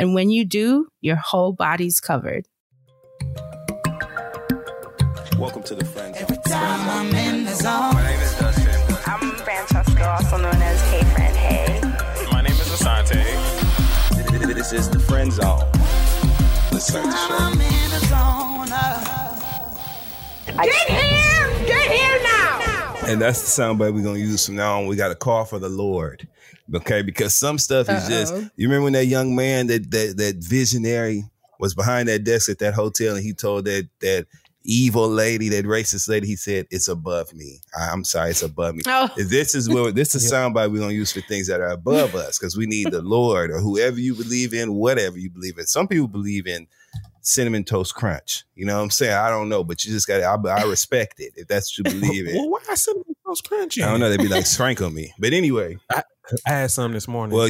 And when you do, your whole body's covered. Welcome to the Friend Zone. Every time I'm in the zone. My name is Dustin. I'm Francesca, also known as Hey Friend Hey. My name is Asante. This is the Friend Zone. Let's start the show. I'm in the zone. uh. And that's the soundbite we're gonna use from now on. We got a call for the Lord. Okay, because some stuff is just Uh-oh. you remember when that young man that that that visionary was behind that desk at that hotel and he told that that evil lady, that racist lady, he said, It's above me. I- I'm sorry, it's above me. Oh. This is what this is a soundbite we're gonna use for things that are above us because we need the Lord or whoever you believe in, whatever you believe in. Some people believe in cinnamon toast crunch. You know what I'm saying? I don't know, but you just got to, I, I respect it if that's what you believe in. Well, why cinnamon toast crunchy? I don't know. They'd be like strank on me. But anyway, I had some this morning. well,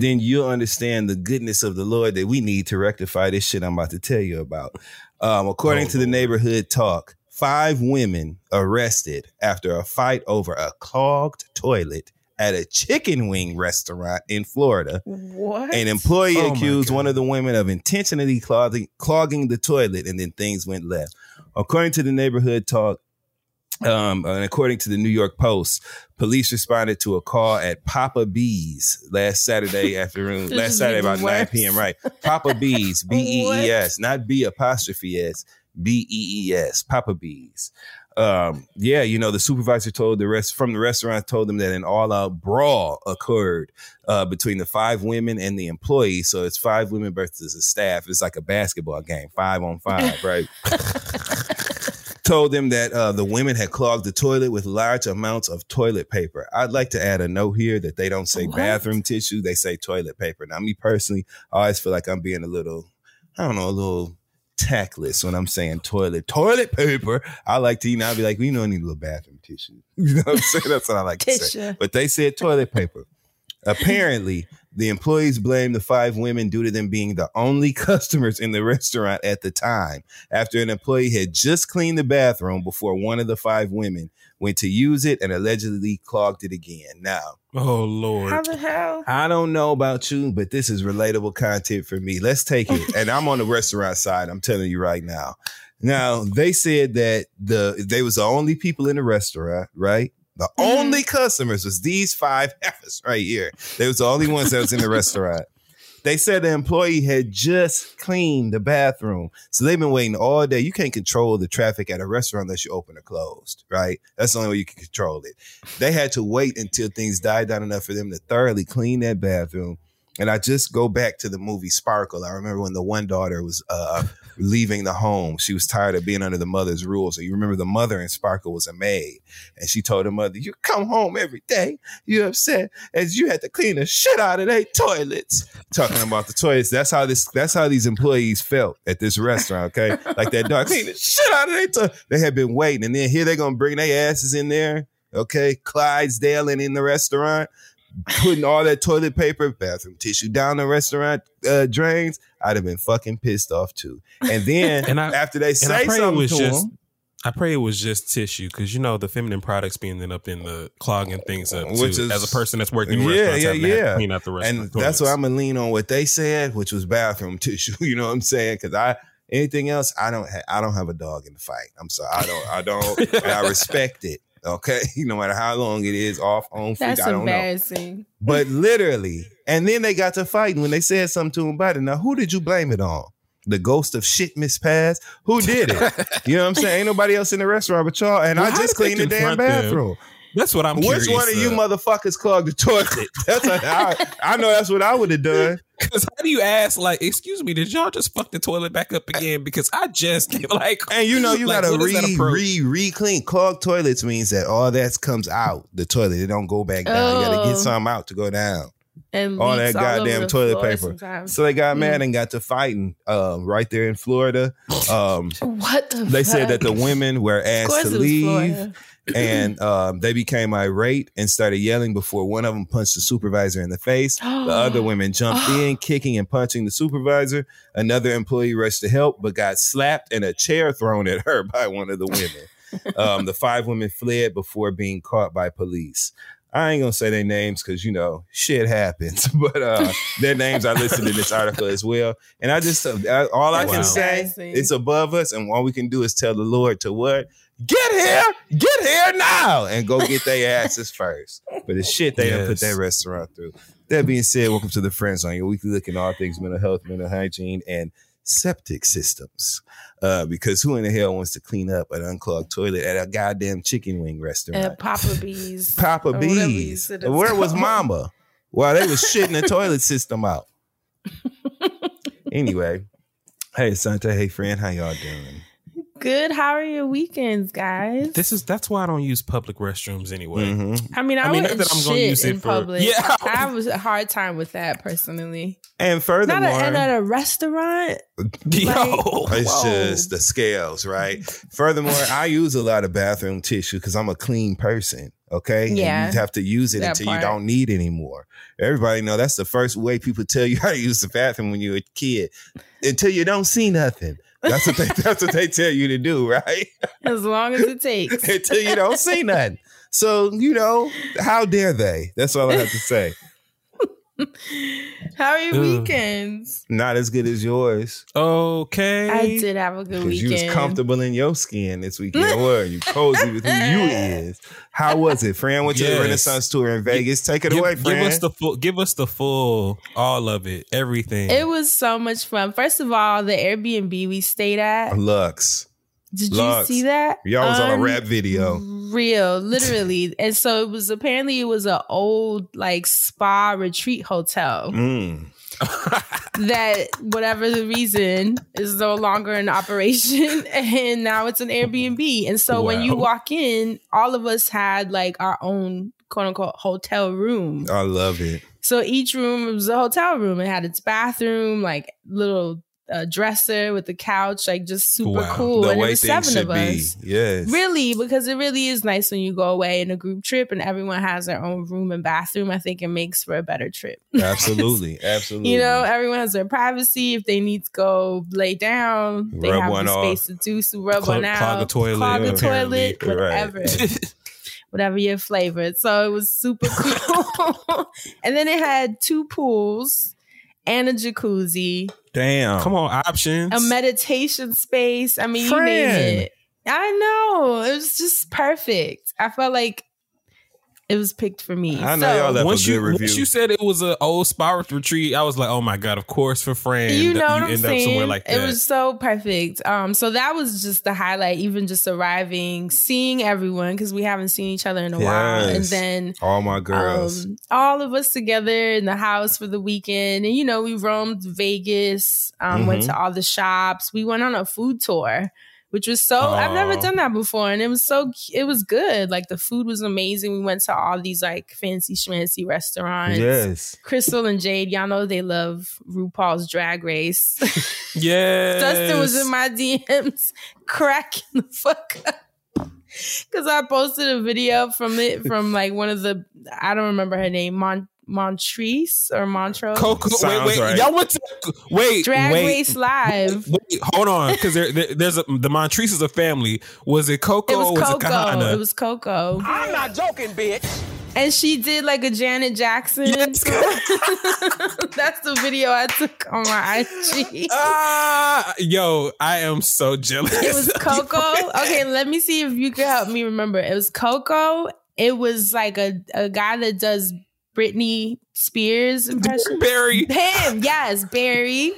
then you'll understand the goodness of the Lord that we need to rectify this shit I'm about to tell you about. Um, according Oh, to the neighborhood talk, five women arrested after a fight over a clogged toilet at a chicken wing restaurant in Florida. What? An employee Oh, accused one of the women of intentionally clogging, clogging the toilet, and then things went left. According to the neighborhood talk, um, and according to the New York Post, police responded to a call at Papa Bees last Saturday afternoon. Last Saturday even about 9 p.m. Right, Papa Bees, B E E S, not B apostrophe S, B E E S, Papa Bees. Um, yeah, you know, the supervisor told the rest from the restaurant told them that an all-out brawl occurred uh, between the five women and the employees. So it's five women versus the staff. It's like a basketball game, five on five, right? told them that uh, the women had clogged the toilet with large amounts of toilet paper. I'd like to add a note here that they don't say What? bathroom tissue, they say toilet paper. Now, me personally, I always feel like I'm being a little, I don't know, a little tactless when I'm saying toilet. Toilet paper. I like to, you know, I'd be like, we don't need a little bathroom tissue. You know what I'm saying? That's what I like to say. But they said toilet paper. Apparently, the employees blamed the five women due to them being the only customers in the restaurant at the time. After an employee had just cleaned the bathroom before one of the five women went to use it and allegedly clogged it again. Now, oh Lord. How the hell? I don't know about you, but this is relatable content for me. Let's take it. and I'm on the restaurant side. I'm telling you right now. Now, they said that the they was the only people in the restaurant, right? The mm-hmm. only customers was these five heifers right here. They was the only ones that was in the restaurant. They said the employee had just cleaned the bathroom. So they've been waiting all day. You can't control the traffic at a restaurant unless you open or closed, right? That's the only way you can control it. They had to wait until things died down enough for them to thoroughly clean that bathroom. And I just go back to the movie Sparkle. I remember when the one daughter was uh, leaving the home. She was tired of being under the mother's rules. So you remember the mother in Sparkle was a maid. And she told her mother, You come home every day. You upset as you had to clean the shit out of their toilets. Talking about the toilets. That's how this that's how these employees felt at this restaurant, okay? Like that dog clean the shit out of their toilet. They had been waiting. And then here they're gonna bring their asses in there. Okay, Clydesdale and in the restaurant, putting all that toilet paper, bathroom tissue down the restaurant uh, drains. I'd have been fucking pissed off too. And then And I- after they say something was to just. them, I pray it was just tissue because you know the feminine products being up in the clogging things up. Which too, is- as a person that's working in Yeah, restaurants, yeah, having to to yeah. clean out the restaurant. and that's why I'm gonna lean on what they said, which was bathroom tissue. You know what I'm saying? Because I anything else, I don't ha- I don't have a dog in the fight. I'm sorry, I don't I don't. I respect it. Okay, no matter how long it is, off, on, freak, That's I don't know. embarrassing. But literally, and then they got to fighting when they said something to him about it. Now, who did you blame it on? The ghost of shit Miss Pass? Who did it? you know what I'm saying? Ain't nobody else in the restaurant but y'all. And Well, I just cleaned the damn bathroom. them? Bathroom. That's what I'm Which curious. one of you motherfuckers clogged the toilet? That's what I, I know that's what I would have done. Because how do you ask, like, excuse me, did y'all just fuck the toilet back up again? Because I just like, And you know you like, gotta what is that re approach? re re clean. Clogged toilets means that all that comes out the toilet. It don't go back down. You gotta Oh. get some out to go down. And all that leaks goddamn the toilet paper. sometimes. So they got Mm. mad and got to fighting um, right there in Florida. Um, What the they said that the women were asked course to leave, Florida. And um, they became irate and started yelling before one of them punched the supervisor in the face. The other women jumped in, kicking and punching the supervisor. Another employee rushed to help, but got slapped and a chair thrown at her by one of the women. um, the five women fled before being caught by police. I ain't gonna say their names because you know shit happens, but uh, their names are listed in this article as well. And I just uh, all I can say it's above us, and all we can do is tell the Lord to what get here, get here now, and go get their asses first. But the shit they done put Yes. that restaurant through. That being said, welcome to the Friend Zone, your weekly look at all things mental health, mental hygiene, and septic systems. Uh, because who in the hell wants to clean up an unclogged toilet at a goddamn chicken wing restaurant? At Papa Bees. Papa or Bees. Where was called. Mama? While they was shitting the toilet system out. anyway, hey Asante, hey friend, how y'all doing? Good. How are your weekends, guys? this is that's why I don't use public restrooms anyway. Mhm. I mean, I, I mean, not that I'm gonna shit use it in for- public. Yeah. I have a hard time with that personally. And Not furthermore, a, and at a restaurant. Yo, It's Whoa. just the scales, right? Furthermore, I use a lot of bathroom tissue because I'm a clean person. Okay. And Yeah. you have to use it until part. you don't need anymore. Everybody know that's the first way people tell you how to use the bathroom when you're a kid. Until you don't see nothing. That's what they that's what they tell you to do, right? As long as it takes. until you don't see nothing. So, you know, how dare they? That's all I have to say. How are your Ugh. weekends? Not as good as yours. okay. I did have a good weekend. You weekend. was comfortable in your skin this weekend. Were you cozy with who you is? How was it, friend? Went to the Renaissance tour in Vegas. Take it give, away, give friend. us the full. Give us the full. All of it. Everything. It was so much fun. First of all, the Airbnb we stayed at. Lux. Did Lux. you see that? Y'all was on a rap video. Real, literally. and so it was apparently it was an old like spa retreat hotel Mm. that whatever the reason is no longer in operation and now it's an Airbnb. And so when you walk in, all of us had like our own quote unquote hotel room. I love it. So each room was a hotel room. It had its bathroom, like little uh, dresser with the couch, like just super Wow. cool. the and way it was seven should of be. us. Yes. Really, because it really is nice when you go away in a group trip and everyone has their own room and bathroom. I think it makes for a better trip. Absolutely. Absolutely. You know, everyone has their privacy. If they need to go lay down, they Rub have the off. space to do so. Rub Clog- one out, clog a toilet, clog a toilet, whatever, Right. whatever your flavor. So it was super cool. and then it had two pools and a jacuzzi, Damn. Come on, options. a meditation space. I mean, you Friend. name it. I know. It was just perfect. I felt like it was picked for me. I know So- y'all left once a good you review. once you said it was an old spa retreat, I was like, oh my god, of course for Fran. you know that what you I'm end saying? up somewhere like that. It was so perfect. Um, so that was just the highlight. Even just arriving, seeing everyone because we haven't seen each other in a while, and then All my girls. um, all of us together in the house for the weekend. And you know, we roamed Vegas, um, went Mhm. to all the shops. We went on a food tour. Which was so I've never done that before, and it was so it was good. Like the food was amazing. We went to all these like fancy schmancy restaurants. yes. Crystal and Jade, y'all know they love RuPaul's Drag Race. yes. Dustin was in my DMs cracking the fuck up. Cause I posted a video from it from like one of the I don't remember her name, Mon Montrese or Montrose. Coco. Wait, wait. right. Y'all went to wait. Drag wait, Race Live. Wait, hold on, because there, there- there's a the Montrese is a family. Was it Coco It or was was it Coco. Kahana? It was Coco. I'm not joking, bitch. and she did like a Janet Jackson. Yes. That's the video I took on my IG. Ah, yo, I am so jealous. It was Coco. Okay, let me see if you can help me remember. It was Coco. It was like a, a guy that does Britney Spears impression. Barry. Him, yes, Barry.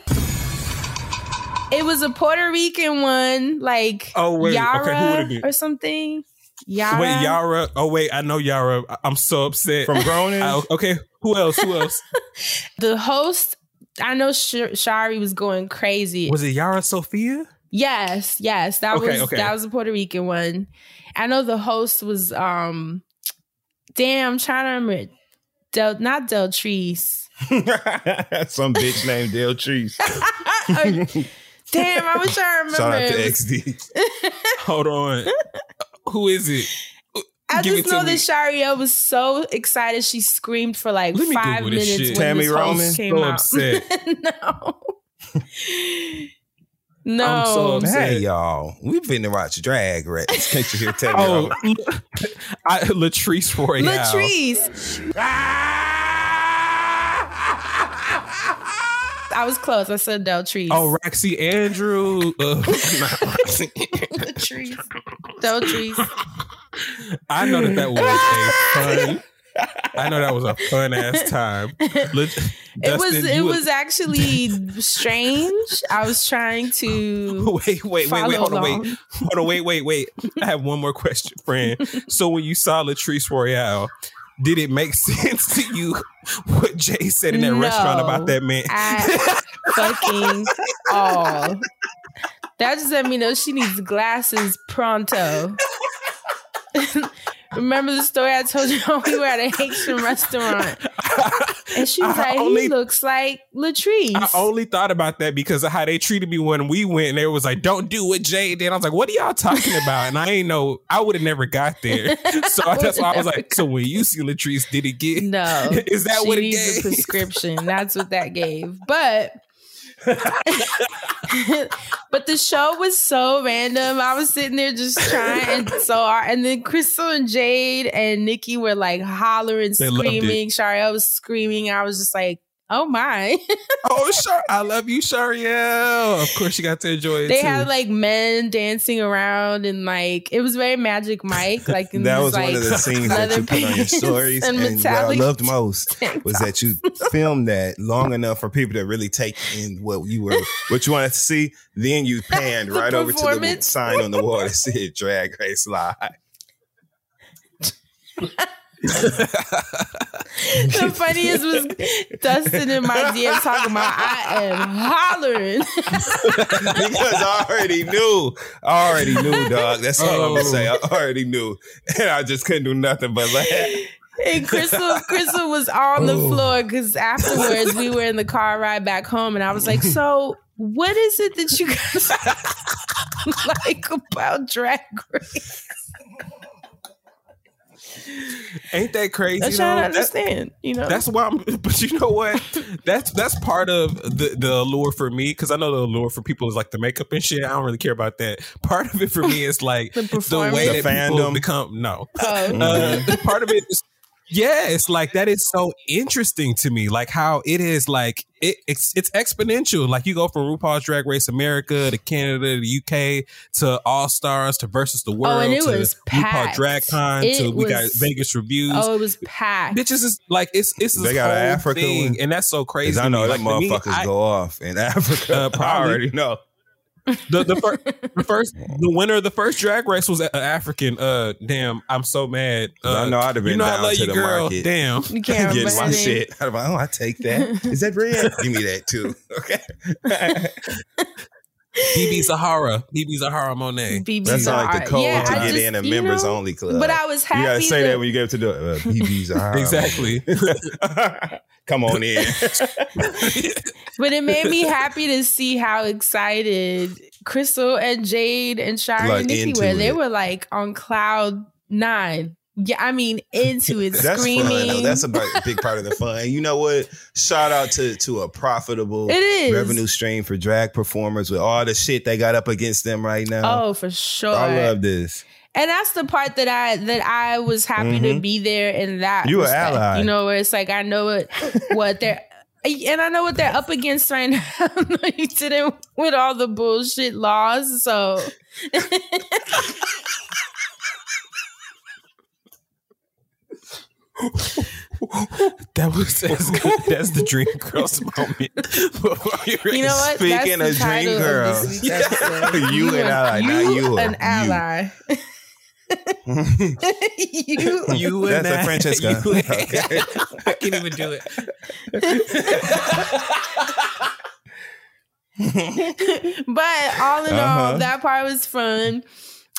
It was a Puerto Rican one, like Oh, wait, okay, who would Yara it be? or something. Yara. Wait, Yara. Oh wait, I know Yara. I- I'm so upset. From Gronin? I- okay, who else? Who else? The host, I know Sh- Shari was going crazy. Was it Yara Sofia? Yes, yes, that Okay, was okay. that was a Puerto Rican one. I know the host was um, damn, I'm trying to remember. Del, not Deltrice. Some bitch named Dale Trees. Damn, I was trying to remember. Shout out to XD. Hold on. Who is it? I Give just it know me. that Shariel was so excited she screamed for like Let five minutes shit. when Tammy this host Roman? came So out. upset. no. No. I'm so upset. Hey y'all, We've been to watch Drag Race. Can't you hear Tammy Oh, Roman? I, Latrice Royale. Latrice. I was close. I said Deltrice. Oh, Roxy Andrew. Uh, not Roxy. Deltrice. Deltrice. I know that that was a fun. I know that was a fun ass time. It was it was actually strange. I was trying to Wait, wait, wait, wait, hold on, wait, hold on, wait, wait, wait. I have one more question, friend. So when you saw Latrice Royale, did it make sense to you what Jay said in that No. restaurant about that man? fucking all. That just let me know she needs glasses pronto. Remember the story I told you when we were at a Haitian restaurant? And she was I like, only- he looks like Latrice. I only thought about that because of how they treated me when we went, and they was like, "Don't do what Jay did." I was like, "What are y'all talking about?" And I ain't know. I would have never got there. So that's why I was like, "So when you see Latrice, did it get? no. Is that what it needs gave? a prescription. That's what that gave. But but the show was so random. I was sitting there just trying and so hard. And then Crystal and Jade and Nikki were like hollering, They screaming. Shariel was screaming. I was just like, oh my. oh, sure, I love you, Shariel. Of course, you got to enjoy it they too. had like men dancing around and like it was very magic Mike. Like in That this, was one like, of the scenes that you put on your stories, and and, what I loved most was that you filmed that long enough for people to really take in what you were, what you wanted to see. Then you panned The right over to the sign on the wall that said "Drag Race Live." the funniest was Dustin in my DM talking about I am hollering. because I already knew. I already knew, dog. That's all I'm gonna Oh. say. I already knew, and I just couldn't do nothing but laugh. And Crystal, Crystal was on the oh. floor because afterwards we were in the car ride back home, and I was like, "So, what is it that you guys like about Drag Race?" Ain't that crazy? I'm trying to though? That- understand. You know, That's why I'm. But you know what? That's that's part of the the allure for me because I know the allure for people is like the makeup and shit. I don't really care about that. Part of it for me is like The the, way The that people fandom. become. No, Oh. uh, part of it is. Yeah, it's like that is so interesting to me. Like how it is like it, it's it's exponential. Like you go from RuPaul's Drag Race America to Canada to UK to All Stars to Versus the World Oh, and it to was RuPaul packed. Drag Con It to we got Vegas reviews oh, it was packed. bitches is like it's it's this They got an Africa thing, and that's so crazy. Because I to know that Like, to me, motherfuckers I- go off in Africa. Uh, I probably. already know. The the, fir- the first the winner of the first drag race was an African. Uh, damn, I'm so mad. Uh, I know I'd have been you know I down love to you, the girl. market. Damn, You can't Getting remember my shit. I'm like, oh, I take that. Is that red? Give me that too. Okay. BeBe Zahara, BeBe Zahara Monet. BB That's like the code Yeah, to I get just- in a members know, only club. But I was happy. You gotta say that, that- when you get up to the uh, BB's. Exactly. Come on in. But it made me happy to see how excited Crystal and Jade and Shari Like, and Nikki into were. They were like on cloud nine. Yeah, I mean into it, That's screaming. fun. That's a big part of the fun. And You know what? Shout out to to a profitable revenue stream for drag performers with all the shit they got up against them right now. oh, for sure. I love this. And that's the part that I that I was happy to be there in that. Mm-hmm. You an ally. You know, where it's like I know what what they're and I know what they're up against right now. you didn't with all the bullshit laws, so That was that's the dream girls moment. you know what? Speaking That's of the title dream girls. this week's episode. You an ally, not you. an ally. you, You and That's a I- Francesca. you- Okay. I can't even do it. but all in Uh-huh. all, that part was fun.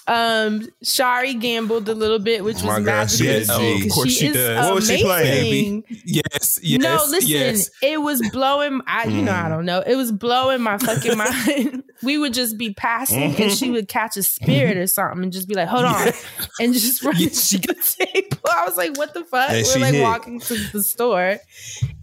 Um, Shari gambled a little bit, which was My girl, she magical. a to G. see, Of 'cause course she is does. What was she playing, amazing. Yes, yes. no, listen, yes. it was blowing. I, you know, Mm. I don't know. It was blowing my fucking mind. we would just be passing, and she would catch a spirit or something, and just be like, "Hold on," and just run Yeah, to she- the table. I was like, "What the fuck?" We're like hit. walking to the store,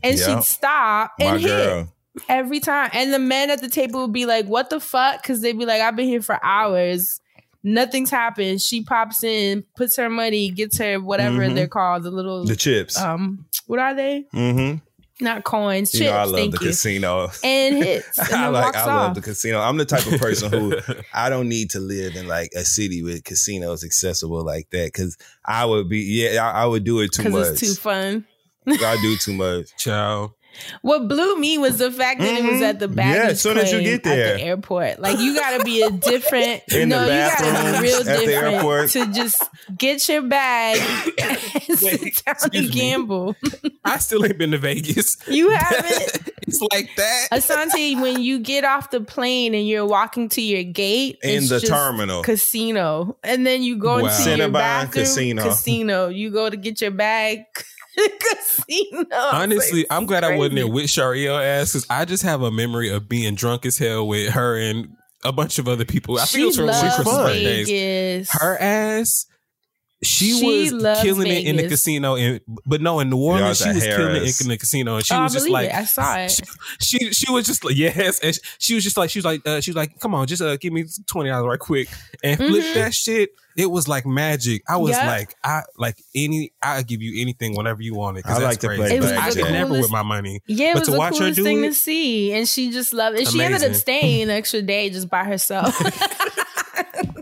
and Yep. she'd stop My and hit girl. every time. And the men at the table would be like, "What the fuck?" Because they'd be like, "I've been here for hours." Nothing's happened. She pops in, puts her money, gets her whatever Mhm. they're called, the little The chips. um, what are they? mm-hmm. Not coins, You chips. know, I love thank the you. casino. And hits. And I like. walks I off. love the casino. I'm the type of person who I don't need to live in like a city with casinos accessible like that because I would be. Yeah, I, I would do it too much. it's too fun. I do too much. Ciao. What blew me was the fact that it was at the baggage Mm-hmm. Yeah, as soon as you claim get there. at the airport. Like you got to be a different. In the no, you got to bathrooms be real different to just get your bag and sit down excuse and me. gamble. I still ain't been to Vegas. You haven't. it's like that. Asante, when you get off the plane and you're walking to your gate In it's the just terminal. casino, and then you go Wow. into your Cinnabon bathroom, casino. casino. You go to get your bag, casino. Honestly, like, I'm glad I wasn't there with Shariel ass because I just have a memory of being drunk as hell with her and a bunch of other people. I think She it was for loves Christmas fun. birthdays. Vegas. Her ass. She, She was loves killing it in the casino, in, but no, in New Y'all Orleans, she the was killing it in the casino, and she Oh, I was just like, it. I saw it. she, she she was just like yes, and she was just like she was like uh, she was like, come on, just uh, give me twenty dollars right quick and flip Mhm. that shit. It was like magic. I was Yep. like, I like any, I give you anything whenever you want it. 'cause I that's like to crazy. play It was I the could never coolest- with my money. Yeah, it But was to the watch her coolest do thing it- to see, and she just loved it. She ended up Amazing. staying an extra day just by herself.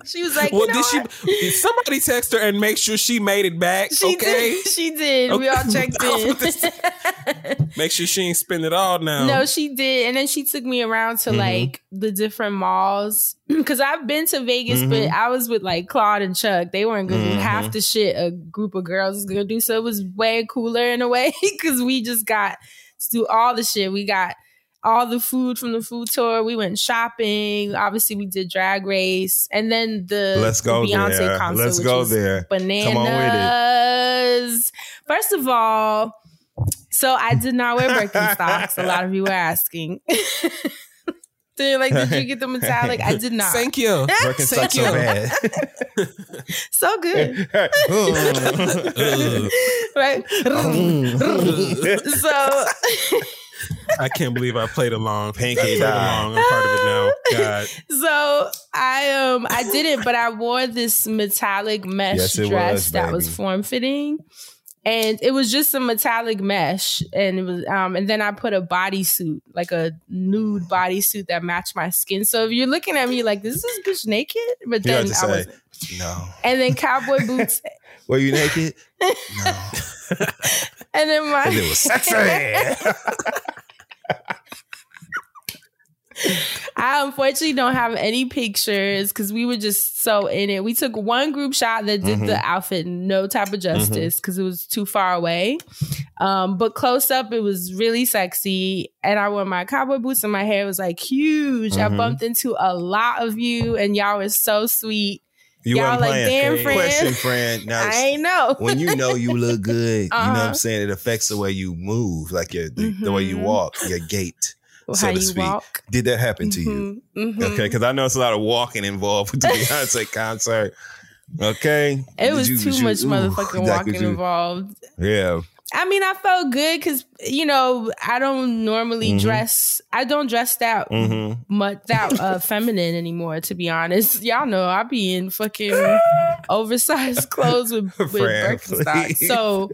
she was like, Well, you know did what? she? Did somebody text her and make sure she made it back? She okay, did. She did. We all checked in. make sure she ain't spend it all now. no, she did. And then she took me around Mm-hmm. to like the different malls. Cause I've been to Vegas, but Mm-hmm. I was with like Claude and Chuck. They weren't gonna do Mhm. half the shit a group of girls is gonna do. So it was way cooler in a way. Cause we just got to do all the shit. We got all the food from the food tour. We went shopping. Obviously, we did drag race, and then the Let's go the Beyonce there. concert. Let's go there. Bananas. Come on with it. First of all, so I did not wear Birkenstocks. a lot of you were asking. They're like, did you get the metallic? I did not. Thank you. Birkenstocks so you. bad. so good, right? so I can't believe I played along. Pinky I played die. along. I'm part of it now. God. so I um I didn't, but I wore this metallic mesh Yes, dress was, that was form fitting. And it was just a metallic mesh, and it was, um, and then I put a bodysuit, like a nude bodysuit that matched my skin. So if you're looking at me like, this "Is this bitch naked?" But You then I say, was, no. and then cowboy boots, Were you naked? No. and then my And it was sexy. I unfortunately don't have any pictures because we were just so in it. We took one group shot that did Mm-hmm. the outfit no type of justice because it was too far away. Um, but close up, it was really sexy. And I wore my cowboy boots and my hair was like huge. I Mhm. bumped into a lot of you and y'all were so sweet. You Y'all like, damn, friend. Question, friend. Now, I ain't know. when you know you look good, you know what Uh-huh. I'm saying? It affects the way you move, like your the, the way you Mhm. walk, your gait. So How to you speak. walk. Did that happen to you? Mhm, mhm. Okay, because I know it's a lot of walking involved with the Beyonce concert. Okay, It was you- too you- much ooh, motherfucking walking you- involved. Yeah, I mean, I felt good because you know I don't normally Mhm. dress. I don't dress that Mm-hmm. much that uh, feminine anymore. To be honest, y'all know I be in fucking oversized clothes with with Birkenstocks. So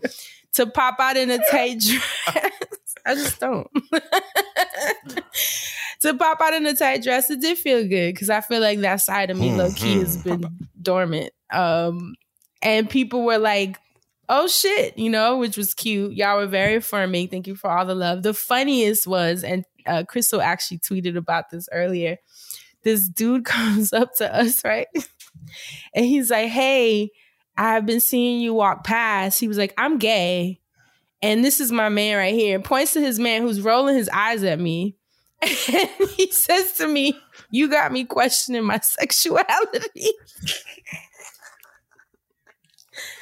to pop out in a tight dress, I just don't. to pop out in a tight dress, it did feel good because I feel like that side of me, low key, has been dormant. Um, and people were like, "Oh shit," you know, which was cute. Y'all were very affirming. Thank you for all the love. The funniest was, and uh, Crystal actually tweeted about this earlier. This dude comes up to us, right? And he's like, Hey, I've been seeing you walk past. He was like, I'm gay. And this is my man right here. And points to his man who's rolling his eyes at me. And he says to me, You got me questioning my sexuality.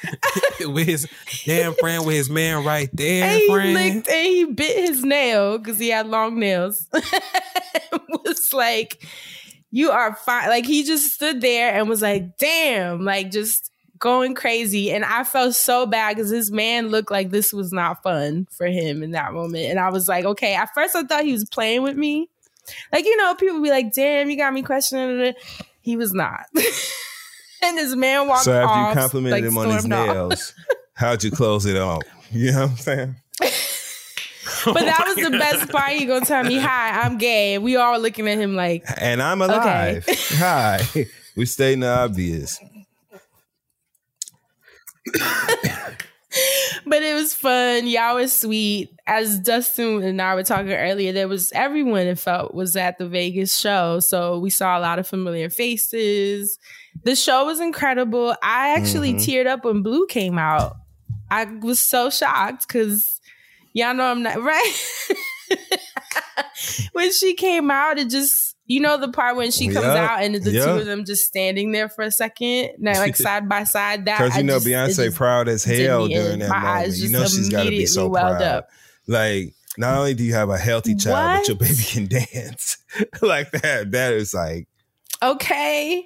with his damn friend, with his man right there, and he friend. licked and he bit his nail because he had long nails. was like, you are fine. Like he just stood there and was like, damn, like just going crazy. And I felt so bad because this man looked like this was not fun for him in that moment. And I was like, okay, at first I thought he was playing with me. Like, you know, people be like, damn, you got me questioning. He was not. and this man walked So after off. you complimented like, him on his nails, how'd you close it off? You know what I'm saying? But that was the best part. He gonna tell me, "Hi, I'm gay." We all looking at him like, And I'm alive. Hi. We stating the obvious. But it was fun. Y'all was sweet. As Dustin and I were talking earlier, there was everyone it felt was at the Vegas show. So we saw a lot of familiar faces. The show was incredible. I actually Mhm. teared up when Blue came out. I was so shocked because y'all know I'm not right. when she came out, it just you know the part when she comes Yup. out and the two of them just standing there for a second, now, like side by side. That Because you know just- Beyonce proud as hell during that moment. You know she's got to be so proud. up. Like not only do you have a healthy child, but your baby can dance like that. That is like okay.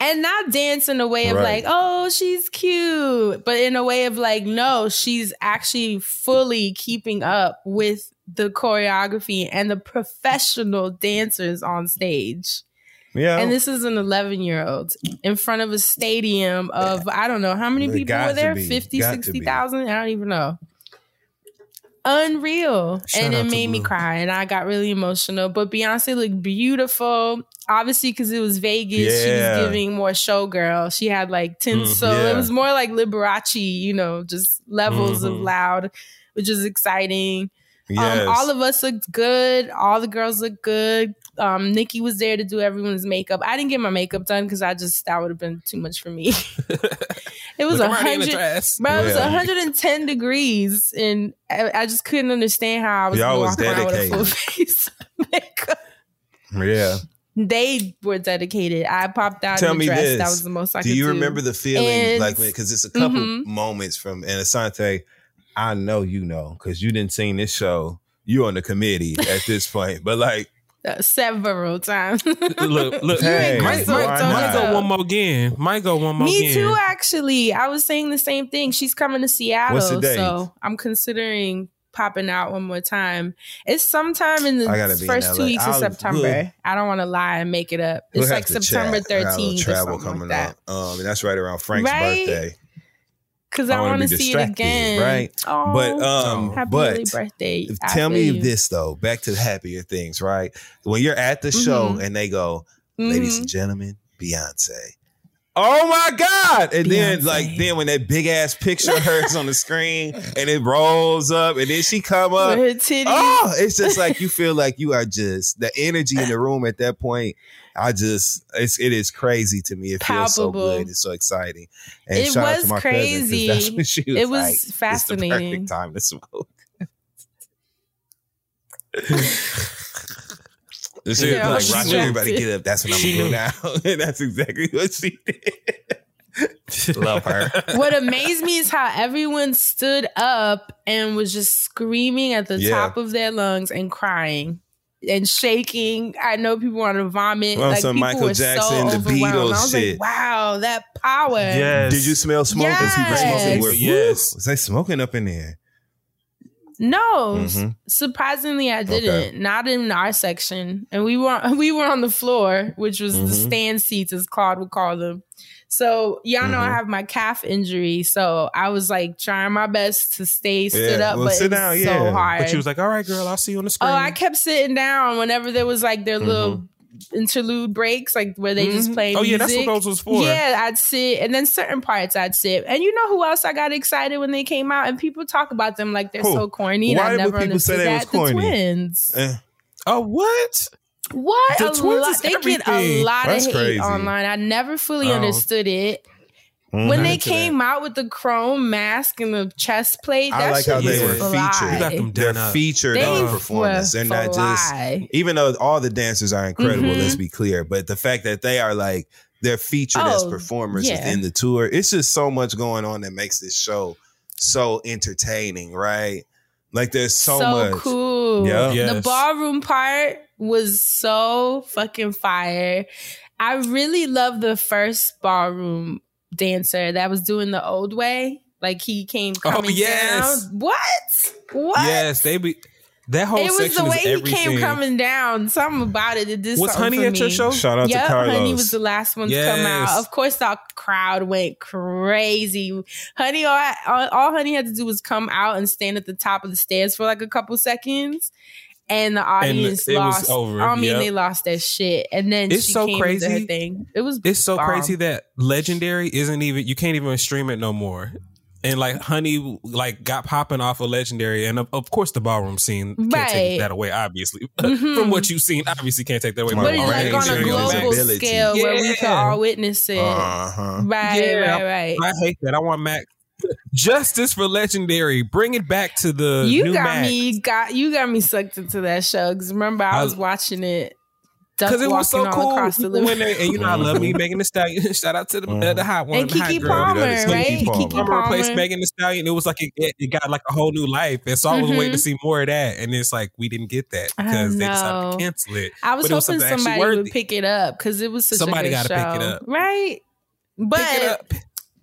And not dance in a way of Right. like, oh, she's cute, but in a way of like, no, she's actually fully keeping up with the choreography and the professional dancers on stage. yeah. And this is an 11 year old in front of a stadium of, I don't know, how many people were there? be. 50, Got to 60,000? I don't even know. Unreal. Shout and it made me cry and I got really emotional. But Beyonce looked beautiful. Obviously, because it was Vegas, she was giving more showgirl. She had like tinsel. yeah. It was more like Liberace, you know, just levels of Mhm. loud, which is exciting. Yes. Um, all of us looked good. All the girls looked good. Um, Nikki was there to do everyone's makeup. I didn't get my makeup done because I just that would have been too much for me. it was a I'm already in the hundred, bro. It was Yeah. 110 degrees, and I, I just couldn't understand how I was Y'all going was around with a full face makeup. yeah. They were dedicated. I popped out Tell in me the dress. this. That was the most I do you do. remember the feeling And- like because it's a couple Mhm. moments from and Asante, I know you know because you didn't seen this show. You on the committee at this point, but like Uh, several times. look, look, Hey, might, Crystal might, might go one more again. Might go one more Me again. too, actually. I was saying the same thing. She's coming to Seattle, What's the date? so I'm considering popping out one more time. It's sometime in the first in two weeks of I'll- September. we'll- I don't want to lie and make it up. we'll It's like September chat. I got a little 13th or travel something coming like that. up. Um, and that's right around Frank's Right? birthday. Because I I, wanna want be to see it again. right? Oh, But um, happy but early birthday. I tell me you. this though. Back to the happier things, right? When you're at the show Mhm. and they go, ladies Mhm. and gentlemen, Beyonce. Oh my God. And then like then when that big ass picture of hers on the screen and it rolls up and then she come up. With her. Oh, it's just like you feel like you are just the energy in the room at that point. I just it's it is crazy to me. It feels so good. It's so exciting. And It shout out was to my cousin, 'cause crazy. that's when she was It was like, It's the perfect time to smoke. She was Yeah, like, she everybody get up. That's what I'm She gonna do now. and that's exactly what she did. Love her. what amazed me is how everyone stood up and was just screaming at the Yeah. top of their lungs and crying and shaking. I know people want to vomit. On like some people Michael Jackson, so the overwhelmed. Beatles I was shit. like, wow, that power. Yes. Did you smell smoke? Was people Yes. smoking? Yes. Was they smoking up in there? No, Mhm. surprisingly, I didn't. Not in our section, and we were we were on the floor, which was the Mhm. stand seats, as Claude would call them. So y'all know I Mhm. have my calf injury, so I was like trying my best to stay stood Yeah, up, well, but sit down, so hard. But she was like, "All right, girl, I'll see you on the screen." oh, I kept sitting down whenever there was like their little interlude breaks, like where they just Mhm. play. Oh yeah, that's what those was for. Yeah, I'd sit, and then certain parts I'd sit. And you know who else I got excited when they came out? And people talk about them like they're Who? so corny. And Why I would never people say they that. was corny? The twins. Eh, Oh what? What The a twins lot? is They get a lot That's of hate crazy. online. I never fully Oh. understood it. mhm. When they into that. came out with the chrome mask and the chest plate, I like shit how they were fly. featured. You got them they're up. featured They on were performance. They're not just even though all the dancers are incredible, Mhm. let's be clear. But the fact that they are like they're featured as Oh, performers yeah. within the tour, it's just so much going on that makes this show so entertaining, right? Like there's so, much. cool. Yeah. The ballroom part was so fucking fire. I really love the first ballroom dancer that was doing the old way. Like he came Oh, coming yes. down. What? What? Yes, they be that whole it was section the way he everything. came coming down. Something about it. It did Was Honey for at your show? Shout out Yep, to Carlos. Yeah, Honey was the last one to come out. Of course, the crowd went crazy. Honey, all, all, all Honey had to do was come out and stand at the top of the stairs for like a couple seconds, and the audience it was lost. over. I mean, Yep. they lost their shit, and then It's she so came into her crazy. thing. It was It's so bomb. crazy that Legendary isn't even you can't even stream it no more. And like Honey like got popping off of Legendary and of, of course the ballroom scene can't Right. take that away obviously. Mhm. From what you've seen obviously can't take that away. But But Right. it's like on a global visibility. scale where we could Yeah. all witness it. Uh-huh. Right, Yeah. right, right. I hate that. I want Mac justice for Legendary. Bring it back to the you new got Mac. me got you got me sucked into that show because remember I I- was watching it Because it was so cool. across the People living went there, and you know I love me Megan Thee Stallion. Shout out to the uh, the hot one, and the Keke girl. Palmer, that is right? Keke Palmer. Keke Palmer replaced Palmer. Megan Thee Stallion. It was like it, it got like a whole new life, and so I was waiting to Mhm. see more of that. And it's like we didn't get that because they decided to cancel it. I was But it was hoping somebody would pick it up because it was such Somebody a good gotta show, pick it up. right? Pick it But up.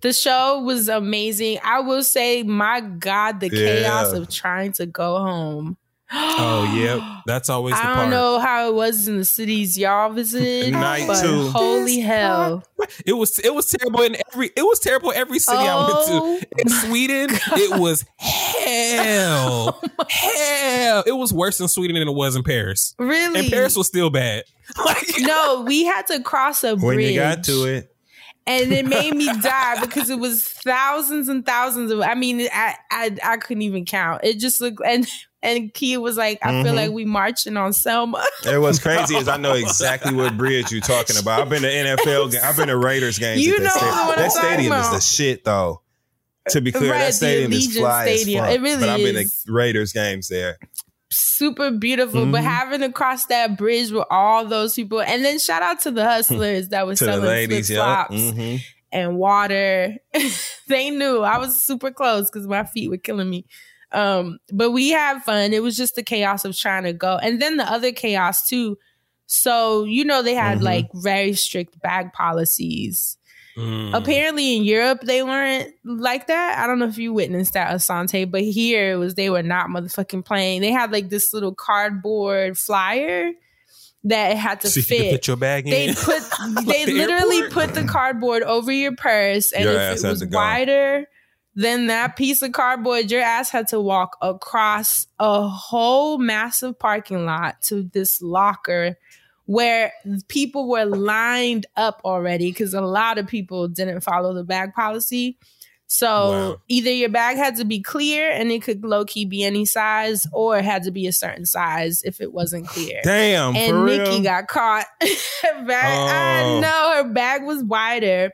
The show was amazing. I will say, my God, the chaos of trying to go home. Oh yeah, that's always the I don't know how it was in the cities y'all visited, Night but two. holy hell! It was it was terrible in every it was terrible every city I went Oh to. In Sweden, it was hell, oh hell. It was worse in Sweden than it was in Paris. Really? And Paris was still bad. Like, no, we had to cross a bridge. When you got to it, and it made me die because it was thousands and thousands of. I mean, I I, I couldn't even count. It just looked and and Kia was like, I feel Mhm. like we marching on Selma. it was crazy. Is I know exactly what bridge you're talking about. I've been to NFL. I've been to Raiders games. You that know stadium. That talking stadium is the shit, though. To be clear, Right, that stadium is fly Stadium. as fuck. It really but I've been to Raiders games there. Super beautiful, but Mhm. having to cross that bridge with all those people, and then shout out to the hustlers that was selling ladies, flip flops hmm and water. they knew I was super close because my feet were killing me. Um, but we had fun. It was just the chaos of trying to go, and then the other chaos too. So you know they had Mhm. like very strict bag policies. Mm. Apparently in Europe they weren't like that. I don't know if you witnessed that Asante, but here it was they were not motherfucking playing. They had like this little cardboard flyer that had to so you fit put your bag in. they put they the literally airport? put the cardboard over your purse and Your ass if it had was to go. wider than that piece of cardboard your ass had to walk across a whole massive parking lot to this locker where people were lined up already because a lot of people didn't follow the bag policy so Wow. either your bag had to be clear and it could low key be any size, or it had to be a certain size if it wasn't clear Damn, and real. Nikki got caught. bag, I Oh. know her bag was wider,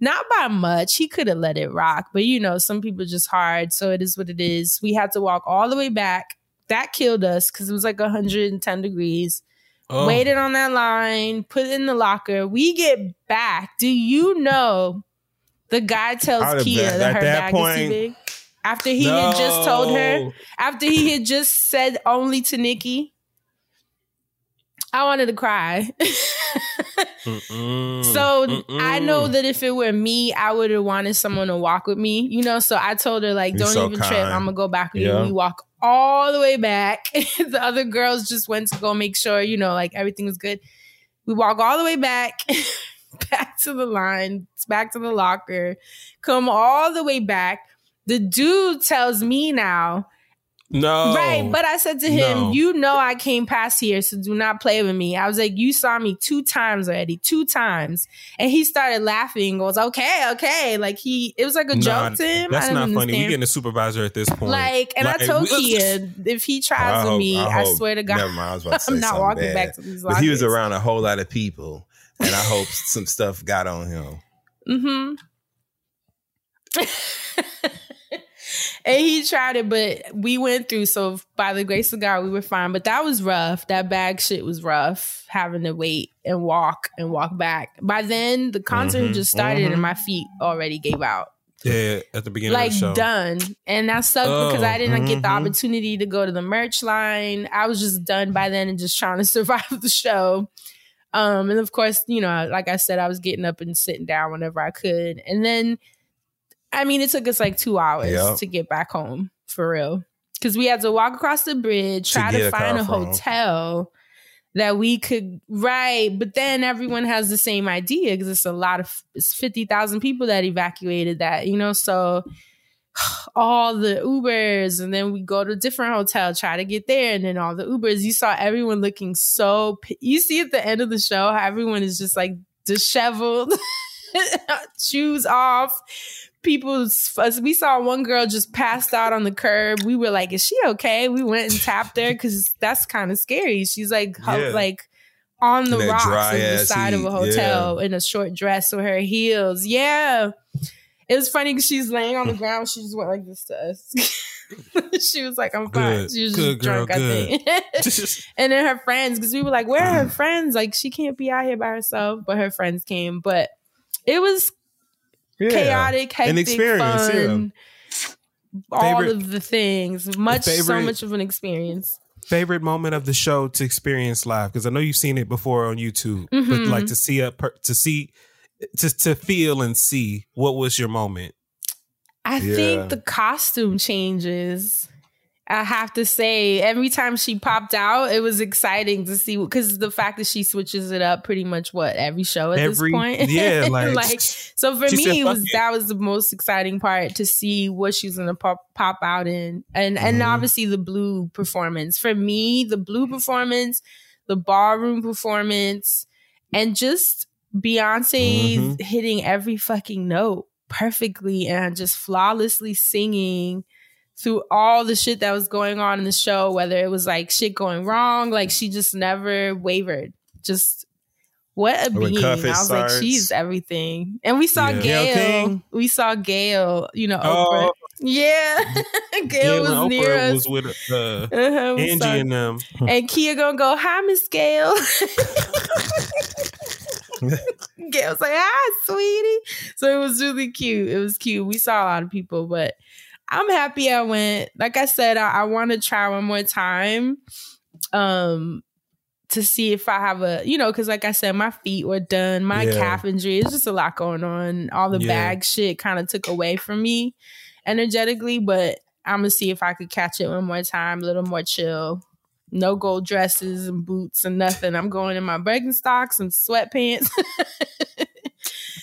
not by much. He could have let it rock, but you know, some people just hard. So it is what it is. We had to walk all the way back. That killed us because it was like 110 degrees. Oh. Waited on that line, put it in the locker. We get back. Do you know the guy tells Kia been- that her that bag point- is too big? After he had just told her after he had just said only to Nikki, I wanted to cry. Mm-mm. So I Mm-mm. know that if it were me, I would have wanted someone to walk with me, you know. So I told her like, You're don't so even trip. I'm gonna go back with Yeah. you. We walk all the way back. the other girls just went to go make sure, you know, like everything was good. We walk all the way back, back to the line, back to the locker, come all the way back. The dude tells me now, no, Right. But I said to him, No. You know, I came past here, so do not play with me. I was like, You saw me two times already, two times. And he started laughing, goes, Okay, okay. Like he, it was like a Nah, joke to him. That's I not didn't funny. We understand. getting a supervisor at this point. Like, and Like, I told Kia, if he tries with me, I, hope- swear to God, Never mind. I was about to say I'm not walking bad. back to these But he was around a whole lot of people, and I hope some stuff got on him. Mm-hmm. and he tried it, but we went through. So by the grace of God, we were fine. But that was rough. That bag shit was rough. Having to wait and walk and walk back. By then, the concert had Mhm, just started, mhm. and my feet already gave out. yeah, at the beginning Like of the show. done, and that sucked because Oh, I didn't get the mhm. opportunity to go to the merch line. I was just done by then and just trying to survive the show. Um, and of course, you know, like I said, I was getting up and sitting down whenever I could. And then, I mean, it took us like two hours Yep. to get back home for real. Because we had to walk across the bridge, try to a find a hotel that we could, right. But then everyone has the same idea because it's a lot of, it's 50,000 people that evacuated that, you know? So, all the Ubers, and then we go to a different hotel, try to get there, and then all the Ubers. You saw everyone looking so. You see at the end of the show how everyone is just like disheveled, shoes off. People's. We saw one girl just passed out on the curb. We were like, "Is she okay?" We went and tapped her because that's kind of scary. She's like, Yeah. like on the rocks of the side of a heat, hotel in a short dress with her heels. Yeah. It was funny because she's laying on the ground. She just went like this to us. she was like, I'm fine. Good. She was Good just girl, drunk, I think. and then her friends, because we were like, where are her mm. friends? Like, she can't be out here by herself. But her friends came. But it was Yeah. chaotic, hectic, experience, fun. All Favorite- of the things. Much, so much of an experience. favorite moment of the show to experience live because I know you've seen it before on YouTube, but Mhm. like to see a per- to see to to feel and see what was your moment. I Yeah. think the costume changes. I have to say, every time she popped out, it was exciting to see because the fact that she switches it up pretty much what every show at Every- this point. yeah, like, so for me, it was it." that was the most exciting part to see what she's gonna pop pop out in, and and Mhm. obviously the blue performance. For me, the blue performance, the ballroom performance, and just Beyonce Mhm. hitting every fucking note perfectly and just flawlessly singing through all the shit that was going on in the show, whether it was like shit going wrong, like she just never wavered. Just what a When being. I Cuff It was like, she's everything. And we saw Yeah. Gayle Gail. We saw Gayle, you know, Oh. Oprah. Yeah. Gayle Gayle was and near Oprah us. was with uh, Uh-huh, we Angie saw- and them. and Kia gonna go, hi, Miss Gayle. Gayle's like, hi, sweetie. So it was really cute. It was cute. We saw a lot of people, but I'm happy I went. Like I said, I, I want to try one more time. Um to see if I have a, you know, because like I said, my feet were done, my Yeah. calf injury. It's just a lot going on. All the Yeah. bag shit kind of took away from me energetically, but I'm gonna see if I could catch it one more time, a little more chill. No gold dresses and boots and nothing. I'm going in my Birkenstocks and sweatpants.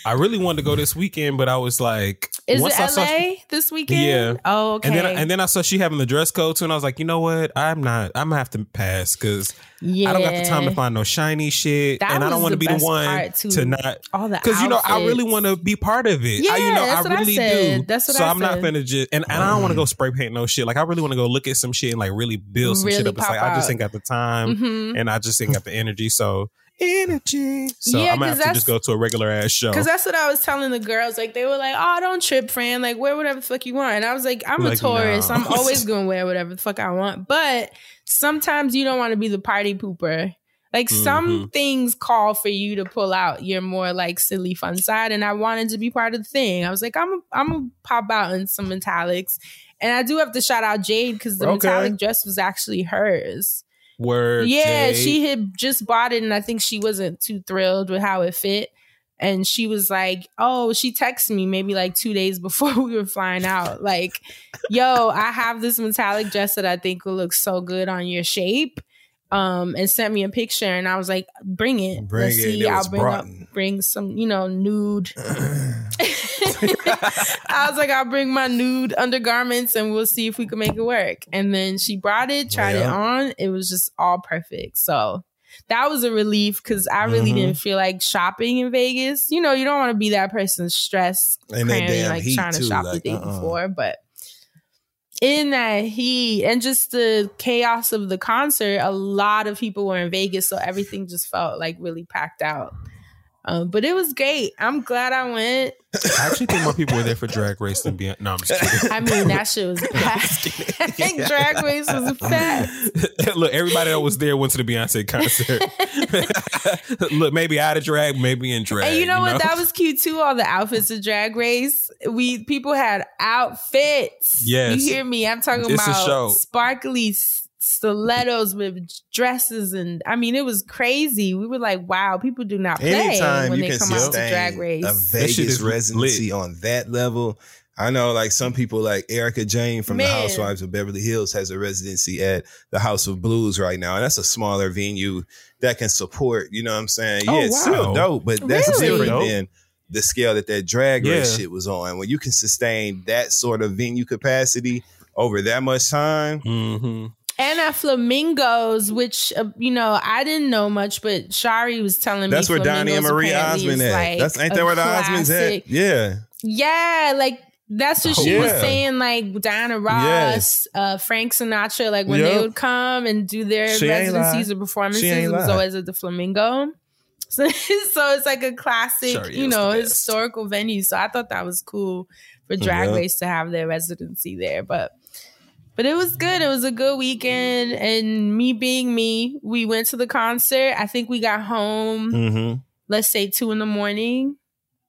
I really wanted to go this weekend, but I was like, Is once it I LA this weekend? Yeah. Oh, okay. and then and then I saw she having the dress code too, and I was like, you know what? I'm not. I'm gonna have to pass because yeah. I don't got the time to find no shiny shit, That and I don't want to be the one to not all the because you know I really want to be part of it. Yeah, I, you know that's I what I really said. do. That's what so I I'm not gonna just and, and I don't want to go spray paint no shit. Like I really want to go look at some shit and like really build some shit up. It's like pop I just out. ain't got the time Mhm. and I just ain't got the energy. So energy. So Yeah, I'm gonna 'cause have to just go to a regular ass show. Cause that's what I was telling the girls. Like they were like, "Oh, don't trip, friend. Like wear whatever the fuck you want." And I was like, "I'm Like, a tourist. no. I'm always gonna wear whatever the fuck I want." But sometimes you don't want to be the party pooper. Like some Mhm. things call for you to pull out your more like silly fun side, and I wanted to be part of the thing. I was like, "I'm a, I'm gonna pop out in some metallics," and I do have to shout out Jade because the Okay. metallic dress was actually hers. Word. Yeah, Jay. she had just bought it, and I think she wasn't too thrilled with how it fit. And she was like, "Oh, she texted me maybe like two days before we were flying out, like, yo, I have this metallic dress that I think will look so good on your shape." Um, and sent me a picture, and I was like, "Bring it, Bring Let's it. see. It I'll bring up, bring some, you know, nude." I was like, I'll bring my nude undergarments and we'll see if we can make it work. And then she brought it, tried it on. It was just all perfect. So that was a relief because I really Mhm. didn't feel like shopping in Vegas. You know, you don't want to be that person stressed, And cramming, like trying to too, shop the day uh-uh. before. But in that heat and just the chaos of the concert, a lot of people were in Vegas, so everything just felt like really packed out. Um, but it was great. I'm glad I went. I actually think more people were there for Drag Race than Beyonce. No, I'm just kidding. I mean, that shit was packed. I think Drag Race was packed. Look, everybody that was there went to the Beyonce concert. Look, maybe out of drag, maybe in drag. And you know what? That was cute too. All the outfits of Drag Race. We people had outfits. Yes. you hear me? I'm talking It's about sparkly stilettos with dresses, and I mean, it was crazy. We were like, "Wow, people do not play Anytime when you they can come out to Drag Race." a That Vegas is residency lit. on that level. I know, like some people, like Erika Jayne from Man. the Housewives of Beverly Hills, has a residency at the House of Blues right now, and that's a smaller venue that can support. You know what I'm saying? Oh, yeah, it's still dope, but that's Really? different Dope. than the scale that that drag race Yeah. shit was on. When you can sustain that sort of venue capacity over that much time, hmm and at Flamingos, which uh, you know I didn't know much, but Shari was telling that's me that's where Donnie and Marie Osmond is at. like that's ain't that where the Osmonds at? Yeah. Yeah, like that's what she was saying. Like Diana Ross, Yes. uh, Frank Sinatra, like when they would come and do their She residencies or performances, it was always at the Flamingo. So, so it's like a classic, Shari you know, historical venue. So I thought that was cool for Drag. Race to have their residency there. But but it was good. It was a good weekend. And me being me, we went to the concert. I think we got home Mm-hmm. let's say two in the morning,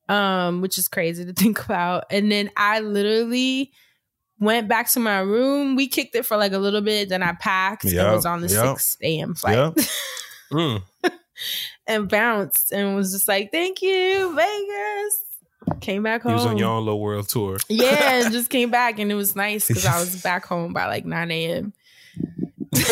um, which is crazy to think about. And then I literally went back to my room. We kicked it for like a little bit, then I packed and Yup, was on the yup, 6 a.m. flight yup. Mm. and bounced and was just like, thank you, Vegas. Came back home. He was on your own little world tour. yeah, and just came back and it was nice because I was back home by like 9 a.m.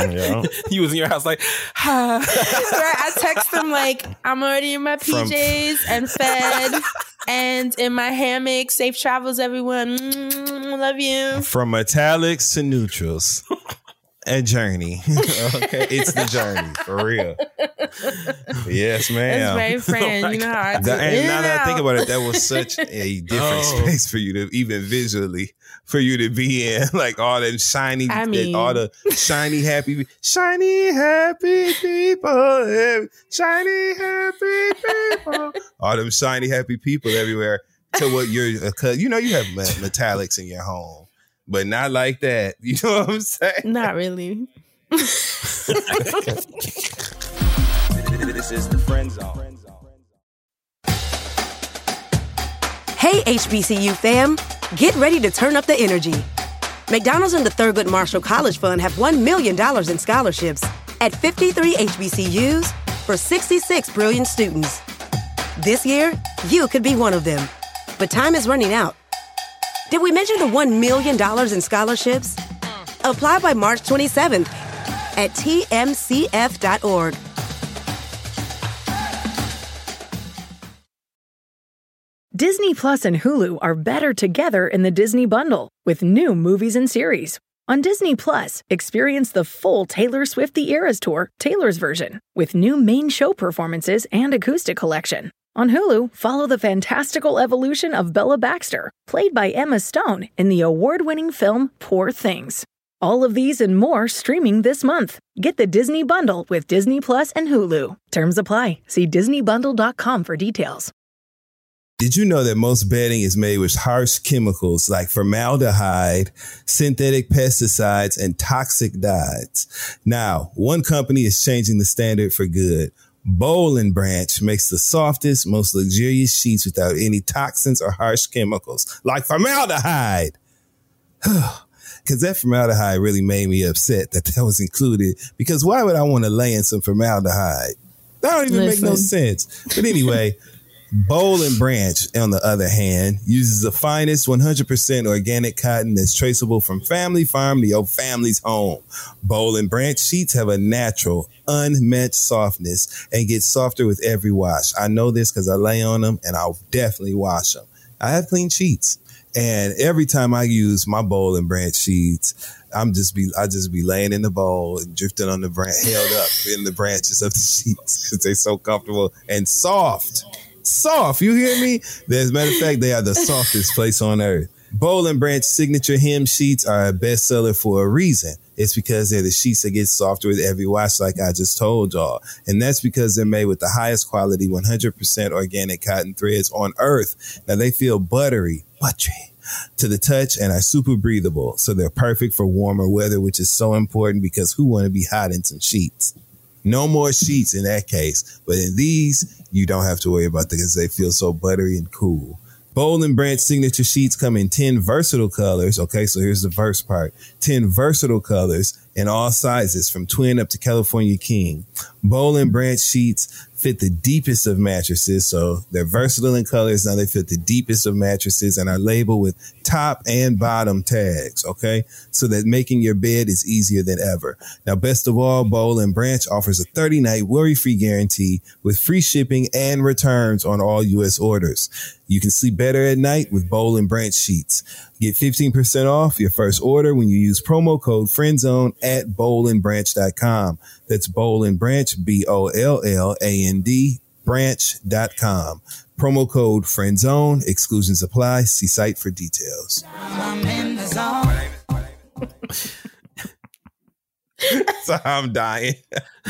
Yeah. He was in your house like, hi. Right, I text him like I'm already in my From- PJs and fed and in my hammock. Safe travels, everyone. Mm, love you. From metallics to neutrals. A journey. okay. It's the journey. For real. Yes, That's ma'am. very friend. you know how I do. That- and now that I think about it, that was such a different Oh. space for you to even visually for you to be in, like all them shiny, I mean- all the shiny happy, shiny happy people, shiny happy people, all them shiny happy people everywhere. To what you're, because you know you have me- metallics in your home, but not like that. You know what I'm saying? Not really. This is the friend zone. Hey, HBCU fam, get ready to turn up the energy. McDonald's and the Thurgood Marshall College Fund have $1 million in scholarships at 53 HBCUs for 66 brilliant students. This year, you could be one of them. But time is running out. Did we mention the $1 million in scholarships? Apply by March 27th at tmcf.org. Disney Plus and Hulu are better together in the Disney Bundle with new movies and series. On Disney Plus, experience the full Taylor Swift The Eras Tour, Taylor's version, with new main show performances and acoustic collection. On Hulu, follow the fantastical evolution of Bella Baxter, played by Emma Stone in the award winning film Poor Things. All of these and more streaming this month. Get the Disney Bundle with Disney Plus and Hulu. Terms apply. See DisneyBundle.com for details. Did you know that most bedding is made with harsh chemicals like formaldehyde, synthetic pesticides, and toxic dyes? Now, one company is changing the standard for good. Boll and Branch makes the softest, most luxurious sheets without any toxins or harsh chemicals, like formaldehyde. because that formaldehyde really made me upset that that was included. Because why would I want to lay in some formaldehyde? That don't even make no sense. But anyway, Boll and Branch, on the other hand, uses the finest 100% organic cotton that's traceable from family farm to your family's home. Boll and Branch sheets have a natural, unmatched softness and get softer with every wash. I know this because I lay on them and I'll definitely wash them. I have clean sheets. And every time I use my Boll and Branch sheets, I'm just be I just be laying in the bowl and drifting on the branch, held up in the branches of the sheets because they're so comfortable and soft. Soft, you hear me? As a matter of fact, they are the softest place on earth. Boll and Branch signature hem sheets are a bestseller for a reason. It's because they're the sheets that get softer with every wash, like I just told y'all. And that's because they're made with the highest quality 100% organic cotton threads on earth. Now they feel buttery, buttery to the touch and are super breathable. So they're perfect for warmer weather, which is so important because who want to be hot in some sheets? No more sheets in that case. But in these, you don't have to worry about because they feel so buttery and cool. Boll and Branch signature sheets come in 10 versatile colors. Okay, so here's the verse part 10 versatile colors in all sizes from twin up to California King. Boll and Branch sheets fit the deepest of mattresses. So they're versatile in colors. Now they fit the deepest of mattresses and are labeled with top and bottom tags. Okay. So that making your bed is easier than ever. Now, best of all, Boll and Branch offers a 30 night worry free guarantee with free shipping and returns on all U.S. orders. You can sleep better at night with Boll and Branch sheets. Get 15% off your first order when you use promo code FRIENDZONE at bollandbranch.com. That's Boll and Branch, B O L L A N D, branch.com. Promo code FRIENDZONE. Exclusions apply. See site for details. I'm in the zone. so I'm dying.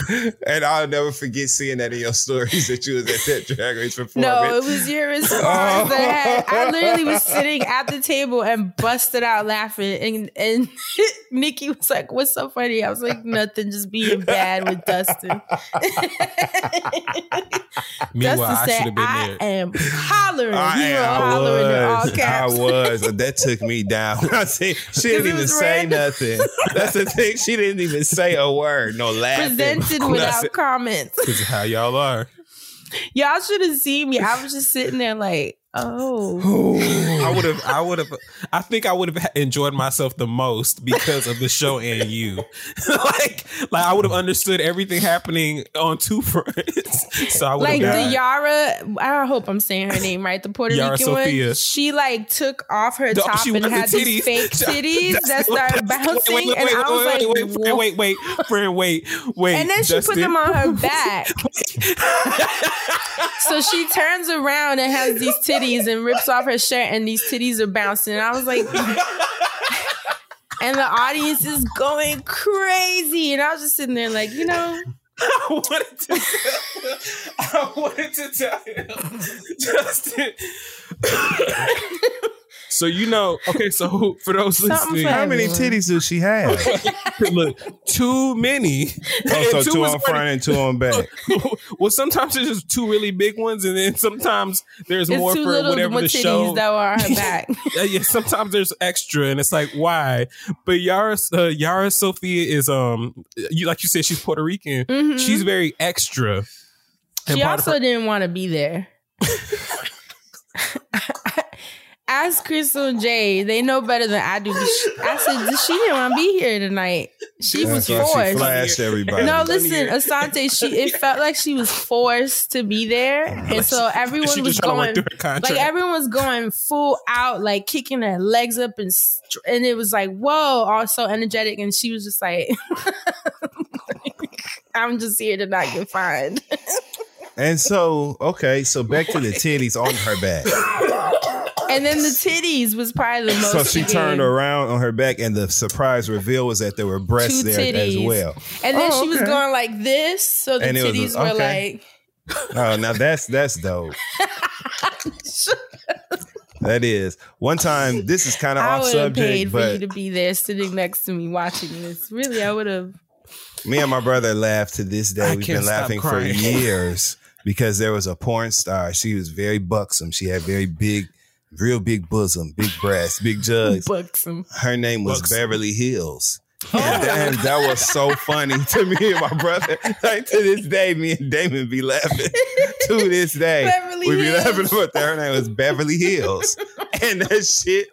and I'll never forget seeing that in your stories that you was at that drag race performance. No, it was your response. that oh. had- I literally was sitting at the table and busted out laughing, and and Nikki was like, "What's so funny?" I was like, "Nothing, just being bad with Dustin." Meanwhile, I Dustin should said, have been "I there. am hollering." I, he wrote am, I hollering in all was. caps. I was. That took me down. I see, she didn't even say random. nothing. That's the thing. She didn't even say a word. No laughing. Presented without comments. This is how y'all are. Y'all should have seen me. I was just sitting there like, oh. I would have. I would have. I think I would have enjoyed myself the most because of the show and you. like, like I would have understood everything happening on two fronts. So I would have. like the Yara, I hope I'm saying her name right. The Puerto Yara Rican Sofia. one. She like took off her No, top she and wasn't had these fake titties that That's- started bouncing, wait, wait, and wait, I was wait, like, wait, wait, "Whoa." wait, wait, friend, wait, wait. And then she put them on her back. so she turns around and has these titties and rips off her shirt, and these titties are bouncing. And I was like, and the audience is going crazy. And I was just sitting there like, you know, I wanted to. tell, I wanted to tell him, Justin. So you know, okay. So for those Something listening, How many titties does she have? look, too many. Oh, so two was on funny. front and two on back. well, sometimes there's just two really big ones, and then sometimes there's it's more for little whatever more the titties show. that were on her back. yeah, yeah, sometimes there's extra, and it's like why? But Yara, uh, Yara Sofia is um, you like you said, she's Puerto Rican. Mhm. She's very extra. She also her- didn't want to be there. Ask Crystal and Jay. They know better than I do. I said she didn't want to be here tonight. She was That's why she forced. flashed everybody. No, listen. Asante. She it felt like she was forced to be there, oh, and so everyone was just trying to going through like everyone was going full out, like kicking their legs up and and it was like whoa, all so energetic, and she was just like, "I'm just here to not get fined." And so, okay, so back to the titties on her back. And then the titties was probably the most. So she to turned around on her back, and the surprise reveal was that there were breasts Two there as well. and then Oh, she was going like this, so the And it was- titties were okay. like. Oh, now that's that's dope. That is. One time, this is kind of I off would have paid subject, for you but to be there, sitting next to me, watching this. Really, I would have. me and my brother laughed to this day. I We've been stop laughing for years because there was a porn star. She was very buxom. She had very big real big bosom, big breasts, big jugs. Buxom. Her name was Buxom. Beverly Hills. Oh. And that, that was so funny to me and my brother. Like to this day, me and Damon be laughing. to this day, Beverly we be Hills. laughing about that. Her name was Beverly Hills, and that shit.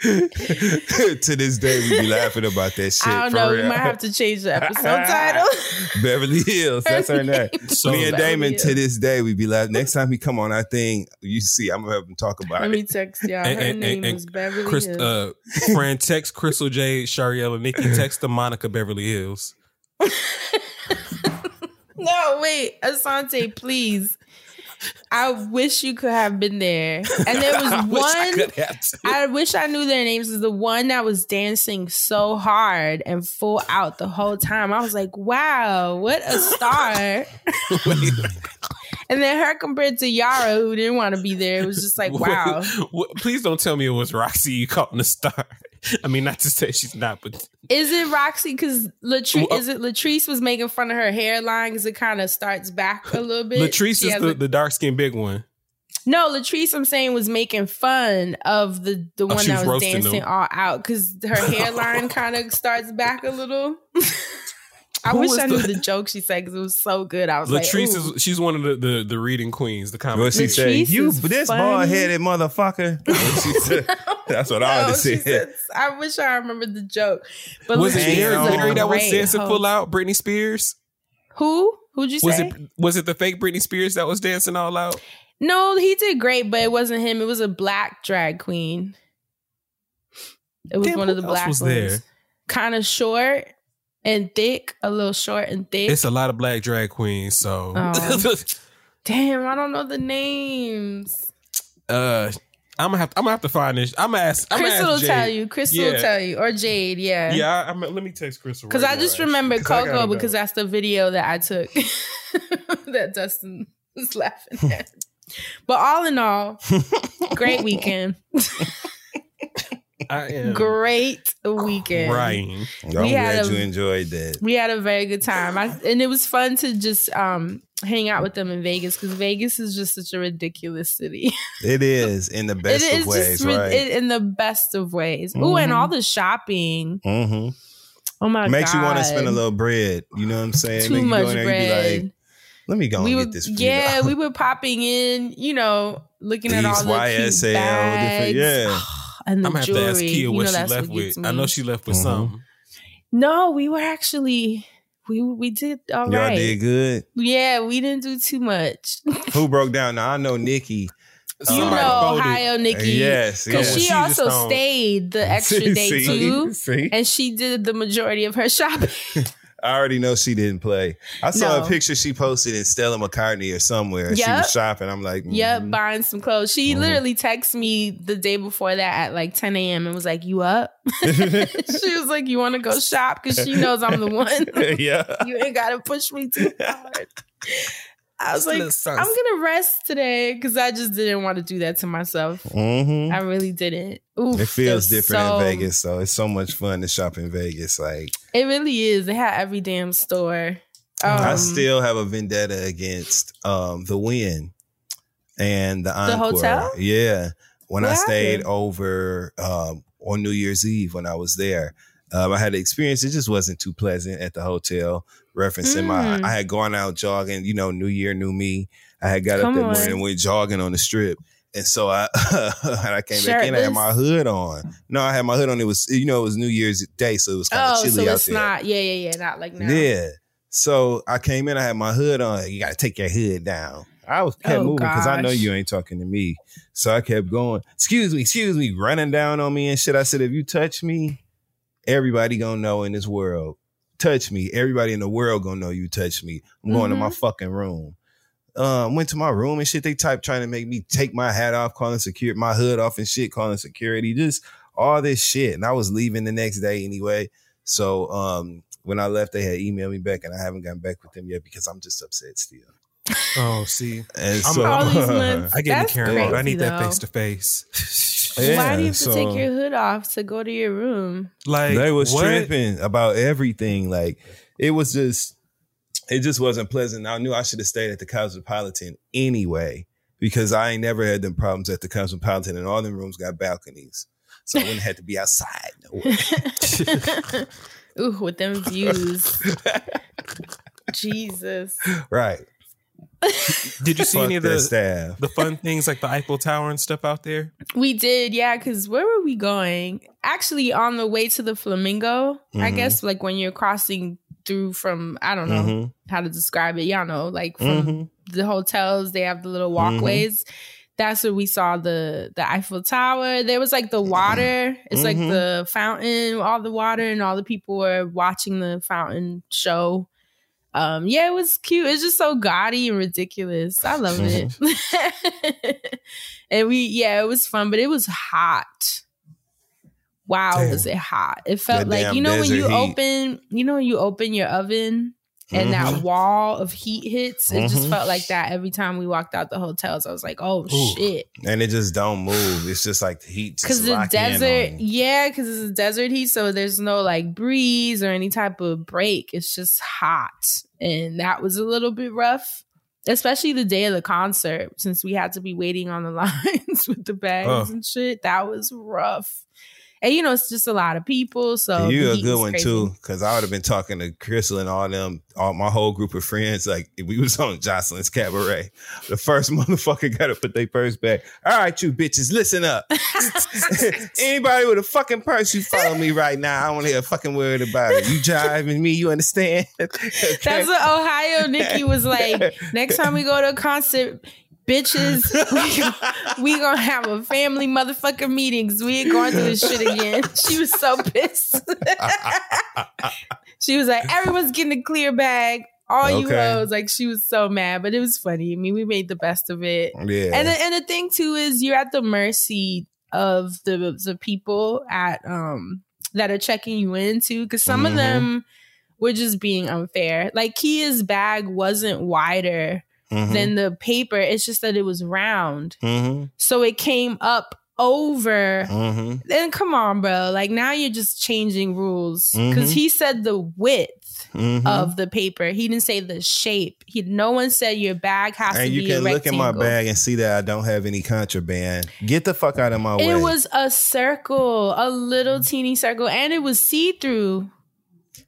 to this day, we be laughing about that shit. I don't for know. We might have to change the episode title. Beverly Hills. That's her name. So Me and Beverly Damon Hills. to this day we be laughing. Next time he come on our thing, you see, I'm gonna have him talk about Let it. Let me text y'all. Her And- and- name and- is Beverly Chris, Hills. uh, Fran, text Crystal J, Shariel, and Nikki. Text the Monica Beverly Hills. no, wait, Asante, please. I wish you could have been there. And there was I wish I one. too. I wish I knew their names. Is the one that was dancing so hard and full out the whole time. I was like, wow, what a star. and then her compared to Yara, who didn't want to be there, it was just like, wow. Please don't tell me it was Roxy you calling the star. I mean, not to say she's not, but Is it Roxy? Because Latrice, Well, uh, is it Latrice was making fun of her hairline because it kind of starts back a little bit? Latrice She is the, a- the dark skinned big one. No, Latrice, I'm saying was making fun of the the one Oh, she that was was dancing them. all out because her hairline kind of starts back a little. I Who wish I knew the- the joke she said because it was so good. I was Latrice like, Ooh. is she's one of the the, the reading queens, the comedy. What she queen. say? Latrice You this bald headed motherfucker. What she said? That's what I No, would say. said- I wish I remembered the joke. But Was it Latrice Darren is a Barry that was great dancing full host. out? Britney Spears? Who? Who'd you Was say? it was it the fake Britney Spears that was dancing all out? No, he did great, but it wasn't him. It was a black drag queen. It was Damn, one of the else black ones. there? Kind of short and thick, a little short and thick. It's a lot of black drag queens, so Oh. Damn, I don't know the names. uh I'm gonna have I'm gonna have to find this. I'm gonna ask. I'm gonna Crystal will tell you. Crystal Yeah. will tell you, or Jade. Yeah. Yeah, I'm, let me text Crystal. Because right I just actually, remember 'cause I Coco because that's the video that I took that Dustin was laughing at. But all in all, great weekend. I am Great weekend. Right. I'm We glad a- you enjoyed that. We had a very good time. I, and it was fun to just um hang out with them in Vegas because Vegas is just such a ridiculous city. It is in the best it of is ways, just right? it- in the best of ways. Ooh, and Mhm. all the shopping. mm-hmm. Oh my god. Makes you want to spend a little bread. You know what I'm saying? too Make you go much in there bread. and be like, let me go we and were, get this. few yeah, we were popping in, you know, looking at all the YSL, cute different- bags. yeah. and the I'm gonna have to ask Kia you what know, she left what with. me. I know she left with Mhm. something. No, we were actually we we did all Y'all right. did good. Yeah, we didn't do too much. Who broke down? Now I know Nikki. you Somebody know, voted. Ohio Nikki. Yes, Because yes. she She also don't- stayed the extra day See? too. See? And she did the majority of her shopping. I already know she didn't play. I saw No. a picture she posted in Stella McCartney or somewhere. She was shopping. I'm like, Yep, mhm. buying some clothes. She Mhm. literally texted me the day before that at like 10 a.m. and was like, You up? she was like, You want to go shop? Because she knows I'm the one. yeah. you ain't got to push me too hard. I was like. I'm going to rest today because I just didn't want to do that to myself. hmm I really didn't. Oof, It feels different so- in Vegas, so it's so much fun to shop in Vegas. Like It really is. They had every damn store. I Um, still have a vendetta against um the Wynn and the The hotel? Yeah, when I stayed over um, on New Year's Eve when I was there, um, I had an experience. It just wasn't too pleasant at the hotel. Referencing my, Mm. I had gone out jogging. You know, New Year, new me. I had got Come up that on. morning and went jogging on the strip. And so I, and I came back in. I had my hood on. No, I had my hood on. It was, you know, it was New Year's Day, so it was kind of Oh, chilly so out it's there. not. Yeah, yeah, yeah. Not like now. Yeah. So I came in, I had my hood on. You got to take your hood down. I was kept Oh, moving because I know you ain't talking to me. So I kept going. Excuse me, excuse me, running down on me and shit. I said, if you touch me, everybody gonna know in this world. Touch me, everybody in the world gonna know you touch me. I'm going to my fucking room. Um, went to my room and shit. They type trying to make me take my hat off, calling security, my hood off and shit, calling security. Just all this shit. And I was leaving the next day anyway. So um, when I left, they had emailed me back, and I haven't gotten back with them yet because I'm just upset still. Oh, see, And I'm- so All these months. I get in That's Karen. I crazy, need that face to face. Yeah, Why do you have to so- take your hood off to go to your room? Like they was what? tripping about everything. Like it was just, it just wasn't pleasant. I knew I should have stayed at the Cosmopolitan anyway because I ain't never had them problems at the Cosmopolitan, and all them rooms got balconies, so I wouldn't have to be outside. No way. Ooh, with them views. Jesus. right. Did you see Fuck any of the staff. the fun things like the Eiffel Tower and stuff out there? We did, yeah, because where were we going? Actually, on the way to the Flamingo, I Mhm. guess, like when you're crossing through from, I don't know Mhm. how to describe it. Y'all know, like from Mhm. the hotels, they have the little Mm-hmm. walkways. That's where we saw the the Eiffel Tower. There was like the water. It's like Mhm. the fountain, all the water, and all the people were watching the fountain show. Um, yeah, it was cute. It's just so gaudy and ridiculous. I love it. and we, yeah, it was fun, but it was hot. Wow, Damn. was it hot? It felt That like you know when you heat. open, you know when you open your oven and that Mhm. wall of heat hits. It just Mhm. felt like that every time we walked out the hotels. I was like, oh Ooh. shit. and it just don't move. It's just like the heat. Because Because the desert, yeah, because it's a desert heat, so there's no like breeze or any type of break. It's just hot, and that was a little bit rough, especially the day of the concert, since we had to be waiting on the lines with the bags Ugh. and shit. That was rough, and you know it's just a lot of people, so you the a good one crazy. too, because I would have been talking to Crystal and all them, all my whole group of friends. Like if we was on Jocelyn's cabaret. The first motherfucker got to put their purse back. All right, you bitches, listen up. Anybody with a fucking purse, you follow me right now. I don't want to hear a fucking word about it. You jiving me, you understand? Okay? That's what Ohio Nikki was like. Next time we go to a concert, bitches, we, we gonna have a family motherfucking meetings. We ain't going through this shit again. She was so pissed. she was like, everyone's getting a clear bag. All you Okay. hoes. Like she was so mad, but it was funny. I mean, we made the best of it. Yeah. And the, and the thing too is you're at the mercy of the the people at um that are checking you in too because some of Mhm. them were just being unfair. Like Kia's bag wasn't wider Mhm. than the paper. It's just that it was round. Mhm. So it came up over Mhm. come on, bro. Like now you're just changing rules. Because Mhm. he said the width Mhm. of the paper. He didn't say the shape. He no one said your bag has and to be. And you can look at my bag and see that I don't have any contraband. Get the fuck out of my way. It was a circle, a little teeny circle, and it was see through.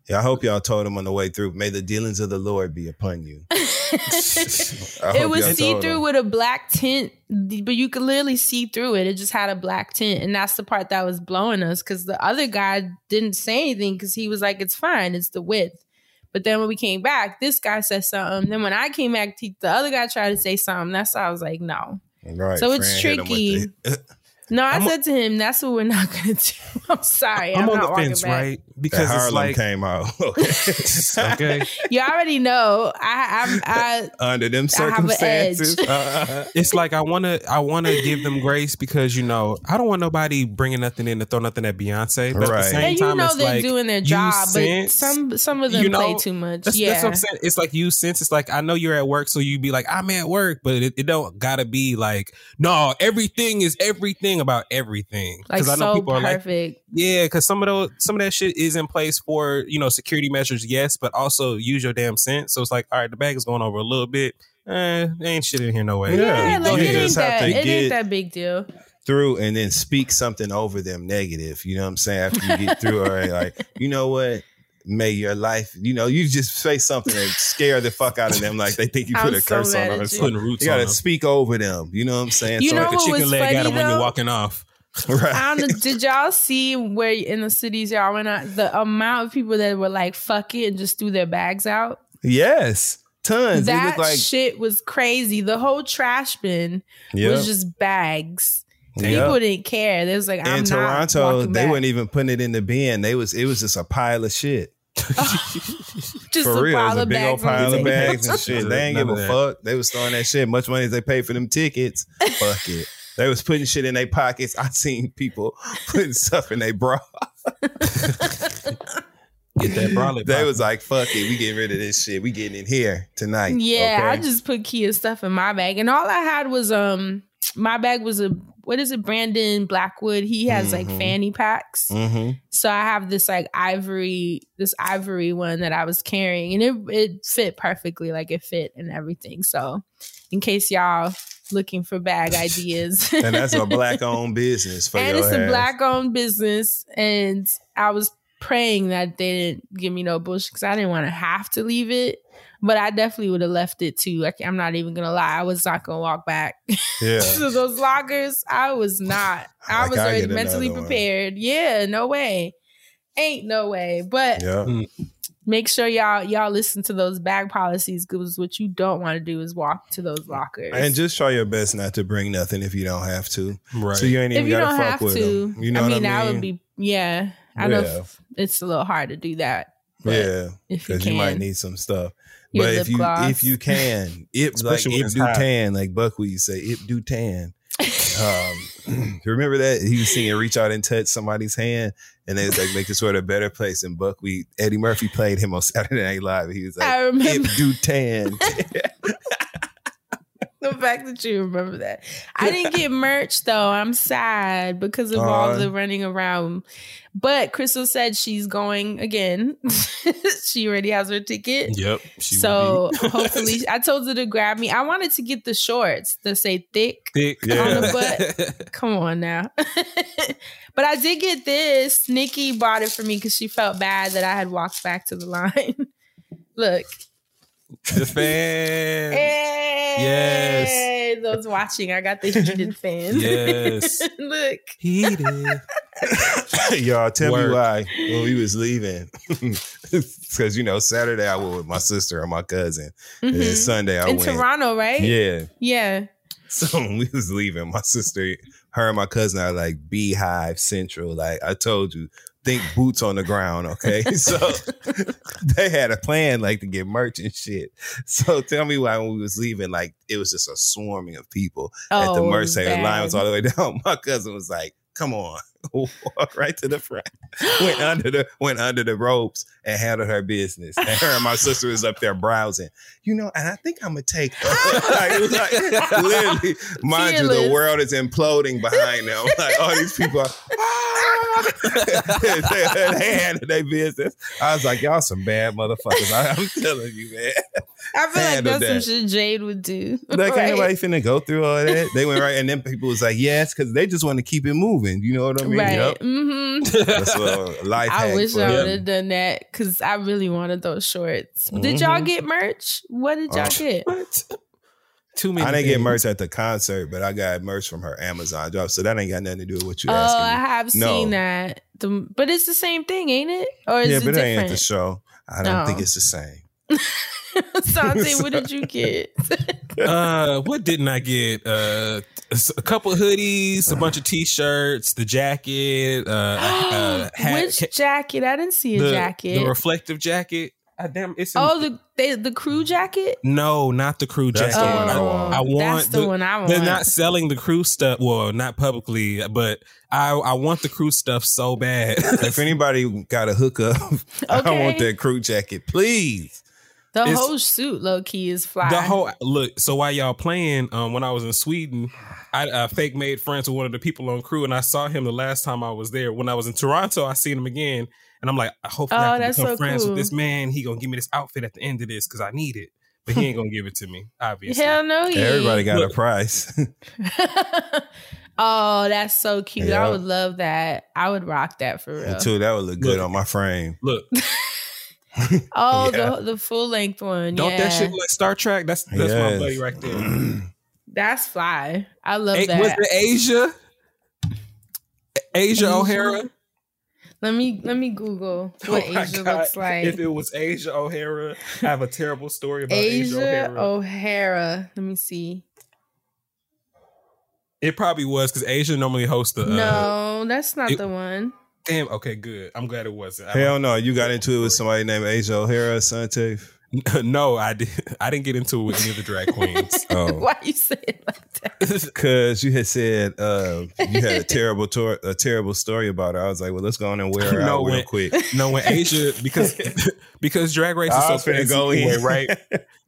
Yeah, I hope y'all told him on the way through. May the dealings of the Lord be upon you. It was see through with a black tint, but you could literally see through it. It just had a black tint, and that's the part that was blowing us because the other guy didn't say anything because he was like, "It's fine, it's the width." But then when we came back, this guy said something. Then when I came back, the other guy tried to say something. That's why I was like, "No." Right, So it's Fran hit him with tricky. the- No, I I'm a- said to him, "That's what we're not gonna do." I'm sorry, I'm, I'm on not the fence, back. right? That Because it's Harlem like came out. okay. You already know. I, I, I Under them I have an edge. circumstances. uh, it's like I want to I want to give them grace because you know I don't want nobody bringing nothing in to throw nothing at Beyonce. But at the same and you time, know it's they're like doing their you job, but sense- some some of them you know, play too much. That's, yeah, that's what I'm saying. It's like you sense. It's like I know you're at work, so you'd be like, I'm at work, but it, it don't gotta be like, no, everything is everything about everything. like I know so people are like, yeah, because some of those some of that shit is in place for you know security measures, yes, but also use your damn sense. So it's like, all right, the bag is going over a little bit. Eh, ain't shit in here no way. Yeah, yeah, you like it ain't just have that. to It get- ain't that big deal. through and then speak something over them negative. You know what I'm saying? After you get through, all right, like, you know what? May your life, you know, you just say something and scare the fuck out of them like they think you I'm put a so curse on them. at you. Putting roots You gotta them. speak over them. You know what I'm saying? You So know Like a what chicken was leg at funny, them when you're though? walking off. right. I don't know. Did y'all see where in the cities y'all went out? The amount of people that were like, "Fuck it," and just threw their bags out. Yes. Tons. It that like shit was crazy. The whole trash bin Yep. was just bags. Yep. People didn't care. They was like, I'm in not Toronto, they back. weren't even putting it in the bin. They was it was just a pile of shit. just For a real, it pile a of big old bags. on pile of bags and shit. They ain't give a fuck. They was throwing that shit. Much money as they paid for them tickets. Fuck it. They was putting shit in their pockets. I seen people putting stuff in their bra. Get that bralette. They poppin'. was like, "Fuck it, we getting rid of this shit. We getting in here tonight." Yeah, I just put Kia stuff in my bag, and all I had was um my bag was a what is it? Brandon Blackwood. He has like Mhm. fanny packs. Mm-hmm. So I have this like ivory, this ivory one that I was carrying, and it it fit perfectly, like it fit and everything. So, in case y'all looking for bag ideas, And that's a black owned business for and it's a black owned business, and I was praying that they didn't give me no bullshit because I didn't want to have to leave it. But I definitely would have left it too. Like, I'm not even gonna lie, I was not gonna walk back Yeah. to those lockers. I was not. I Like, was I already mentally another one. prepared. Yeah, no way. Ain't no way. But Yeah. Mm. make sure y'all y'all listen to those bag policies because what you don't want to do is walk to those lockers. And just try your best not to bring nothing if you don't have to. Right. So you ain't even if you gotta don't fuck have with to, them. You know I mean, what I that mean? would be yeah. I know Yeah. f- it's a little hard to do that. but yeah, if you because you, might need some stuff. Your but lip if you gloss. if you can, if like Especially when if it's do hot. tan, like Buckwheat you say, if do tan. Um, remember that he was singing "Reach Out and Touch Somebody's Hand," and they was like, "Make this world a better place." And Buckwheat, Eddie Murphy played him on Saturday Night Live. He was like, I remember "If do tan." the fact that you remember that. I didn't get merch though. I'm sad because of all uh-huh. the running around. But Crystal said she's going again. she already has her ticket. Yep. She so hopefully, I told her to grab me. I wanted to get the shorts that say thick. thick. Yeah. on the Come on now. but I did get this. Nikki bought it for me because she felt bad that I had walked back to the line. Look. the fan. Hey, Yes. Those watching, I got the heated fan. Yes. Look. He did. Y'all tell me why when we was leaving. Because you know, Saturday I went with my sister and my cousin. And then Mhm. Sunday I In went. Toronto, right? Yeah. Yeah. So when we was leaving, my sister, her and my cousin are like BeyHive Central. Like I told you, think boots on the ground, okay? So they had a plan like to get merch and shit. So tell me why when we was leaving, like it was just a swarming of people at the Oh, merch table. Line was all the way down. My cousin was like, come on. Walk right to the front. Went under the went under the ropes and handled her business. And her and my sister was up there browsing. You know, and I think I'm gonna take like, it was like literally, mind you, the world is imploding behind them. Like all these people are ah! they, they handled their business. I was like, y'all some bad motherfuckers. I, am telling you, man. I feel like that's that. some shit Jade would do. Like right? ain't nobody finna go through all that. They went right, and then people was like, "Yes," because they just want to keep it moving. You know what I mean? Right. Yep. hmm That's a life I wish for I would have done that because I really wanted those shorts. Did y'all Mhm. get merch? What did y'all Oh. get? What? Too many. I didn't get merch at the concert, but I got merch from her Amazon drop. So that ain't got nothing to do with what you Oh, asking. I have No. seen that. The, but it's the same thing, ain't it? Or is yeah, it but it ain't at different? the show. I don't No. think it's the same. Sante, what did you get? uh, what didn't I get? Uh, a couple of hoodies, a bunch of t-shirts, the jacket, uh, a, a hat, Which jacket? I didn't see a the, jacket. the reflective jacket. Ah, damn, it's in- oh, the they, the crew jacket. no, not the crew That's jacket. the one I Oh, want. I want That's the, one I want. They're not selling the crew stuff. Well, not publicly, but I I want the crew stuff so bad. if anybody got a hookup, I want that crew jacket, please. The it's- whole suit, low key, is fly. the whole look. So while y'all playing, um, when I was in Sweden, I uh, fake made friends with one of the people on crew, and I saw him the last time I was there. When I was in Toronto, I seen him again, and I'm like, hopefully Oh, I can that's become so friends cool. with this man. He gonna give me this outfit at the end of this because I need it, but he ain't gonna give it to me. Obviously, Hell no, he Everybody got Look. a price. oh, that's so cute. Yeah. I would love that. I would rock that for real. Too, that would look good Look. on my frame. look, Oh, Yeah. the the full length one. don't yeah. that shit look like Star Trek? That's that's my buddy right there. That's fly. I love A- that. was it Asia? Asia Asia? O'Hara. let me let me Google what Oh Asia God. looks like. If it was Asia O'Hara, I have a terrible story about Asia, Asia O'Hara. O'Hara. Let me see. It probably was because Asia normally hosts the. Uh, no, that's not it- the one. Damn. Okay. Good. I'm glad it wasn't. I Hell no, you got into it with somebody named Asia O'Hara, Sante. no, I did. I didn't get into it with any of the drag queens. Oh, Why you say it like that? because you had said uh, you had a terrible tor- a terrible story about her. I was like, well, let's go on and wear her No, out real quick. No, when Asia because because drag race is I so was finna crazy go anyway, in. right?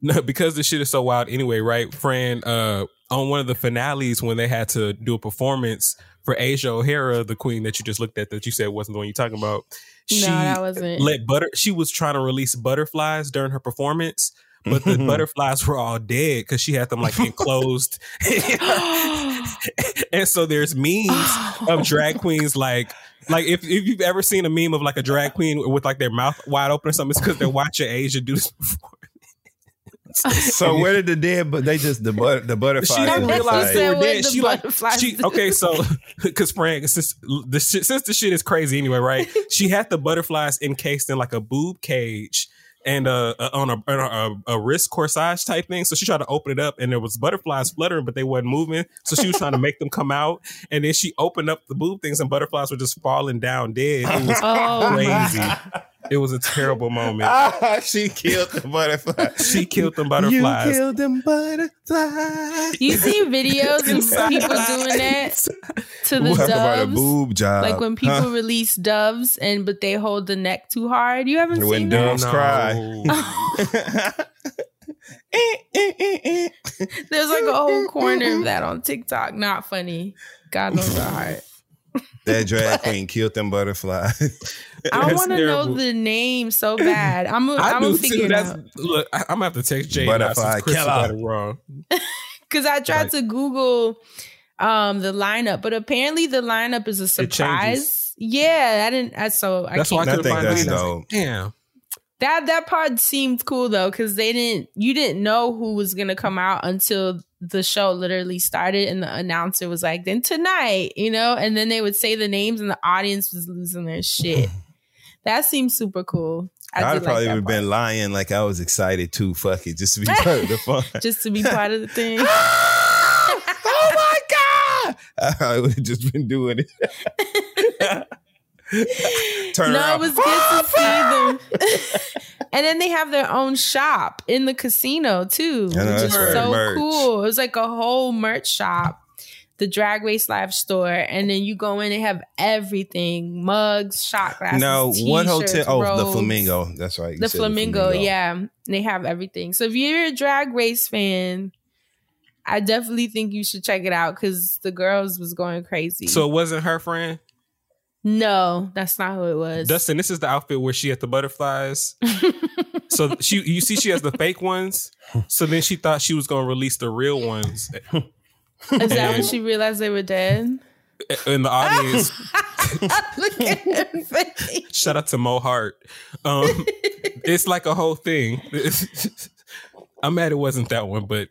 No, because the shit is so wild anyway, right? Fran, uh, on one of the finales when they had to do a performance for Asia O'Hara, the queen that you just looked at that you said wasn't the one you're talking about. No, that wasn't. let butter. She was trying to release butterflies during her performance. But the mm-hmm. butterflies were all dead because she had them like enclosed. and so there's memes of drag queens like like if, if you've ever seen a meme of like a drag queen with like their mouth wide open or something, it's because they're watching Asia do this before. So where did the dead? But they just the but the butterflies. She didn't realize they were dead. the She like butterflies she okay. So because Frank, since the shit, since the shit is crazy anyway, right? She had the butterflies encased in like a boob cage and uh, uh, on a, on a a wrist corsage type thing. So she tried to open it up, and there was butterflies fluttering, but they wasn't moving. So she was trying to make them come out, and then she opened up the boob things, and butterflies were just falling down dead. It was Oh, crazy. It was a terrible moment. Ah, she killed the butterflies. She killed them butterflies. You killed them butterflies. You see videos of people doing that to the Talk about a doves? boob job. Like when people Huh? release doves and but they hold the neck too hard. You haven't When seen doves that? cry. Eh, eh, eh, There's like a whole corner of that on TikTok. Not funny. God knows our heart. That drag queen killed them butterflies. I want to know the name so bad. I'm gonna I I'm do gonna too. figure it That's out. look. I, I'm gonna have to text Jay Butterfly now since Chris killer. got it wrong. Because I tried Like- to Google um the lineup, but apparently the lineup is a changes. surprise. Yeah, I didn't. I so I That's why I can't- I couldn't think find that's it. Dope. like, Damn. That that part seemed cool though because they didn't you didn't know who was gonna come out until the show literally started and the announcer was like then tonight you know and then they would say the names and the audience was losing their shit that seems super cool I like probably that have been lying like I was excited too. Fuck it, just to be part of the fun. just to be part of the thing oh my god! I would have just been doing it. Turn no, around. it was good to see them. and then they have their own shop in the casino too, I know, which is right. so Merch. cool. It was like a whole merch shop, the Drag Race Live store, and then you go in and have everything: mugs, shot glasses. No, what hotel? t-shirts, Oh, the. Flamingo. That's right. you The flamingo, yeah, they have everything. So if you're a Drag Race fan. I definitely think you should check it out because the girls was going crazy. So it wasn't her friend no, that's not who it was. Dustin. This is the outfit where she had the butterflies. so she, you see, she has the fake ones. So then she thought she was gonna release the real ones Is that when she realized they were dead? in the audience. Look at her face. Shout out to Mo Heart. Um, it's like a whole thing. I'm mad it wasn't that one, but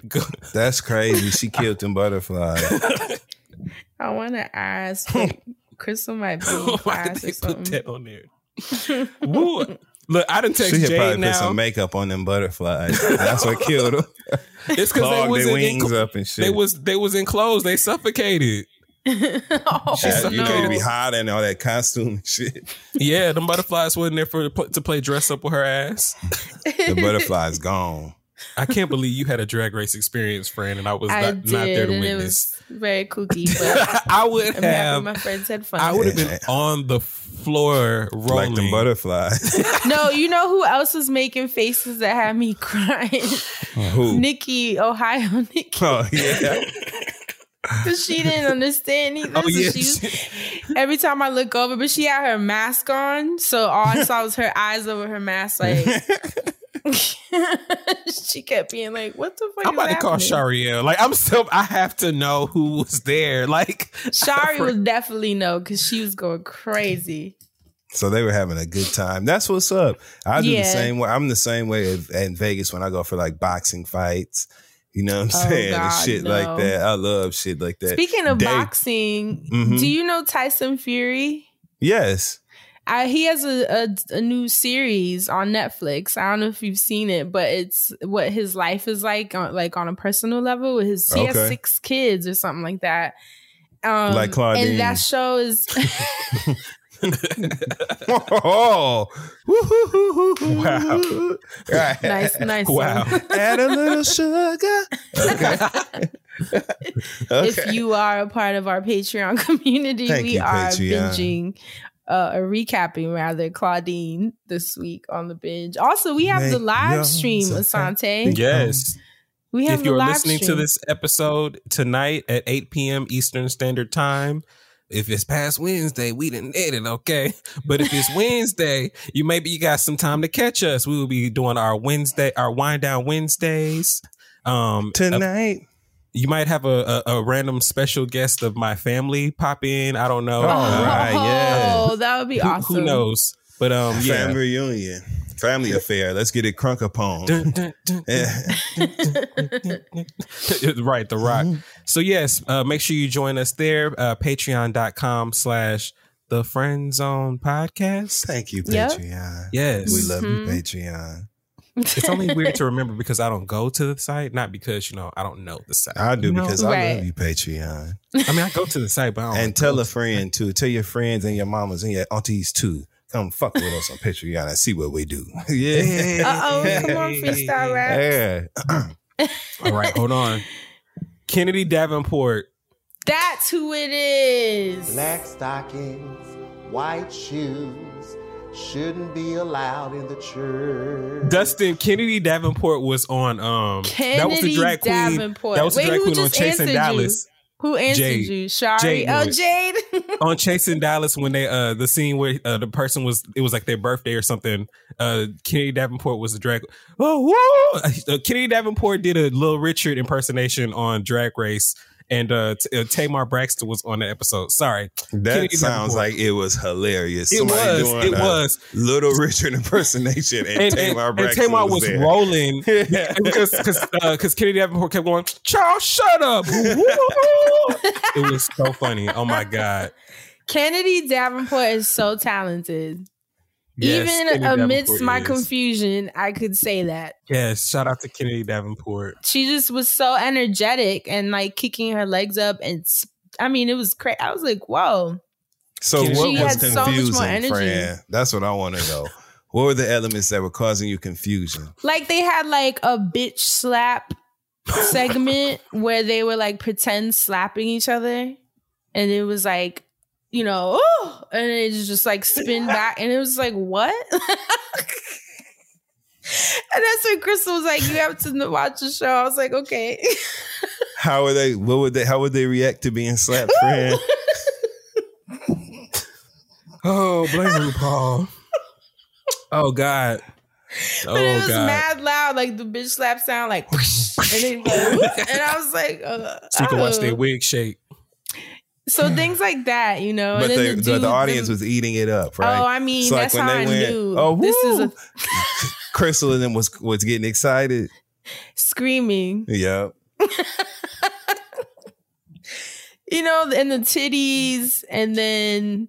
That's crazy. She killed them butterflies. I want to ask. but Crystal might be in why did class they or put that on there? Woo. Look, I didn't text She had Jade probably now. put some makeup on them butterflies. That's what killed them. it's because they Clogged was their in, wings up and shit. they was they was enclosed. They suffocated. oh, She Yeah, said you no. could be hot and all that costume and shit. Yeah, them butterflies wasn't there for to play dress up with her ass. The butterfly's gone. I can't believe you had a drag race experience, friend, and I was I not, did, not there to and it witness. Was very kooky. But I would I'm happy have. my friends had fun. I would have been on the floor rolling. Like the butterfly. no, you know who else was making faces that had me crying? Who? Nikki, Ohio Nikki. Oh, yeah. Because she didn't understand either. Oh, so she was, every time I look over, but she had her mask on, so all I saw was her eyes over her mask. Like she kept being like, "What the fuck?" I'm is about to call? Shariel. Like I'm still. I have to know who was there. Like Shari would definitely know because she was going crazy. So they were having a good time. That's what's up. I do the same way. I'm the same way at- in Vegas when I go for like boxing fights. You know what I'm Oh, saying? and God, shit no. like that. I love shit like that. Speaking of They- boxing, Mhm. do you know Tyson Fury? Yes. I, he has a, a a new series on Netflix. I don't know if you've seen it, but it's what his life is like, on, like on a personal level. His he has six kids or something like that. Um, Like Claudine. and that show is oh, Wow. Right. Nice, nice. Wow. Add a little sugar. Okay. If you are a part of our Patreon community, Thank we you, are Patreon. binging. Uh, or recapping rather Claudine this week on the binge. Also, we have Make the live yours stream, a Asante. Yes. We have if the you're live listening to this episode tonight at 8 p.m. Eastern Standard Time, if it's past Wednesday, we didn't did it, okay? But if it's Wednesday, you maybe you got some time to catch us. We will be doing our Wednesday, our wind down Wednesdays. Um, Tonight. You might have a, a, a random special guest of my family pop in. I don't know. Oh, right, yeah. Oh, that would be Who, awesome. who knows? But um, yeah. Family reunion. Family affair. Let's get it crunk upon. Right, The Rock. So yes, uh, make sure you join us there. Uh, Patreon.com slash the Friend Zone Podcast. Thank you, Yep. Patreon. Yes. We love Mhm. you, Patreon. It's only weird to remember because I don't go to the site, not because, you know, I don't know the site. I do You know? because I Right. love you, Patreon. I mean, I go to the site, but I don't And tell a friend too. Tell your friends and your mamas and your aunties too. Come fuck with us on Patreon and see what we do. yeah. Uh-oh, come on, freestyle rap. Yeah. All right, hold on. Kennedy Davenport. That's who it is. Black stockings, white shoes shouldn't be allowed in the church. Dustin Kennedy Davenport was on um that was the Kennedy drag queen. Davenport. That was the Wait, drag queen on just Chase and answered you? Dallas. Who answered Jade. you? Shari. Jade oh. Jade. on Chase in Dallas when they uh the scene where uh, the person was it was like their birthday or something. Uh Kennedy Davenport was the drag. Oh, whoa! Uh, Kennedy Davenport did a Little Richard impersonation on Drag Race, and uh, T- uh Tamar Braxton was on the episode. Sorry, That Kennedy sounds like it was hilarious. It Somebody was, doing it was. Little Richard impersonation and, and, and, Tamar and Braxton Tamar was, was, there. rolling because because because Kennedy Davenport kept going. Charles, shut up! it was so funny. Oh my god! Kennedy Davenport is so talented. Yes, Even Kennedy amidst my is. confusion, I could say that. Yes, shout out to Kennedy Davenport. She just was so energetic and like kicking her legs up. And I mean, it was crazy. I was like, whoa. So She what was had so much more energy. friend? That's what I want to know. What were the elements that were causing you confusion? Like they had like a bitch slap segment where they were like pretend slapping each other. And it was like, you know, oh, and it just like spin back. And it was like, what? and that's when Crystal was like, you have to watch the show. I was like, okay. How were they? What would they? How would they react to being slapped, friend? Oh, blame RuPaul. Oh God. Oh but it was God. mad loud, like the bitch slap sound, like, and, then, like, and I was like, uh, So you can watch oh. their wig shake. So things like that, you know. but and they, the, the, dude, the audience the- was eating it up, right? Oh, I mean, It's like that's when how they I went, knew. "Oh, this is a Crystal and them was was getting excited. screaming. Yeah. You know, and the titties, and then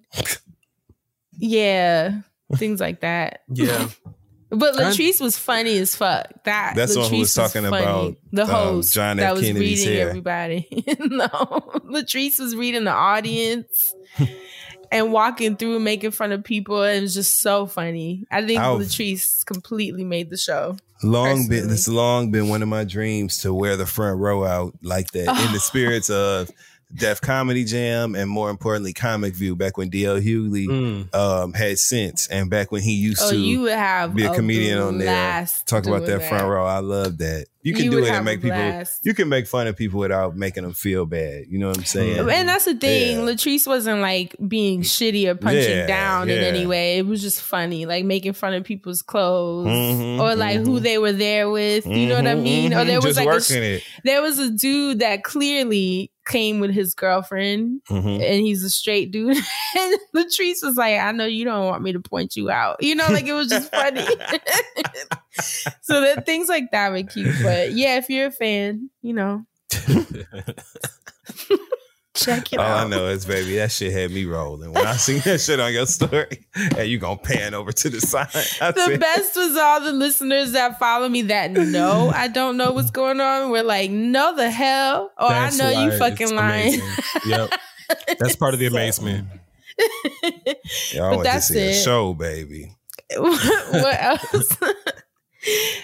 yeah, things like that. Yeah. But And- Latrice was funny as fuck. That That's the one who Latrice was talking funny. about, the um, host John that was Kennedy's reading hair. everybody. no, Latrice was reading the audience and walking through, making fun of people. It was just so funny. I think I've- Latrice completely made the show. Long been Personally. this long been one of my dreams to wear the front row out like that in the spirits of Def Comedy Jam and more importantly Comic View back when DL Hughley Mm. um, had sense and back when he used Oh, to you would have be a comedian on there talk about doing that front row. I love that. You can You do it and make people you can make fun of people without making them feel bad. You know what I'm saying? And that's the thing. Yeah. Latrice wasn't like being shitty or punching Yeah, down in any way. It was just funny, like making fun of people's clothes Mhm, or like who mhm. they were there with. You know what I Mhm, mean? Or there was Just like a it. there was a dude that clearly came with his girlfriend Mhm. and he's a straight dude. and Latrice was like, I know you don't want me to point you out. You know, like it was just funny. so that things like that were cute. But yeah, if you're a fan, you know. Check it All out. I know is, baby, that shit had me rolling. When I seen that shit on your story, and you gonna pan over to the side. I the said, best was all the listeners that follow me that know I don't know what's going on. We're like, no the hell. Or That's I know you fucking it's lying. Yep. That's part of the amazement. Y'all But went to that's see a show, baby. what else?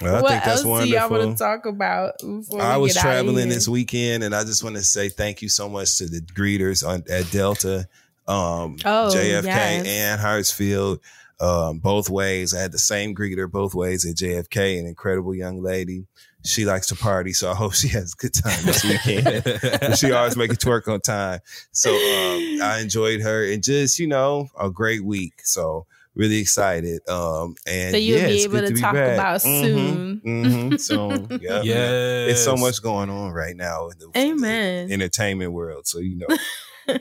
Well, I what think that's else do y'all want to talk about? before I we was traveling here? this weekend, and I just want to say thank you so much to the greeters on at Delta, um, Oh, JFK, yes. and Hartsfield. Um, both ways. I had the same greeter both ways at JFK, an incredible young lady. She likes to party, so I hope she has a good time this weekend. She always make it work on time. So um, I enjoyed her, and just you know, a great week. So really excited. Um, and So you'll yeah, be able good to be talk back. about Mhm, soon. mhm, soon. Yeah. Yes. It's so much going on right now in the Amen. entertainment world. So you know,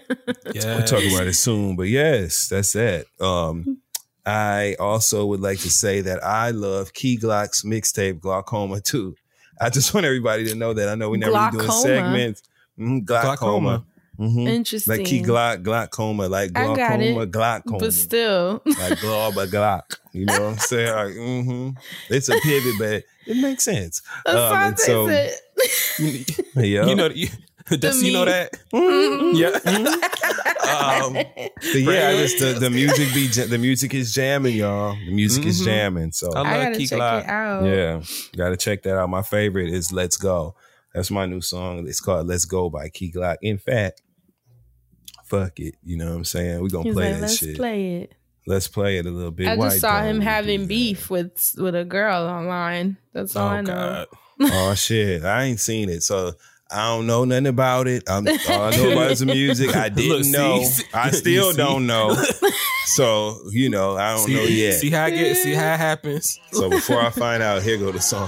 Yes. we'll talk about it soon. But yes, that's it. Um, I also would like to say that I love Key Glock's mixtape Glockoma too. I just want everybody to know that. I know we never really doing Glaucoma? segments. Mhm, glaucoma. Mhm. Interesting. Like Key Glock, glaucoma, like I got glaucoma, it, glaucoma. but still. like glauba glock. You know what I'm saying? Like, mm-hmm. It's a pivot, but it makes sense. Um, and so, said. yeah. You know, you, does you know me. that? Mhm. Yeah. um, but yeah, I just the, the music be the music is jamming, y'all. The music is Mhm. jamming. So I I gotta Key check Glock. it out. yeah, gotta check that out. My favorite is "Let's Go." That's my new song. It's called "Let's Go" by Key Glock. In fact, fuck it. You know what I'm saying? We're gonna He's play like, that let's shit. play it. Let's play it a little bit. I Why just saw him having do that? beef with with a girl online. That's all oh, I Oh know. God. oh shit, I ain't seen it, so I don't know nothing about it. I'm, all I know about is the music. I didn't Look, see, know. see- I still don't know. So you know, I don't See, know yet. see how I get. See how it happens. So before I find out, here go the song.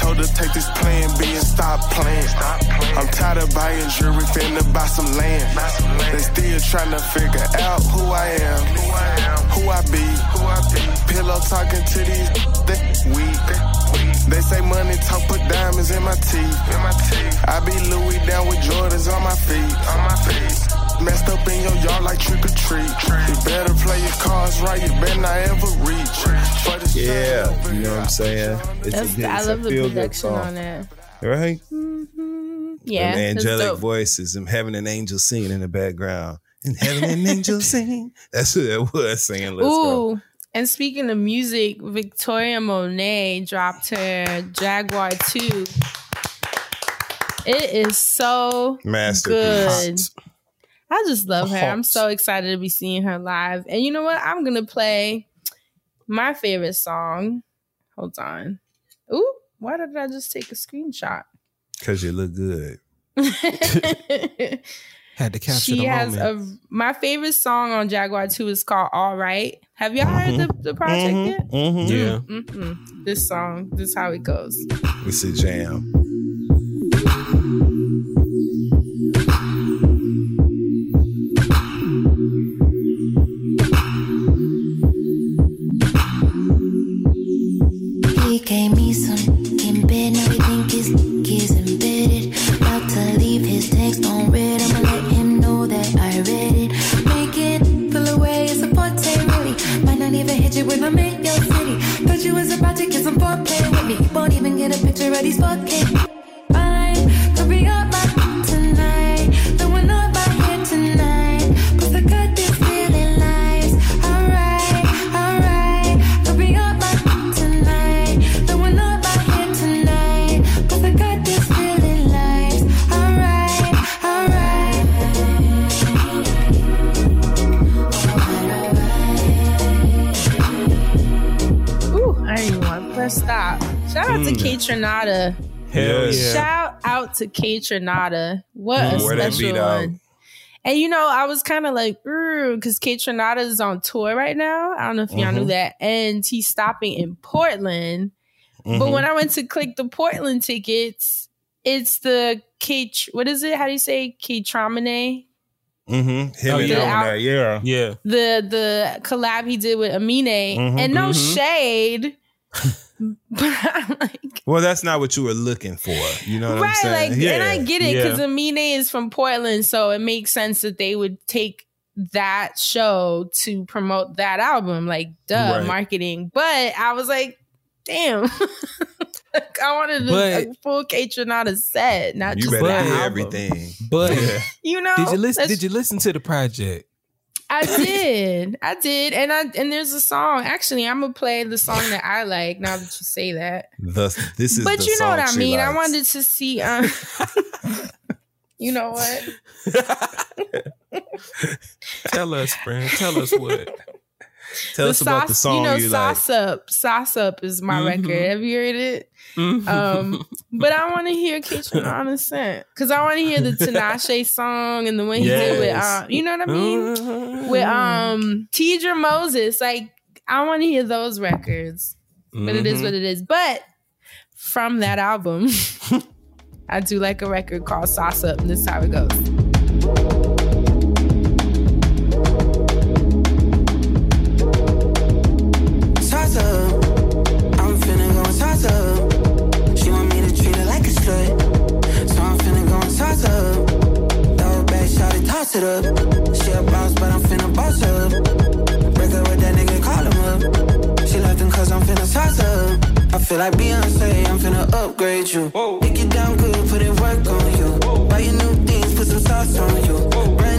told her take this plan B and stop playing. I'm tired of buying jewelry, finna buy some land. They still trying to figure out who I am, who I be. Pillow talking to these, weak. They say money talk, put diamonds in my teeth. in my teeth. I be Louis down with Jordans on my feet. On my feet. Messed up in your yard like trick or treat. You better play your cards right. You better not ever reach. Yeah, you know what I'm saying. It's That's, good- I it's a love the feel-good production song. on that. right? Mm-hmm. Yeah, Them angelic voices, and having an angel singing in the background, and having an angel sing. That's who that was saying. Let's go. Ooh, and speaking of music, Victoria Monet dropped her Jaguar 2. It is so Masterpiece. good. I just love her. I'm so excited to be seeing her live. And you know what? I'm gonna play my favorite song. Hold on. Ooh, why did I just take a screenshot? Because you look good. Had to capture she the has moment. a my favorite song on Jaguar 2 is called All Right. Have y'all heard the, the project Mhm, yet? mhm. yeah. Mm-mm. This song, this is how it goes. It's a jam. you when I'm in your city. Thought you was about to get some foreplay with me. Won't even get a picture of these fucking. Shout out to. Kaytranada. Hell yeah. Shout out to Kaytranada. What a Mm, where special beat out? one. And you know, I was kind of like, because Kaytranada is on tour right now. I don't know if y'all knew Mhm. that. And he's stopping in Portland. But Mhm. when I went to click the Portland tickets, it's the Kate, what is it? How do you say? Kaytraminé? Mm-hmm. Him Oh, and yeah. Elmer, The yeah. Yeah. the the collab he did with Amine, Mhm, and no mhm. shade. but I'm like, Well, that's not what you were looking for. You know what I'm right, saying? like, and I get it because Yeah. Amine is from Portland, so it makes sense that they would take that show to promote that album, like duh, Right. marketing. But I was like, damn, like, I wanted a, But- a full Kaytranada set, not you just better that album. everything. But You know, did you listen? Did you listen to the project? I did. I did. And I and there's a song. Actually, I'm gonna play the song that I like now that you say that. The, this is but the you know what I mean. I wanted to see um You know what? Tell us, friend. Tell us what. Tell us about the song you know, you like. Sauce Up. Sossaup is my Mhm. record. Have you heard it? Mhm. Um, but I want to hear Kitchen on a scent because I want to hear the Tinashe song and the one he did with, uh, you know what I mean? With um Teedra Moses. Like, I want to hear those records. But it is Mhm. what it is. But from that album, I do like a record called Sossaup, and this is how it goes. Sauce Up. I'm finna go on Sauce Up. She wants me to treat her like a stray. So I'm finna go on Sauce Up. No, baby, she ought to toss it up. Feel like Beyonce, I'm finna upgrade you. Make it down good, put in work on you. Buy you new things, put some sauce on you. Brand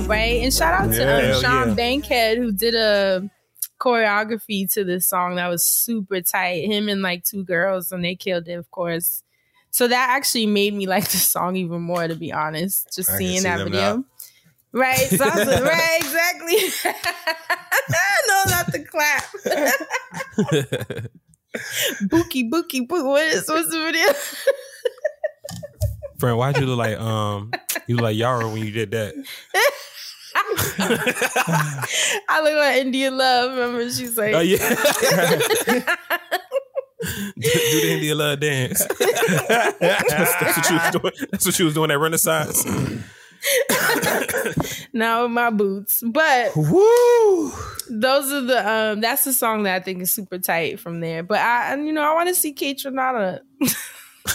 dope, right? And shout out to um, Sean yeah. Bankhead who did a choreography to this song that was super tight. Him and like two girls, and they killed it, of course. So that actually made me like the song even more, to be honest. Just I seeing see that video. now. Right, so I was like, right, exactly. no, not the clap. Bookie, bookie, bookie. What is what's the video? Friend, why'd you look like um you look like Yara when you did that? I look like Indian Love. Remember, she's like, Oh yeah. do the Indian love dance. that's, that's what she was doing. That's what she was doing at Renaissance. now with my boots. But Woo! those are the um that's the song that I think is super tight from there. But I and, you know I want to see Kaytranada.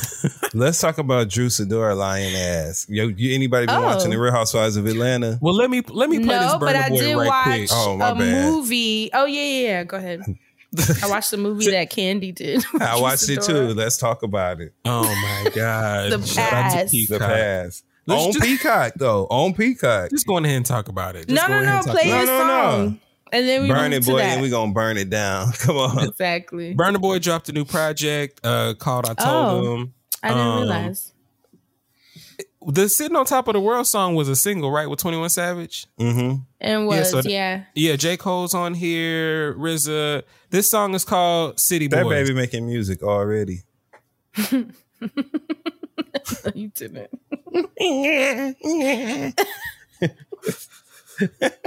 Let's talk about Drew Sidora lying ass. Yo, you, anybody been Oh. watching the oh. Real Housewives of Atlanta? Well, let me let me play this No, but Burna I Boy right watch quick. Oh, my a bad. movie. Oh yeah, yeah, yeah. Go ahead. I watched the movie that Candy did. I watched it too. Let's talk about it. Oh my god. The Shout past. The Peacock. past. Let's on just- Peacock though. On Peacock. Just go ahead and talk about it. Just No, go no, ahead no. and talk Play No, his no, no. song, and then we burn move it, to boy, that. and we gonna burn it down. Come on. exactly. Burna Boy dropped a new project uh, called I Told Oh. Him. I didn't Um, realize. The Sitting on Top of the World song was a single, right, with 21 Savage? Mm-hmm. And yeah, was so yeah. th- Yeah, J. Cole's on here, RZA. This song is called City That Boys. baby making music already. you didn't.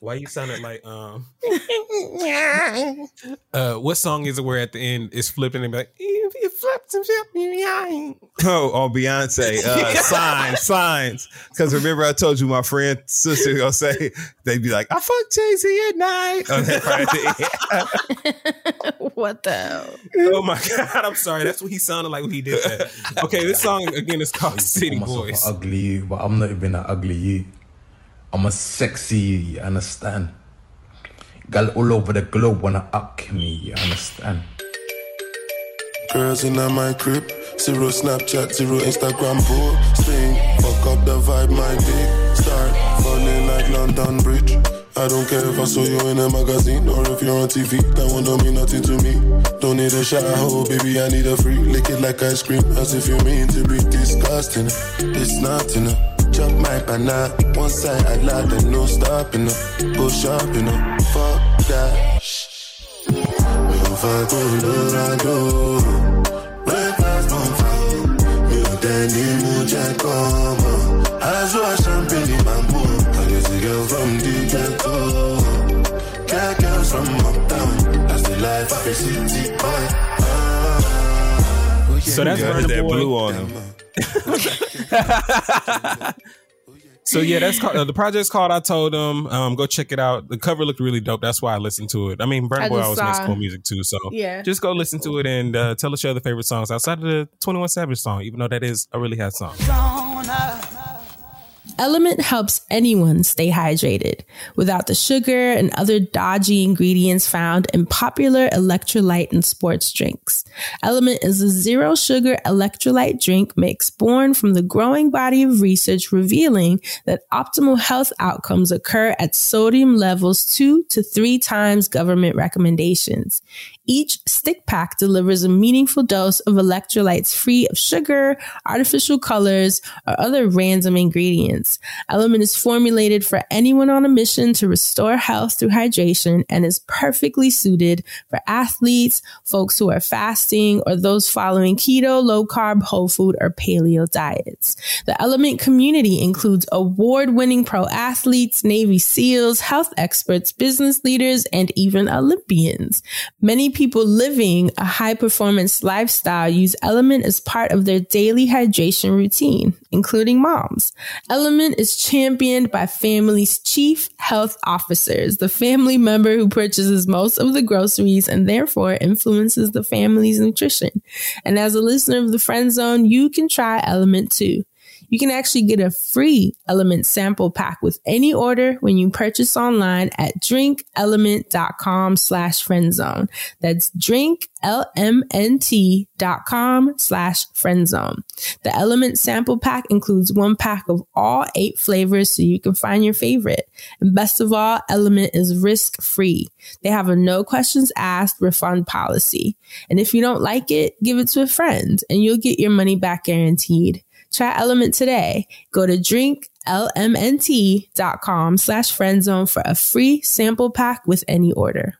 Why you sounded like um uh what song is it where at the end it's flipping and be like if you flip some shit, you. Oh, on Beyonce. Uh, signs, signs. Because remember, I told you my friend sister gonna say they'd be like, "I fuck Jay Z at night." Oh, that part at the end. what the hell? Oh my god, I'm sorry. That's what he sounded like when he did that. Okay, this song again is called City call myself Boys. ugly you, but I'm not even an ugly you. I'm a sexy understand? Girl all over the globe wanna up me, you understand? Girls in my crib, zero Snapchat, zero Instagram posting. Fuck up the vibe, my dick start falling like London Bridge. I don't care if I saw you in a magazine or if you're on TV. That one don't mean nothing to me. Don't need a shower, baby. I need a free. Lick it like ice cream, as if you mean to be disgusting. It's not enough. Chop my banana, one side I lie, then no stopping up. Go shopping up, fuck that. fa Colorado. Where class on fire. Mi ò tẹ́ni mú jẹ́ kọ́mọ. Aṣọ champagne bamboo. Crazy girl from the ghetto. Girl, girls from uptown. That's the life of a city boy. So that's Yeah, I Burna heard that Boy. blue on him. So yeah, that's called, uh, the project's called. I told them, um, go check it out. The cover looked really dope. That's why I listened to it. I mean, Burna Boy just always makes cool music too. So Yeah. just go listen to it and uh, tell us your other favorite songs outside of the Twenty One Savage song, even though that is a really hot song. Element helps anyone stay hydrated without the sugar and other dodgy ingredients found in popular electrolyte and sports drinks. Element is a zero sugar electrolyte drink mix born from the growing body of research revealing that optimal health outcomes occur at sodium levels two to three times government recommendations. Each stick pack delivers a meaningful dose of electrolytes free of sugar, artificial colors, or other random ingredients. Element is formulated for anyone on a mission to restore health through hydration and is perfectly suited for athletes, folks who are fasting, or those following keto, low carb, whole food, or paleo diets. The Element community includes award winning pro athletes, Navy SEALs, health experts, business leaders, and even Olympians. Many people living a high performance lifestyle use Element as part of their daily hydration routine, including moms. Element is championed by families' chief health officers, the family member who purchases most of the groceries and therefore influences the family's nutrition. And as a listener of the Friend Zone, you can try Element too. You can actually get a free Element sample pack with any order when you purchase online at drinklmnt.com slash friendzone. That's drinklmnt.com slash friendzone. The Element sample pack includes one pack of all eight flavors so you can find your favorite. And best of all, Element is risk free. They have a no questions asked refund policy. And if you don't like it, give it to a friend and you'll get your money back guaranteed. Try Element today. Go to drinklmnt.com slash friendzone for a free sample pack with any order.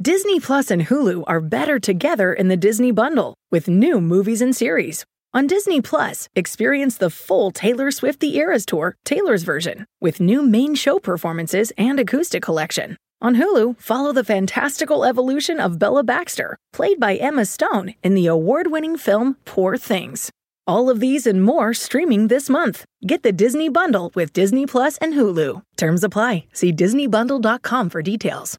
Disney Plus and Hulu are better together in the Disney bundle with new movies and series. On Disney Plus, experience the full Taylor Swift The Eras Tour, Taylor's version, with new main show performances and acoustic collection. On Hulu, follow the fantastical evolution of Bella Baxter, played by Emma Stone in the award winning film Poor Things. All of these and more streaming this month. Get the Disney Bundle with Disney Plus and Hulu. Terms apply. See DisneyBundle.com for details.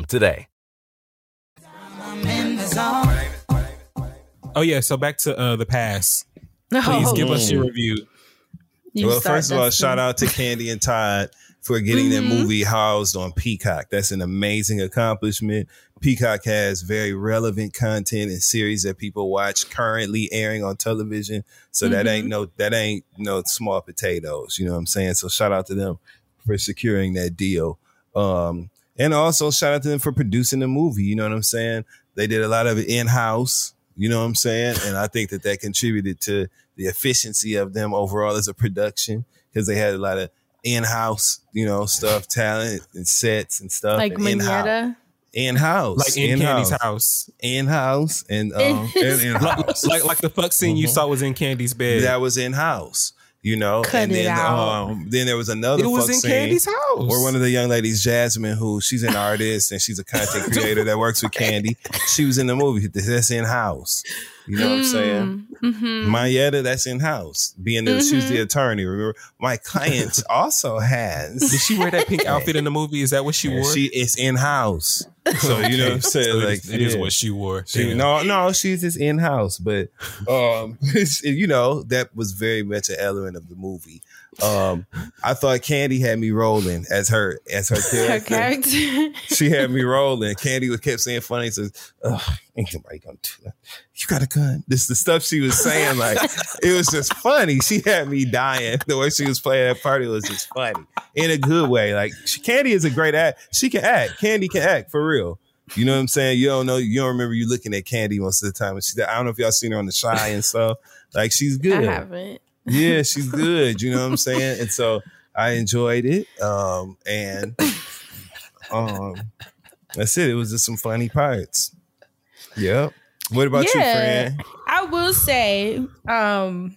today. Oh yeah, so back to uh, the Pass. Please Oh. give us your review. You well, first of all, Dustin. shout out to Candy and Todd for getting Mhm. their movie housed on Peacock. That's an amazing accomplishment. Peacock has very relevant content and series that people watch currently airing on television. So that Mhm. ain't no that ain't no small potatoes. You know what I'm saying? So shout out to them for securing that deal. Um, and also shout out to them for producing the movie. You know what I'm saying? They did a lot of it in house. You know what I'm saying? And I think that that contributed to the efficiency of them overall as a production because they had a lot of in-house, you know, stuff, talent and sets and stuff. like and in-house. In-house. Like in Candy's house. In-house. And, um, In and in-house. Like like the fuck scene you Mhm. saw was in Candy's bed. That was in-house. You know, Cut and then um, then there was another it was fuck in scene Candy's house. where one of the young ladies, Jasmine, who she's an artist and she's a content creator that works with Candy. She was in the movie. That's in house. You know what I'm saying? Mm. Mhm. Mayetta, that's in house. Being that she's the Mhm. attorney. Remember, my client also has. Did she wear that pink outfit in the movie? Is that what she Yeah, wore? She is in house. So you know what I'm saying? So like is- it is yeah. what she wore. She, no, no, she's just in house, but um, you know that was very much an element of the movie. Um, I thought Candy had me rolling as her as her Her character. character. she had me rolling. Candy was kept saying funny. Says, "Ugh, ain't nobody gonna do that. You got a gun." This the stuff she was saying. Like it was just funny. She had me dying. The way she was playing that party was just funny in a good way. Like she, Candy is a great act. She can act. Candy can act for real. You know what I'm saying? You don't know. You don't remember you looking at Candy most of the time. And she, I don't know if y'all seen her on the Shy and stuff. Like she's good. I haven't. Yeah, she's good. You know what I'm saying? And so I enjoyed it. Um, and um, that's it. It was just some funny parts. Yep. What about you, friend? I will say, um,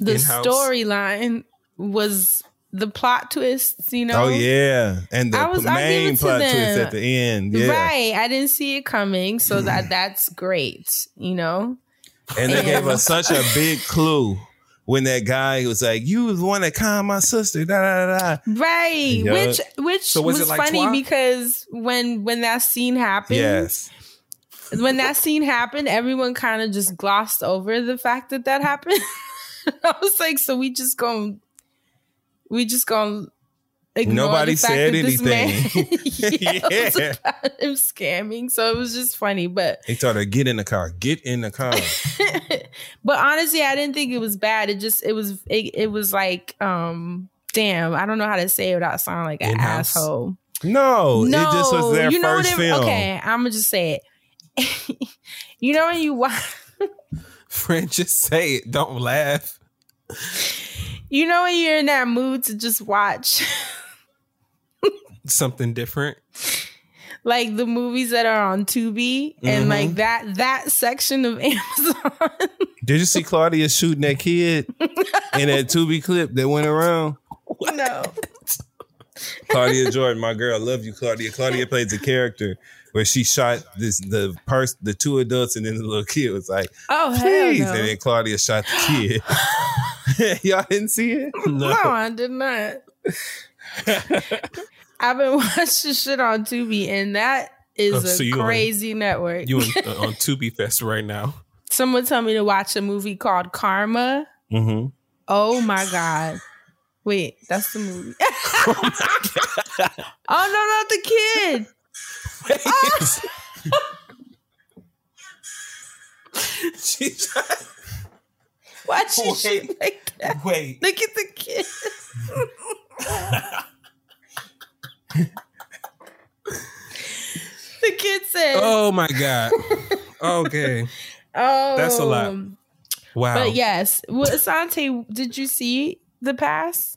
the In-house? storyline was the plot twists. You know, Oh yeah, and the I was- main plot twist at the end. Yeah, right. I didn't see it coming, so that that's great. You know, and they gave us such a big clue when that guy was like, "You was the one that calmed my sister." Da da da. da. right? Yeah. Which which So was was, like funny Twa? because when when that scene happened, Yes. when that scene happened, everyone kind of just glossed over the fact that that happened. I was like, so we just gonna we just going ignore Nobody said that this man anything. Yeah. about him scamming. So it was just funny, but He told her, "Get in the car. Get in the car." but honestly, I didn't think it was bad. It just it was it, it was like um damn, I don't know how to say it without sounding like an In-house? asshole. No, it just was their you know first what it- film. Okay, I'm gonna just say it. you know when you watch Friend, just say it. Don't laugh. You know when you're in that mood to just watch Something different. like the movies that are on Tubi and Mhm. like that that section of Amazon. Did you see Claudia shooting that kid in that Tubi clip that went around? no. Claudia Jordan, my girl, love you, Claudia. Claudia plays a character where she shot this the person, the two adults, and then the little kid was like, Oh "Please!" no. And then Claudia shot the kid. Y'all didn't see it? No. I did not. I've been watching shit on Tubi and that is Oh, a so you on- crazy network. You in, uh, on Tubi Fest right now. Someone told me to watch a movie called Karma. Mm-hmm. Oh my god. Wait, that's the movie. oh no, not the kid. Why she shoot like that? Wait. Look at the kid. The kid said, Oh my god. Okay. "Oh, That's a lot. Wow. But yes, well, Asante, did you see the pass?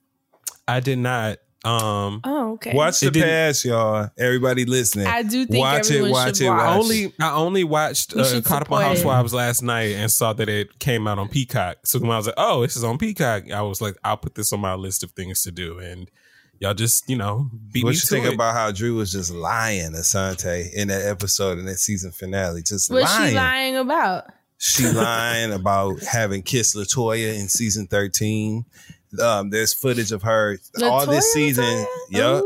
I did not. Um Oh, okay. Watch the It didn't- pass, y'all. Everybody listening. I do think watch it, watch should it, watch. watch I it. only I only watched uh, Caught Up on support it. Housewives last night and saw that it came out on Peacock. So when I was like, "Oh, this is on Peacock," I was like, "I'll put this on my list of things to do." And y'all just you know beat What me you to think it. about how Drew was just lying, Asante, in that episode in that season finale? Just What's lying. she lying about? She lying about having kissed Latoya in season 13. Um, there's footage of her all this Latoya, season. Yep.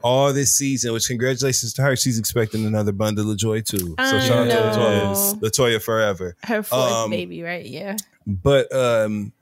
All this season, which congratulations to her. She's expecting another bundle of joy too. So I shout out to. Latoya. Latoya forever. Her fourth Um, baby, right? Yeah. But um,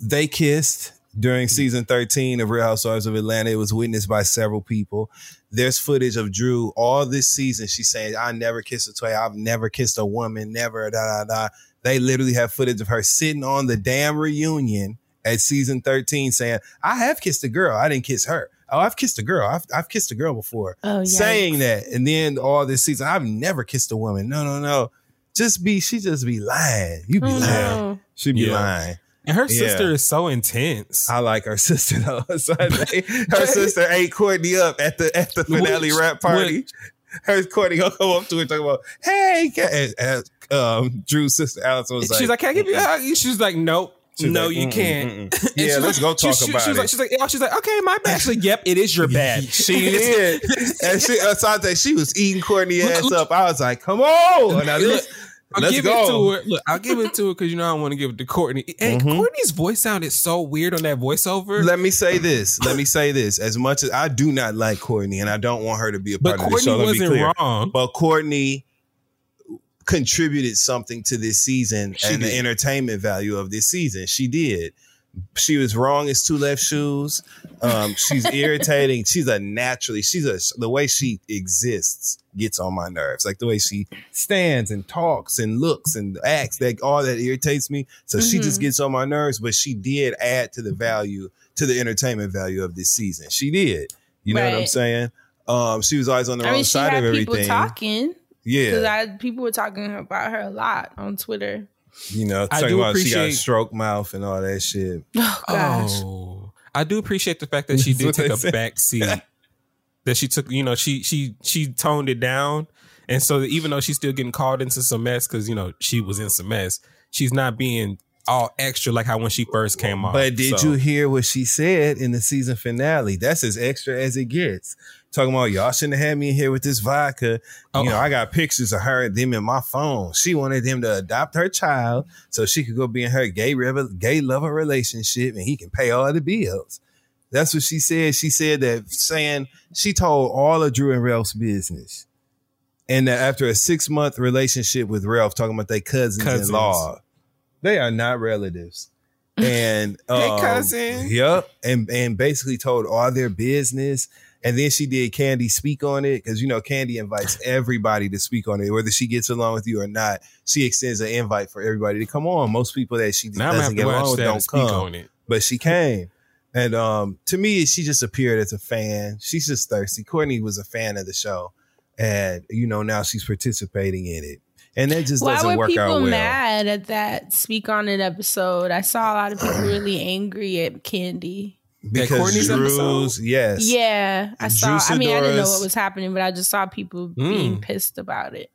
they kissed during season 13 of Real Housewives of Atlanta. It was witnessed by several people. There's footage of Drew all this season. She's saying, I never kissed a toy. I've never kissed a woman, never, da, da, da. They literally have footage of her sitting on the damn reunion at season 13 saying, I have kissed a girl. I didn't kiss her. Oh, I've kissed a girl. I've, I've kissed a girl before. Oh, saying that. And then all this season, I've never kissed a woman. No, no, no. Just be, she just be lying. You be Oh, lying. no. She be Yeah. lying. And her Yeah. sister is so intense. I like her sister though. Her sister ate Courtney up at the at the finale Which- rap party. Her Courtney gonna come up to her and talk about, hey, and, and, um, Drew's sister Allison was like, she's like, "Can I give you?" Uh, she's like, "Nope." She's no, like, you "Mm-mm, can't. mm-mm." Yeah, she's let's like- go talk she- she- about she's it. Like, she's like, oh, she's like, okay, my bad. She's like, yep, it is your bad. she did. and she Asante, she was eating Courtney ass up. I was like, come on. Now this I'll Let's give go. it to her. Look, I'll give it to her because you know I want to give it to Courtney. And Mhm. Courtney's voice sounded so weird on that voiceover. Let me say this. Let me say this. As much as I do not like Courtney, and I don't want her to be a But part of the Courtney show, let me be wasn't clear. wrong. But Courtney contributed something to this season She and did. the entertainment value of this season. She did. She was wrong as two left shoes. Um, she's irritating. She's a naturally. She's a the way she exists gets on my nerves. Like the way she stands and talks and looks and acts. That all that irritates me. So she just Mhm. gets on my nerves. But she did add to the value to the entertainment value of this season. She did. You know what I'm saying? Um, she was always on the I wrong mean, side of people everything. talking. Yeah. Because I people were talking about her a lot on Twitter. You know, talking about she got appreciate- stroke mouth and all that shit. Oh gosh. Oh, I do appreciate the fact that she did take a said. back seat. that she took, you know, she she she toned it down, and so even though she's still getting called into some mess because you know she was in some mess, she's not being all extra like how when she first came on. But did So- you hear what she said in the season finale? That's as extra as it gets. Talking about y'all shouldn't have had me in here with this vodka. Oh. You know, I got pictures of her and them in my phone. She wanted him to adopt her child so she could go be in her gay revel- gay lover relationship and he can pay all the bills. That's what she said. She said that saying she told all of Drew and Ralph's business. And that after a six month relationship with Ralph, talking about their cousins, Cousins. in law, they are not relatives. And Hey, um, cousin. Yep. And and basically told all their business. And then she did Candy speak on it because you know Candy invites everybody to speak on it, whether she gets along with you or not. She extends an invite for everybody to come on. Most people that she Now gonna doesn't get along with don't speak come, on it. but she came. And um, to me, she just appeared as a fan. She's just thirsty. Courtney was a fan of the show, and you know now she's participating in it, and that just Why doesn't were work people out well. mad at that speak on it episode? I saw a lot of people really angry at Candy. Because Courtney's Drew's, episode? yes, Yeah, I saw. I mean, I didn't know what was happening, but I just saw people being Mm. pissed about it.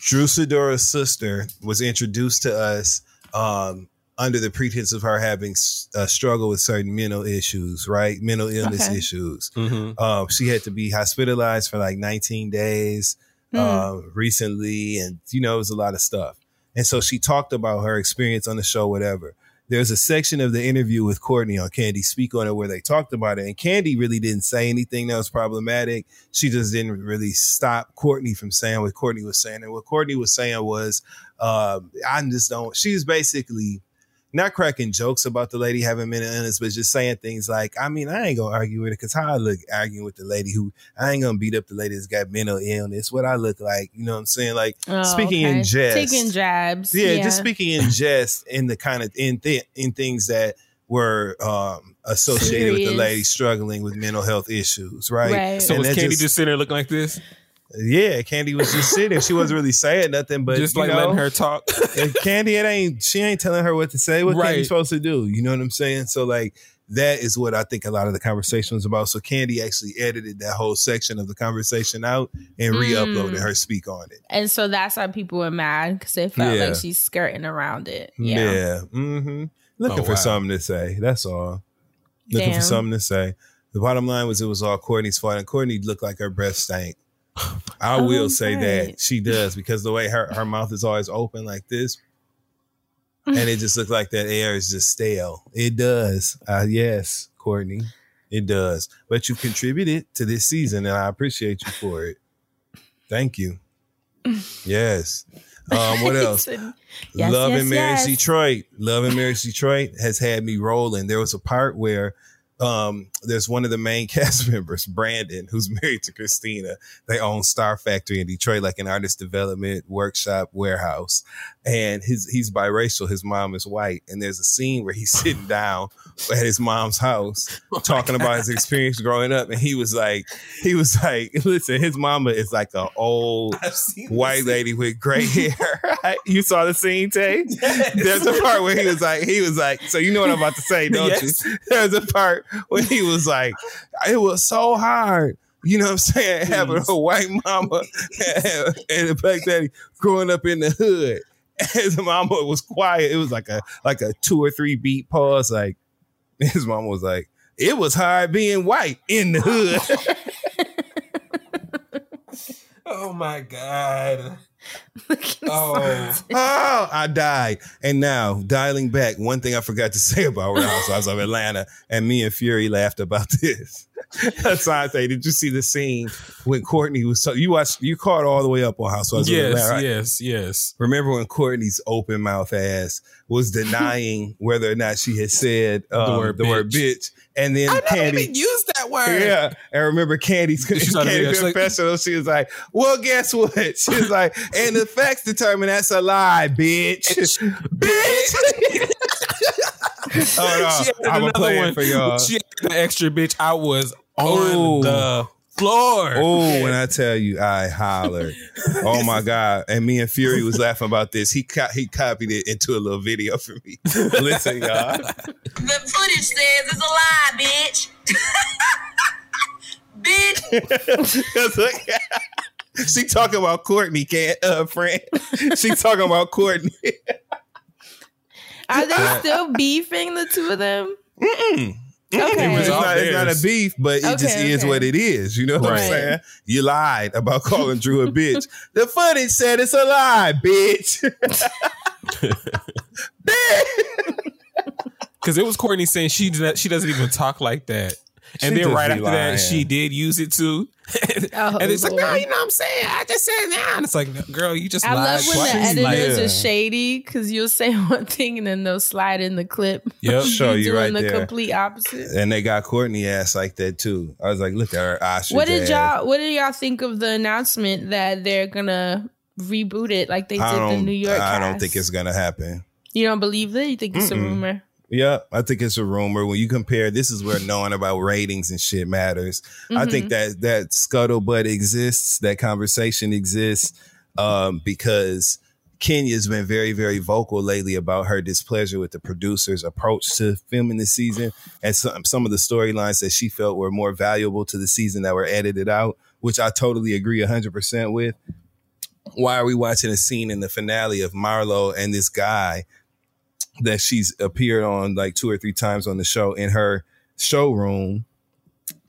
Drew Sidora's sister was introduced to us um, under the pretense of her having s- a struggle with certain mental issues, right? Mental illness Okay. issues. Mhm. Um, she had to be hospitalized for like 19 days Hmm. uh, recently, and you know, it was a lot of stuff. And so she talked about her experience on the show, whatever. There's a section of the interview with Courtney on Kandi Speak on it where they talked about it, and Kandi really didn't say anything that was problematic. She just didn't really stop Courtney from saying what Courtney was saying. And what Courtney was saying was, um, I just don't. she's basically not cracking jokes about the lady having mental illness, but just saying things like, I mean, I ain't gonna argue with it because how I look arguing with the lady who I ain't gonna beat up the lady that's got mental illness. What I look like, you know what I'm saying? Like Oh, speaking okay. in jest, taking jabs. yeah, just speaking in jest in the kind of in th- in things that were um associated with the lady struggling with mental health issues, right? Right. So And was that Kandi just, sitting there looking like this, yeah, Kandi was just sitting. She wasn't really saying nothing, but just you like know, letting her talk? and Kandi, it ain't she ain't telling her what to say. What Right. Kandi's supposed to do? You know what I'm saying? So like that is what I think a lot of the conversation was about. So Kandi actually edited that whole section of the conversation out and Mm. re-uploaded her speak on it. And so that's why people were mad because they felt Yeah. like she's skirting around it. Yeah. Yeah. hmm Looking Oh, for wow. something to say. That's all. Looking Damn. for something to say. The bottom line was it was all Courtney's fault, and Courtney looked like her breath stank. I Oh, will say that she does because the way her, her mouth is always open like this, and it just looks like that air is just stale. It does. Uh, yes, Courtney, it does. But you contributed to this season, and I appreciate you for it. Thank you. Yes. Um, what else? Yes, Love yes, and Marriage yes. Detroit. Love and Marriage Detroit has had me rolling. There was a part where um, there's one of the main cast members, Brandon, who's married to Christina. They own Star Factory in Detroit, like an artist development workshop warehouse. And his he's biracial. His mom is white. And there's a scene where he's sitting down at his mom's house talking about his experience growing up. And he was like, he was like, listen, his mama is like an old white lady with gray hair. you saw the scene, Tay? There's a part where he was like, he was like, so you know what I'm about to say, don't Yes. you? There's a part where he was like, it was so hard. You know what I'm saying? Having a white mama and a black daddy growing up in the hood. His mama was quiet. It was like a like a two or three beat pause. Like his mama was like, it was hard being white in the hood. Oh my god. oh. oh, I died. And now, dialing back, one thing I forgot to say about Real Housewives of Atlanta, and me and Fury laughed about this. Asante, did you see the scene when Courtney was so you watched you caught all the way up on Housewives of Yes, Atlanta, right? yes, yes. Remember when Courtney's open mouth ass was denying whether or not she had said um, the word word bitch, and then I never Kandi even used that word. yeah, and remember Kandi's She started Kandi being like- She was like, "Well, guess what?" She was like, "And the facts determine that's a lie, bitch, bitch." Hold She on, had I'm another playing one. for y'all. She had the extra bitch. I was on Oh. the floor. Oh, when I tell you, I hollered. Oh my god! And me and Fury was laughing about this. He co- he copied it into a little video for me. Listen, y'all. The footage says it's a lie, bitch. bitch. Look, she talking about Courtney, can't uh, friend. She talking about Courtney. Are they still beefing the two of them? Mm-mm. Okay. It's, not, it's not a beef, but it just Okay, is what it is. You know what Right. I'm saying? You lied about calling Drew a bitch. the footage said it's a lie, bitch. Because it was Courtney saying she does- she doesn't even talk like that. And She then right after lying. that, she did use it too. Oh, and it's like, no, oh, you know what I'm saying? I just said that. And it's like, no, girl, you just I lied love when the editors Like, are shady because you'll say one thing and then they'll slide in the clip. Yep. Show you doing right the there. complete opposite. and they got Courtney ass like that too. I was like, look at her ostrich What did ass. y'all What did y'all think of the announcement that they're gonna reboot it like they I did the New York? I don't think it's gonna happen. You don't believe it? You think it's a rumor? Yeah, I think it's a rumor. When you compare, this is where knowing about ratings and shit matters. I think Mhm. that that scuttlebutt exists, that conversation exists, um, because Kenya's been very, very vocal lately about her displeasure with the producer's approach to filming the season and some some of the storylines that she felt were more valuable to the season that were edited out, which I totally agree hundred percent with. Why are we watching a scene in the finale of Marlo and this guy that she's appeared on like two or three times on the show in her showroom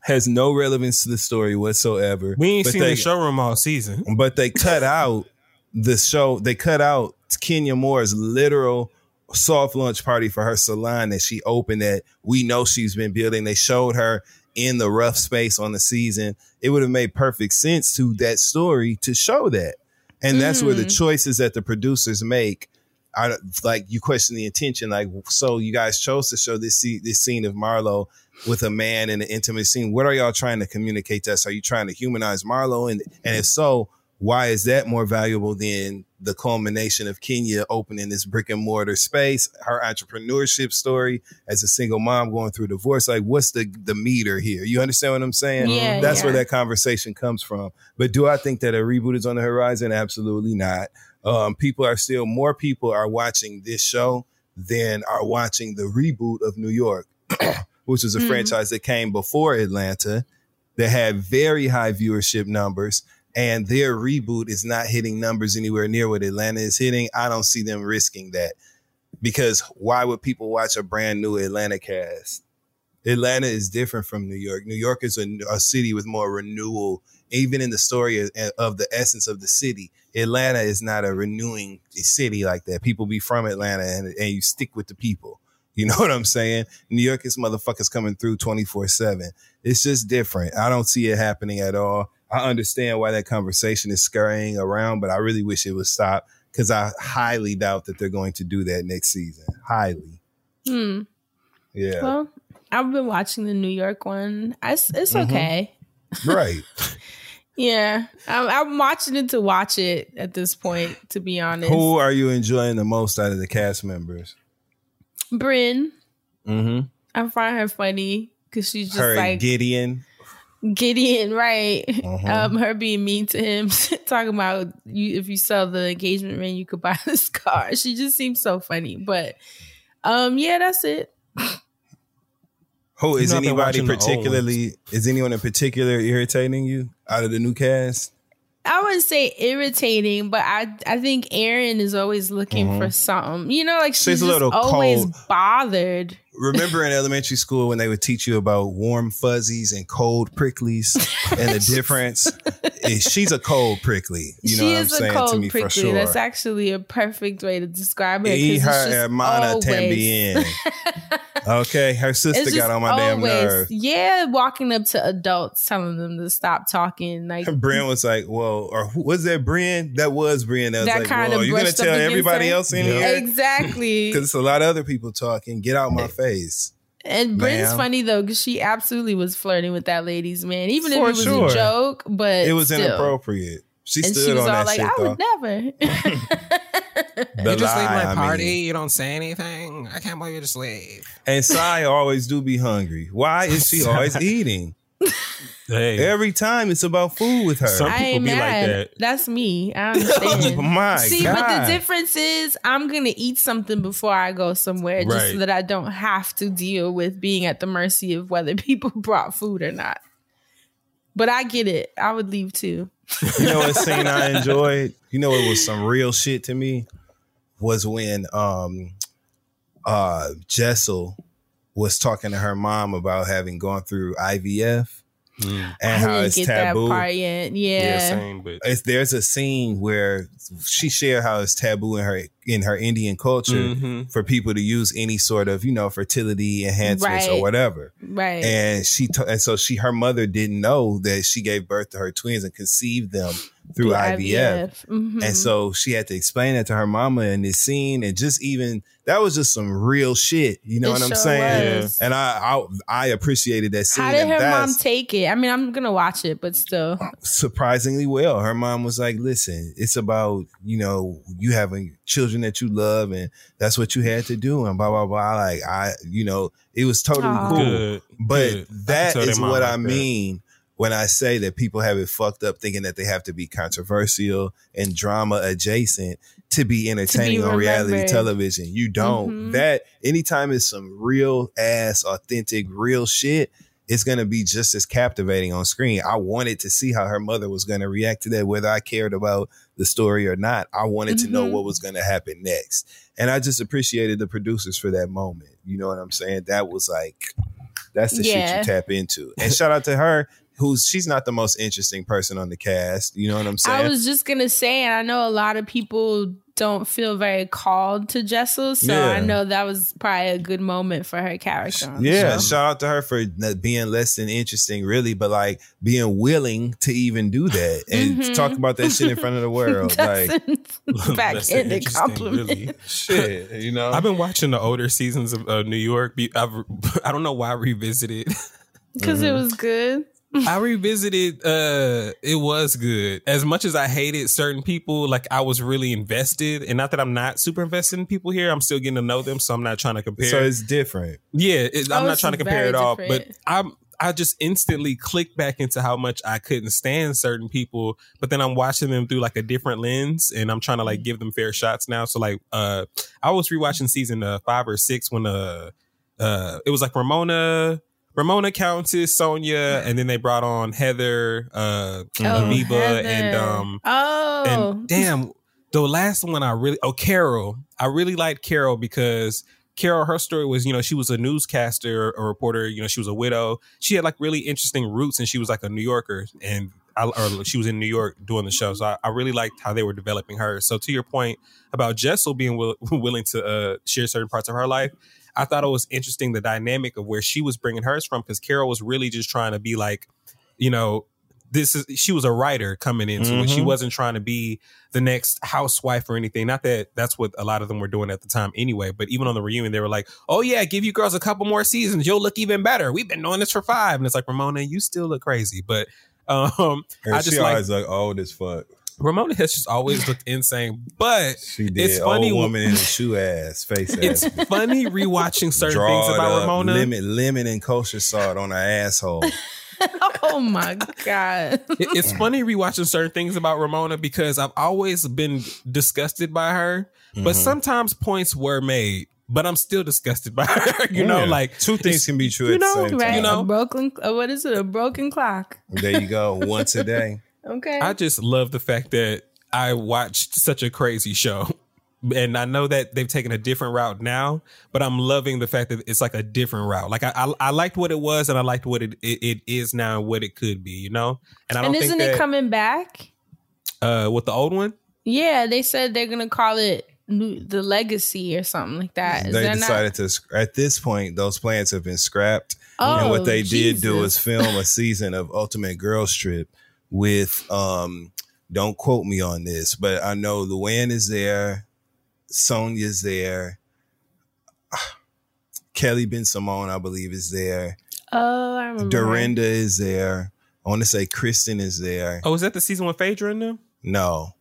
has no relevance to the story whatsoever. we ain't But seen they- the showroom all season. but they cut out the show. They cut out Kenya Moore's literal soft lunch party for her salon that she opened that we know she's been building. They showed her in the rough space on the season. It would have made perfect sense to that story to show that. And that's where the Mm. choices that the producers make are like you question the intention. Like, so you guys chose to show this scene, this scene of Marlo with a man in an intimate scene. What are y'all trying to communicate to us? Are you trying to humanize Marlo? And and if so, why is that more valuable than the culmination of Kenya opening this brick and mortar space, her entrepreneurship story as a single mom going through divorce? Like, what's the the meter here? You understand what I'm saying? Yeah, That's where that conversation comes from. But do I think that a reboot is on the horizon? Absolutely not. Um, people are still more people are watching this show than are watching the reboot of New York, which is a Mhm. franchise that came before Atlanta that had very high viewership numbers. And their reboot is not hitting numbers anywhere near what Atlanta is hitting. I don't see them risking that because why would people watch a brand new Atlanta cast? Atlanta is different from New York. New York is a, a city with more renewal, even in the story of, of the essence of the city. Atlanta is not a renewing city like that. People be from Atlanta and, and you stick with the people. You know what I'm saying? New York is motherfuckers coming through 24 7. It's just different. I don't see it happening at all. I understand why that conversation is scurrying around, but I really wish it would stop because I highly doubt that they're going to do that next season. Highly. Hmm. Yeah. Well, I've been watching the New York one. I, it's it's Mhm. okay. right. Yeah, I'm, I'm watching it to watch it at this point. To be honest, Who are you enjoying the most out of the cast members? Brynn, Mm-hmm. I find her funny because she's just Her like Gideon. Gideon, right? Mhm. Um, her being mean to him, talking about you. If you sell the engagement ring, you could buy this car. She just seems so funny. But um, yeah, that's it. Who is You know, I've been anybody watching the old particularly? Is anyone in particular irritating you out of the new cast? I wouldn't say irritating, but I I think Erin is always looking Mhm. for something. You know, like she's, She's a just little always cold. bothered. Remember in elementary school when they would teach you about warm fuzzies and cold pricklies and the difference? Eh, She's a cold prickly. You know she what I'm is a saying cold to me prickly. for sure. That's actually a perfect way to describe her. E her hermana también. Okay, her sister got on my damn always- nerve. Yeah, walking up to adults, telling them to stop talking. Like Brian was like, "Well, or was that Brian? That was Brian. That was That like, kind of are you gonna tell everybody her? else in Yeah. here? Exactly. Because it's a lot of other people talking. Get out my face. And Brynn's Ma'am. funny though, because she absolutely was flirting with that lady's man, even For if it was sure. a joke. But It was still. inappropriate. She and stood she was on all that like, shit "I though. would never." The you just leave lie, my I party. mean. you don't say anything. I can't believe you just leave. And Sai always do be hungry. Why is she always eating? Hey. Every time it's about food with her. I ain't be mad. Like that. That's me. I understand. My See, but the difference is I'm gonna eat something before I go somewhere, just Right. so that I don't have to deal with being at the mercy of whether people brought food or not. But I get it. I would leave too. You know what scene I enjoyed? You know it was some real shit to me? Was when um uh Jessel was talking to her mom about having gone through IVF and I how it's get taboo. that part yet. Yeah. It's, there's a scene where she shared how it's taboo in her in her Indian culture Mhm. for people to use any sort of you know fertility enhancements or whatever. Right. And she t- and so she her mother didn't know that she gave birth to her twins and conceived them through Through IVF. IVF. Mhm. And so she had to explain that to her mama in this scene and just even that was just some real shit. You know It what I'm saying? was. And I, I I appreciated that scene. How did and her mom take it? I mean, I'm gonna watch it, but still. surprisingly well. Her mom was like, "Listen, it's about you know you having children that you love, and that's what you had to do." And blah blah blah. Like I, you know, it was totally Aw. cool. Good, but good. I can that tell is their mom what like I that. When I say that people have it fucked up, thinking that they have to be controversial and drama adjacent to be entertaining on reality television. You don't. Mhm. That anytime it's some real ass, authentic, real shit, it's gonna be just as captivating on screen. I wanted to see how her mother was gonna react to that, whether I cared about the story or not. I wanted to know Mhm. what was gonna happen next. And I just appreciated the producers for that moment. You know what I'm saying? That was like that's the shit you tap into. And shout out to her, who's she's not the most interesting person on the cast. You know what I'm saying? I was just gonna say, and I know a lot of people don't feel very called to Jessel, so Yeah. I know that was probably a good moment for her character. on the Yeah, show. shout out to her for being less than interesting, really, but like being willing to even do that and Mhm. talk about that shit in front of the world. like, back That's in the interesting, compliment. really. shit, you know. I've been watching the older seasons of uh, New York. I've, I don't know why I revisited. because it was good. I revisited. Uh, it was good. As much as I hated certain people, like I was really invested, and not that I'm not super invested in people here. I'm still getting to know them, so I'm not trying to compare. so it's different. Yeah, it, I'm Oh, not trying to compare very it all, but. I'm I just instantly clicked back into how much I couldn't stand certain people, but then I'm watching them through like a different lens, and I'm trying to like give them fair shots now. So like, uh, I was rewatching season uh, five or six when uh, uh, it was like Ramona. Ramona Countess, Sonja, and then they brought on Heather, uh, Aviva, and Heather. um, oh, and damn, the last one I really oh Carole, I really liked Carole because Carole, her story was you know she was a newscaster, a reporter, you know she was a widow. She had like really interesting roots, and she was like a New Yorker, and I, or she was in New York doing the show. So I, I really liked how they were developing her. So to your point about Jessel being will, willing to uh, share certain parts of her life. I thought it was interesting the dynamic of where she was bringing hers from because Carole was really just trying to be like, you know, this is she was a writer coming into it. She Mhm. wasn't trying to be the next housewife or anything. Not that that's what a lot of them were doing at the time anyway. But even on the reunion, they were like, "Oh yeah, give you girls a couple more seasons, you'll look even better. We've been doing this for five. And it's like Ramona, you still look crazy, but um, I she just like always like old as fuck. Ramona has just always looked insane. But She did. it's funny old woman in a shoe ass face. it's ass. funny rewatching certain Draw things about up, Ramona. Lemon, lemon and kosher salt on her asshole. oh my god. It- it's funny rewatching certain things about Ramona because I've always been disgusted by her, but Mhm. sometimes points were made. But I'm still disgusted by her. You know, like two things can be true you at the know, same right? time. You know? a broken. Uh, what is it? A broken clock. There you go. Once a day. Okay. I just love the fact that I watched such a crazy show. And I know that they've taken a different route now, but I'm loving the fact that it's like a different route. Like I, I, I liked what it was, and I liked what it, it, it is now, and what it could be. You know, and I don't and isn't that it coming back? uh, with the old one. Yeah, they said they're gonna call it New- the Legacy or something like that. Is they that not? decided to at this point those plans have been scrapped Oh, and what they did do Jesus. was film a season of ultimate girls trip with um don't quote me on this but i know luann is there sonja's there kelly bensimon i believe is there Oh, I remember. dorinda is there i want to say kristen is there Oh, is that the season with Phaedra in them? no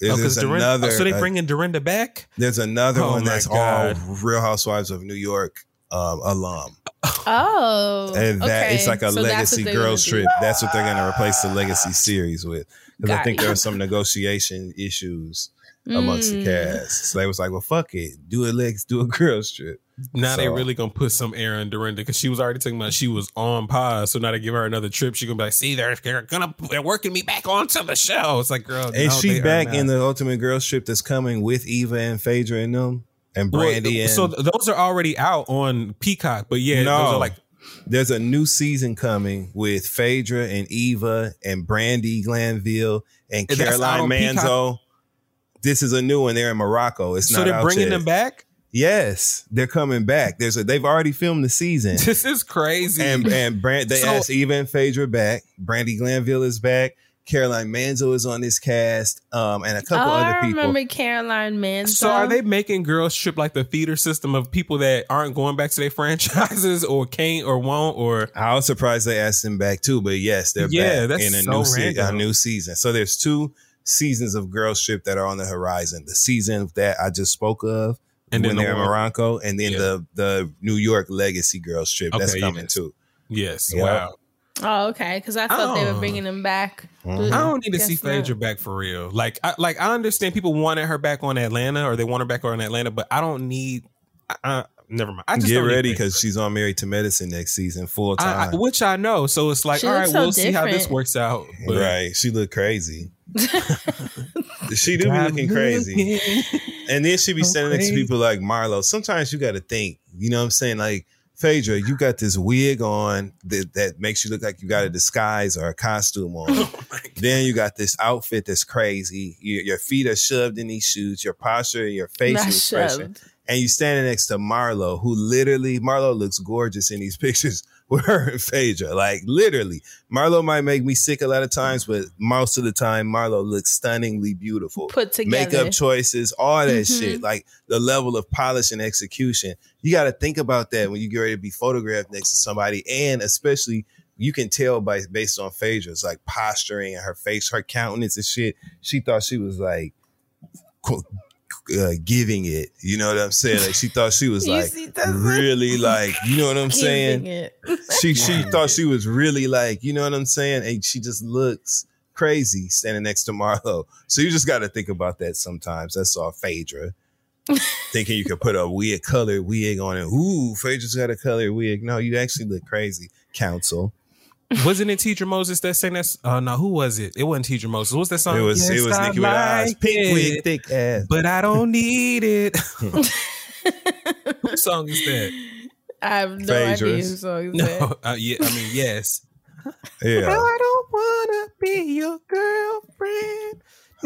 Oh, there's, because Dorinda. another oh, so they uh, bringing Dorinda back. there's another Oh one that's God. all real housewives of new york um, alum Oh, and that okay. it's like a So legacy girls gonna do. trip. That's what they're going to replace the legacy series with. Because I think it. there are some negotiation issues amongst the Mm. cast. So they was like, "Well, fuck it, do a legs, do a girls trip." Now they So- really gonna put some air on Dorinda because she was already talking about she was on pause. So now they give her another trip. She gonna be like, "See, they're, they're gonna they're working me back onto the show." It's like, girl, And no, she's back in the Ultimate Girls Trip that's coming with Eva and Phaedra and them and Well, Brandi. and so those are already out on Peacock, but yeah, no, those are like there's a new season coming with Phaedra and Eva and Brandi Glanville and And Caroline Peacock? Manzo. This is a new one. They're in Morocco. It's so not So they're bringing yet. them back. Yes, they're coming back. There's a they've already filmed the season. This is crazy. and and Brand, they So- asked Eva and Phaedra back. Brandi Glanville is back. Caroline Manzo is on this cast, um, and a couple oh, other I people. remember Caroline Manzo. So are they making girls trip like the feeder system of people that aren't going back to their franchises or can't or won't or I was surprised they asked them back too, but yes, they're Yeah, back that's in a so new se- a new season. So there's two seasons of Girls Trip that are on the horizon. The season that I just spoke of, And when then they're in Morocco, and then Yeah. the the New York Legacy Girls Trip that's coming yes. too. yes, Yeah. wow. Oh, okay. Because I thought they were Oh. bringing them back. Mhm. I don't need to Guess see not. Phaedra back for real. Like, I, like I understand people wanted her back on Atlanta or they want her back on Atlanta, but I don't need. I, I, never mind. I just Get ready because she's on Married to Medicine next season, full time. I, which I know. So it's like, She all right, so we'll see how this works out. But right, she looked crazy. she do be looking crazy. And then she be So standing next to people like Marlo. Sometimes you got to think, you know what I'm saying? Like, Phaedra, you got this wig on that, that makes you look like you got a disguise or a costume on. Oh then you got this outfit that's crazy. Your, your feet are shoved in these shoes. Your posture, your facial expression. shoved. And you standing next to Marlo, who literally, Marlo looks gorgeous in these pictures with her and Phaedra. Like literally, Marlo might make me sick a lot of times, but most of the time, Marlo looks stunningly beautiful. Put together. Makeup choices, all that Mhm. shit, like the level of polish and execution. You got to think about that when you get ready to be photographed next to somebody, and especially you can tell by based on Phaedra's like posturing and her face, her countenance and shit. She thought she was like uh, giving it. You know what I'm saying? Like she thought she was like really like, you know what I'm saying? it. She she thought she was really like, you know what I'm saying? And she just looks crazy standing next to Marlo. So you just got to think about that sometimes. That's all Phaedra. Thinking you could put a weird colored wig on it. Ooh, Phaedra's got a colored wig. No, you actually look crazy. Council. Wasn't it Teedra Moses that sang that? Uh, no, who was it? It wasn't Teedra Moses. What's that song? It was it was I Nicki Minaj. like Pink wig, thick ass. but I don't need it. Whose song is that? I have no idea who song is that. No, uh, yeah, I mean yes. Yeah. I don't wanna be your girlfriend.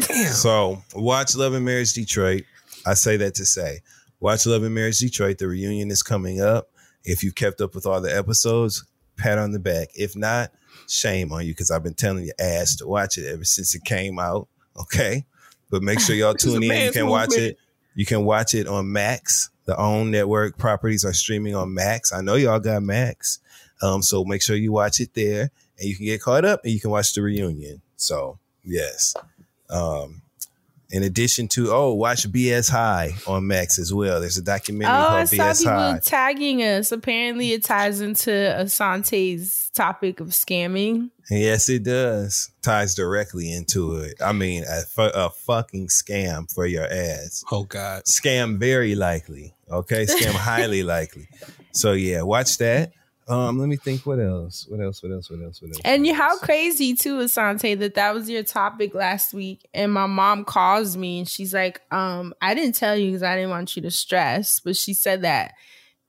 Damn. So watch Love and Marriage Detroit. I say that to say, watch Love and Marriage Detroit. The reunion is coming up. If you've kept up with all the episodes, pat on the back. If not, shame on you because I've been telling your ass to watch it ever since it came out. Okay, but make sure y'all tune in. You can watch it. You can watch it on Max. The own network properties are streaming on Max. I know y'all got Max, um, so make sure you watch it there, and you can get caught up, and you can watch the reunion. So yes. Um, in addition to oh, watch BS High on Max as well. There's a documentary Oh, documentary I saw BS people High. tagging us. Apparently, it ties into Asante's topic of scamming. Yes, it does. Ties directly into it. I mean, a, a fucking scam for your ass. Oh God. Scam very likely. Okay, scam highly likely. So yeah, watch that. Um, let me think. What else? What else? What else? What else? What else? And you, how crazy too, Asante, that that was your topic last week. And my mom calls me and she's like, um, I didn't tell you because I didn't want you to stress, but she said that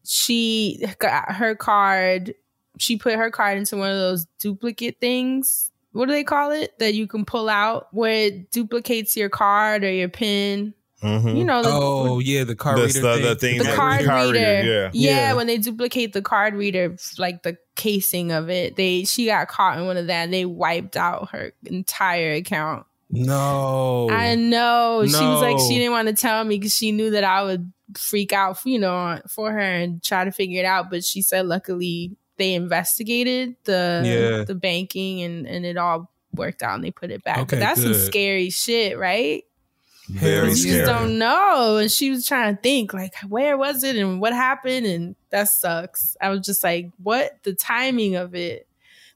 she got her card, she put her card into one of those duplicate things. What do they call it? That you can pull out where it duplicates your card or your pin. Mhm. You know, the, oh yeah, the card The- reader. the- thing. the thing the that- card, card reader. reader, yeah. yeah. Yeah. when they duplicate the card reader, like the casing of it, they she got caught in one of that. And they wiped out her entire account. No, I know. She was like, she didn't want to tell me because she knew that I would freak out, you know, for her and try to figure it out. But she said, luckily, they investigated the Yeah. the banking and and it all worked out and they put it back. Okay, but that's some scary shit, right? Very you scary. just don't know. And she was trying to think, like, where was it and what happened? And that sucks. I was just like, what? The timing of it.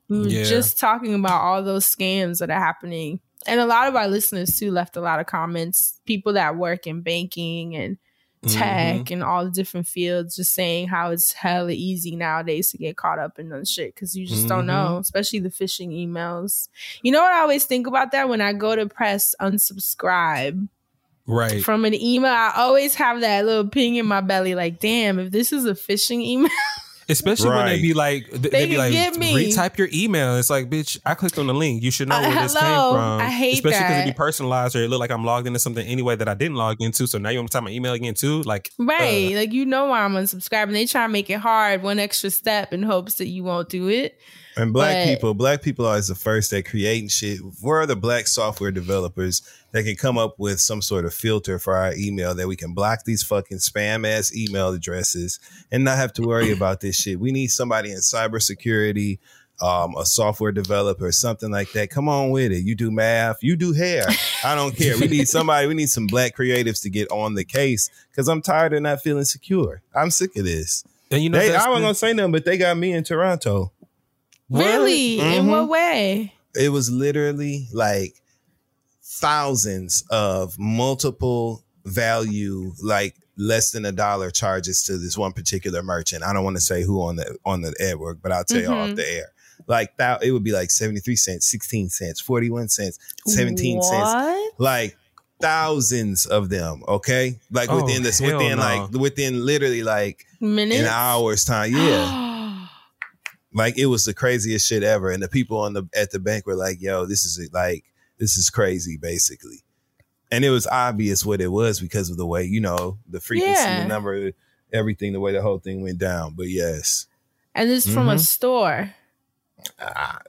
We were Yeah. just talking about all those scams that are happening. And a lot of our listeners too left a lot of comments. People that work in banking and mm-hmm. tech and all the different fields just saying how it's hella easy nowadays to get caught up in those shit because you just don't mm-hmm. know, especially the phishing emails. You know what I always think about that when I go to press unsubscribe right. from an email, I always have that little ping in my belly, like, damn, if this is a phishing email, Especially when they be like, they, They be can like, get me. retype your email. It's like, bitch, I clicked on the link. You should know Uh, where this came from. I hate Especially because it be personalized or it look like I'm logged into something anyway that I didn't log into. So now you want to type my email again too? Like, right? uh, like, you know why I'm unsubscribing. They try to make it hard, one extra step in hopes that you won't do it. And black But- people, black people are always the first at creating shit. We're the black software developers that can come up with some sort of filter for our email that we can block these fucking spam ass email addresses and not have to worry about this shit. We need somebody in cybersecurity, um, a software developer, something like that. Come on with it. You do math, you do hair. I don't care. We need somebody, we need some black creatives to get on the case because I'm tired of not feeling secure. I'm sick of this. and you know, They, I wasn't gonna say nothing, but they got me in Toronto. Really? In Mhm. what way? it was literally like thousands of multiple value like less than a dollar charges to this one particular merchant i don't want to say who on the on the network but i'll tell you off the air like that it would be like 73 cents 16 cents 41 cents 17 cents like thousands of them okay like Oh, within this within no. like within literally like Minutes? an hour's time yeah like it was the craziest shit ever and the people on the at the bank were like yo this is like this is crazy basically and it was obvious what it was because of the way you know the frequency Yeah. the number everything the way the whole thing went down but yes and it's from a Mhm. store. Ah,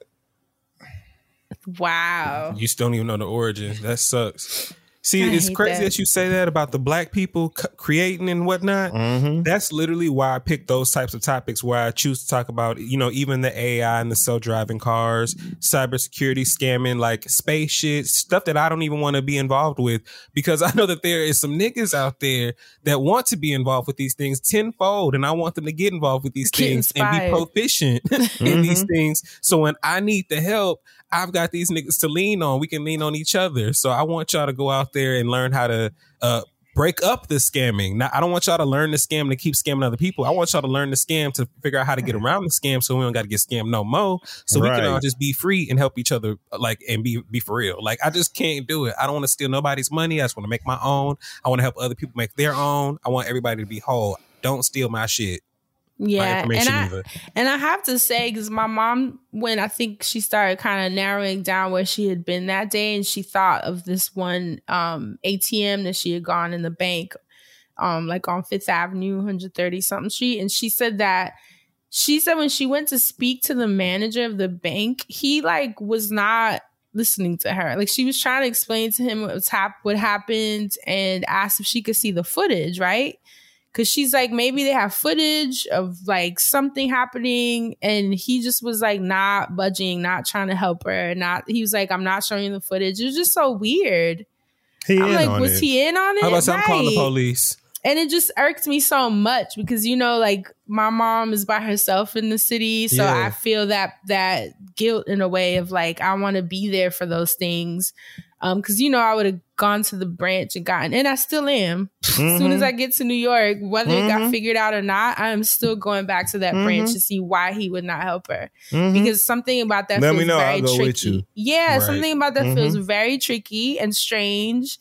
Wow. You still don't even know the origin. That sucks. See, I it's crazy that. that. you say that about the black people c- creating and whatnot. mhm. That's literally why I pick those types of topics where I choose to talk about, you know, even the AI and the self-driving cars, cybersecurity, scamming, like space shit, stuff that I don't even want to be involved with because I know that there is some niggas out there that want to be involved with these things tenfold, and I want them to get involved with these Get things and be inspired. proficient in these things. So when I need the help, I've got these niggas to lean on. We can lean on each other. So I want y'all to go out there and learn how to uh, break up the scamming. Now, I don't want y'all to learn the scam to keep scamming other people. I want y'all to learn the scam to figure out how to get around the scam so we don't got to get scammed no more. So we can all just be free and help each other, like, and be be for real. Like, I just can't do it. I don't want to steal nobody's money. I just want to make my own. I want to help other people make their own. I want everybody to be whole. Don't steal my shit. Yeah, and I either. and I have to say because my mom, when I think she started kind of narrowing down where she had been that day, and she thought of this one um, ATM that she had gone in the bank, um, like on Fifth Avenue, 130 something street, and she said that she said when she went to speak to the manager of the bank, he like was not listening to her. Like she was trying to explain to him what was hap- what happened and asked if she could see the footage, right? Cause she's like, maybe they have footage of like something happening, and he just was like not budging, not trying to help her. Not he was like, I'm not showing you the footage. It was just so weird. He I'm like, was it. he in on it? How about some calling the police? And it just irked me so much because you know, like my mom is by herself in the city, so Yeah. I feel that that guilt in a way of like I want to be there for those things. Um, because you know, I would have gone to the branch and gotten, and I still am. As soon as I get to New York, whether it got Mhm. figured out or not, I'm still going back to that Mhm. branch to see why he would not help her. Mhm. Because something about that Let me feels know, I'll very go tricky. with you. Yeah, Right. something about that feels very tricky and strange.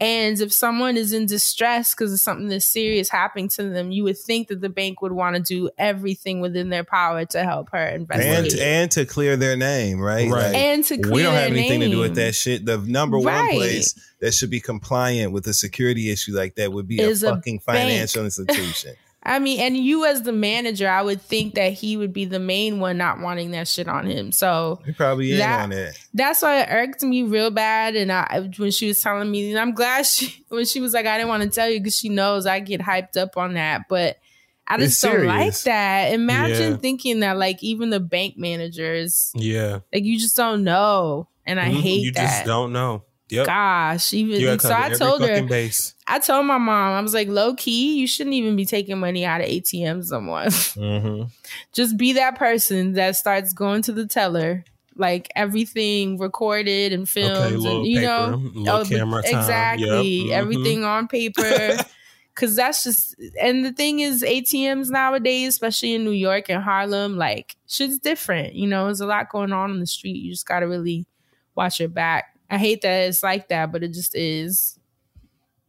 And if someone is in distress because of something that's serious happening to them, you would think that the bank would want to do everything within their power to help her and investigate. and to clear their name, right? Right. And to clear we don't have their anything to do with that shit. The number one place that should be compliant with a security issue like that would be Is a a fucking bank. financial institution. I mean, and you as the manager, I would think that he would be the main one not wanting that shit on him. So He probably That- on that. that's why it irked me real bad. And I, when she was telling me, and I'm glad she, when she was like, I didn't want to tell you because she knows I get hyped up on that. But I It's just don't like that. Imagine Yeah. thinking that, like, even the bank managers, Yeah. like, you just don't know. And I Mhm. hate You that. just don't know. Yep. Gosh, even so, I told her. base. I told my mom, I was like, low key, you shouldn't even be taking money out of ATMs no more. Mm-hmm. Just be that person that starts going to the teller, like everything recorded and filmed, little and you know, paper, little the- camera time. exactly Yep, mhm. everything on paper. Cause that's just, and the thing is, ATMs nowadays, especially in New York and Harlem, like shit's different. You know, there's a lot going on in the street. You just gotta really watch your back. I hate that it's like that, but it just is.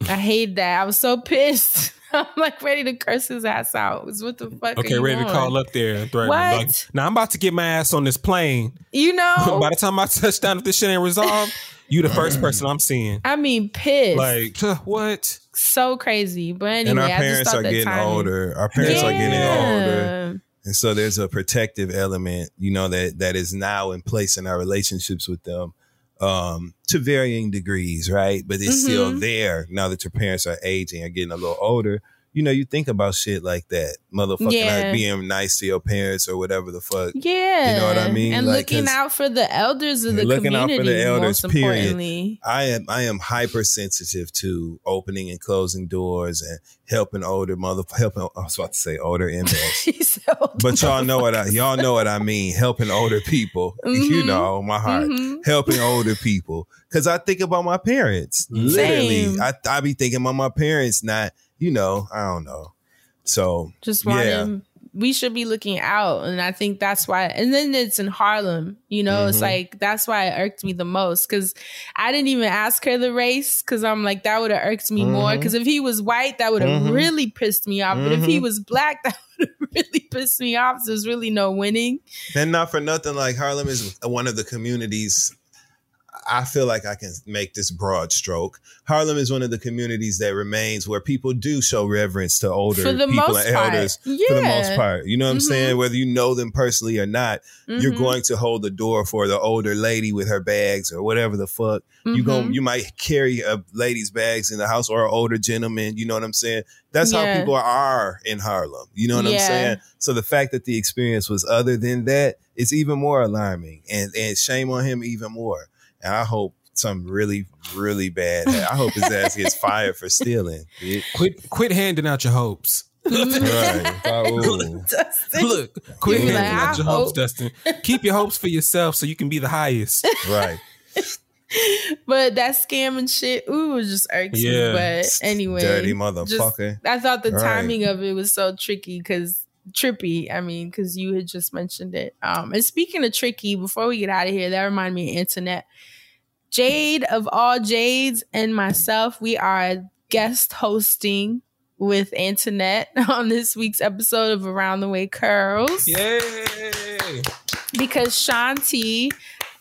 I hate that. I was so pissed. I'm like ready to curse his ass out. It's what the fuck? Okay, are you ready to call up there. What? Like, now I'm about to get my ass on this plane. You know, By the time I touch down, if this shit ain't resolved, you the first mm. person I'm seeing. I mean, pissed. Like what? so crazy. But anyway, and our I just parents are that getting timing- older. Our parents are getting older. And so there's a protective element, you know, that that is now in place in our relationships with them um to varying degrees, right? But it's still Mhm. there now that your parents are aging or getting a little older. You know, you think about shit like that. Motherfucking Yeah. like being nice to your parents or whatever the fuck. Yeah, You know what I mean? And Like, looking out for the elders of the community. looking out for the elders, period. I am I am hypersensitive to opening and closing doors and helping older mother helping I was about to say older inmates. but y'all know what I y'all know what I mean. Helping older people. You Mhm. know, my heart. Mhm. Helping older people. Cause I think about my parents. Literally. Same. I I be thinking about my parents, not, you know, I don't know. So just want yeah. him we should be looking out and i think that's why and then it's in harlem you know it's Mhm. like that's why it irked me the most because i didn't even ask her the race because i'm like that would have irked me more Mhm. because if he was white that would have Mhm. really pissed me off but if he Mhm. was black that would have really pissed me off so there's really no winning And not for nothing, like Harlem is one of the communities. I feel like I can make this broad stroke. Harlem is one of the communities that remains where people do show reverence to older people and part. elders for the most Yeah. part. You know what I'm Mhm. saying? Whether you know them personally or not, you're Mhm. going to hold the door for the older lady with her bags or whatever the fuck. You go, you might carry a lady's bags in the house or an older gentleman. You know what I'm saying? That's how people are in Harlem. You know what I'm saying? So the fact that the experience was other than that, it's even more alarming, and and shame on him even more. And I hope something really, really bad. I hope his ass gets fired for stealing. bitch. Quit quit handing out your hopes. right. Oh. Look, quit You handing like, out I your hopes. Dustin. Keep your hopes for yourself so you can be the highest. Right. but that scam and shit ooh it just irks Yeah. me but anyway Dirty just- motherfucker. I thought the Right. timing of it was so tricky because trippy. I mean, because you had just mentioned it. Um, and speaking of tricky, before we get out of here, that reminded me of internet. Jade of all Jades and myself, we are guest hosting with Antoinette on this week's episode of Around the Way Curls Yay! because Shanti,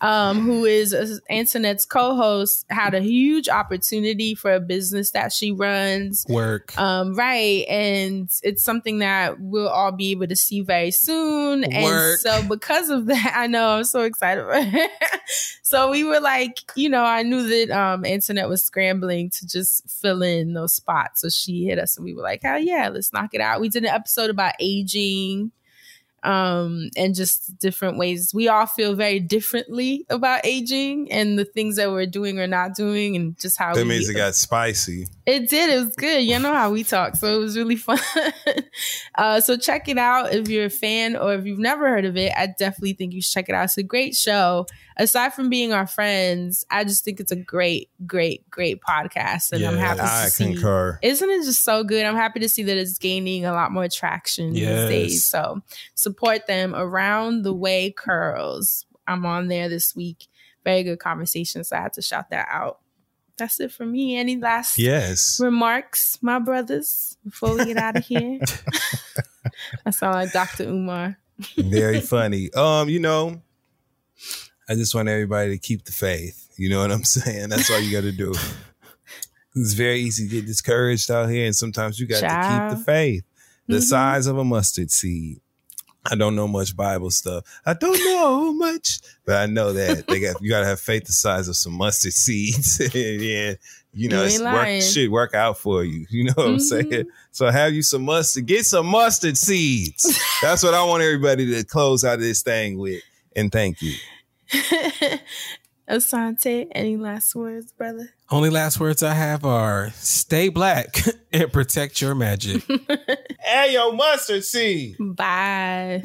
um, who is Antoinette's co-host, had a huge opportunity for a business that she runs. Work. Um, right. And it's something that we'll all be able to see very soon. And Work. so because of that, I know I'm so excited. so we were like, you know, I knew that um Antoinette was scrambling to just fill in those spots. So she hit us and we were like, hell yeah, let's knock it out. We did an episode about aging um and just different ways we all feel very differently about aging and the things that we're doing or not doing and just how That we means it got spicy. It did. It was good. You know how we talk, so it was really fun. uh, so check it out if you're a fan or if you've never heard of it. I definitely think you should check it out. It's a great show. Aside from being our friends, I just think it's a great, great, great podcast, and I'm Yeah, happy I to see. concur. Isn't it just so good? I'm happy to see that it's gaining a lot more traction Yes. these days. So support them around the way curls. I'm on there this week. Very good conversation. So I had to shout that out. That's it for me. Any last Yes. remarks, my brothers, before we get out of here? I sound like Dr. Umar. Very funny. Um, you know, I just want everybody to keep the faith. You know what I'm saying? That's all you got to do. It's very easy to get discouraged out here, and sometimes you got to keep the faith. The Mhm. size of a mustard seed. I don't know much Bible stuff. I don't know much, but I know that they got you got to have faith the size of some mustard seeds. yeah, you know, You it's work, shit work out for you. You know what I'm Mhm. saying? So have you some mustard. Get some mustard seeds. That's what I want everybody to close out of this thing with. And thank you. Asante, any last words, brother? Only last words I have are stay black and protect your magic. and your mustard seed. Bye.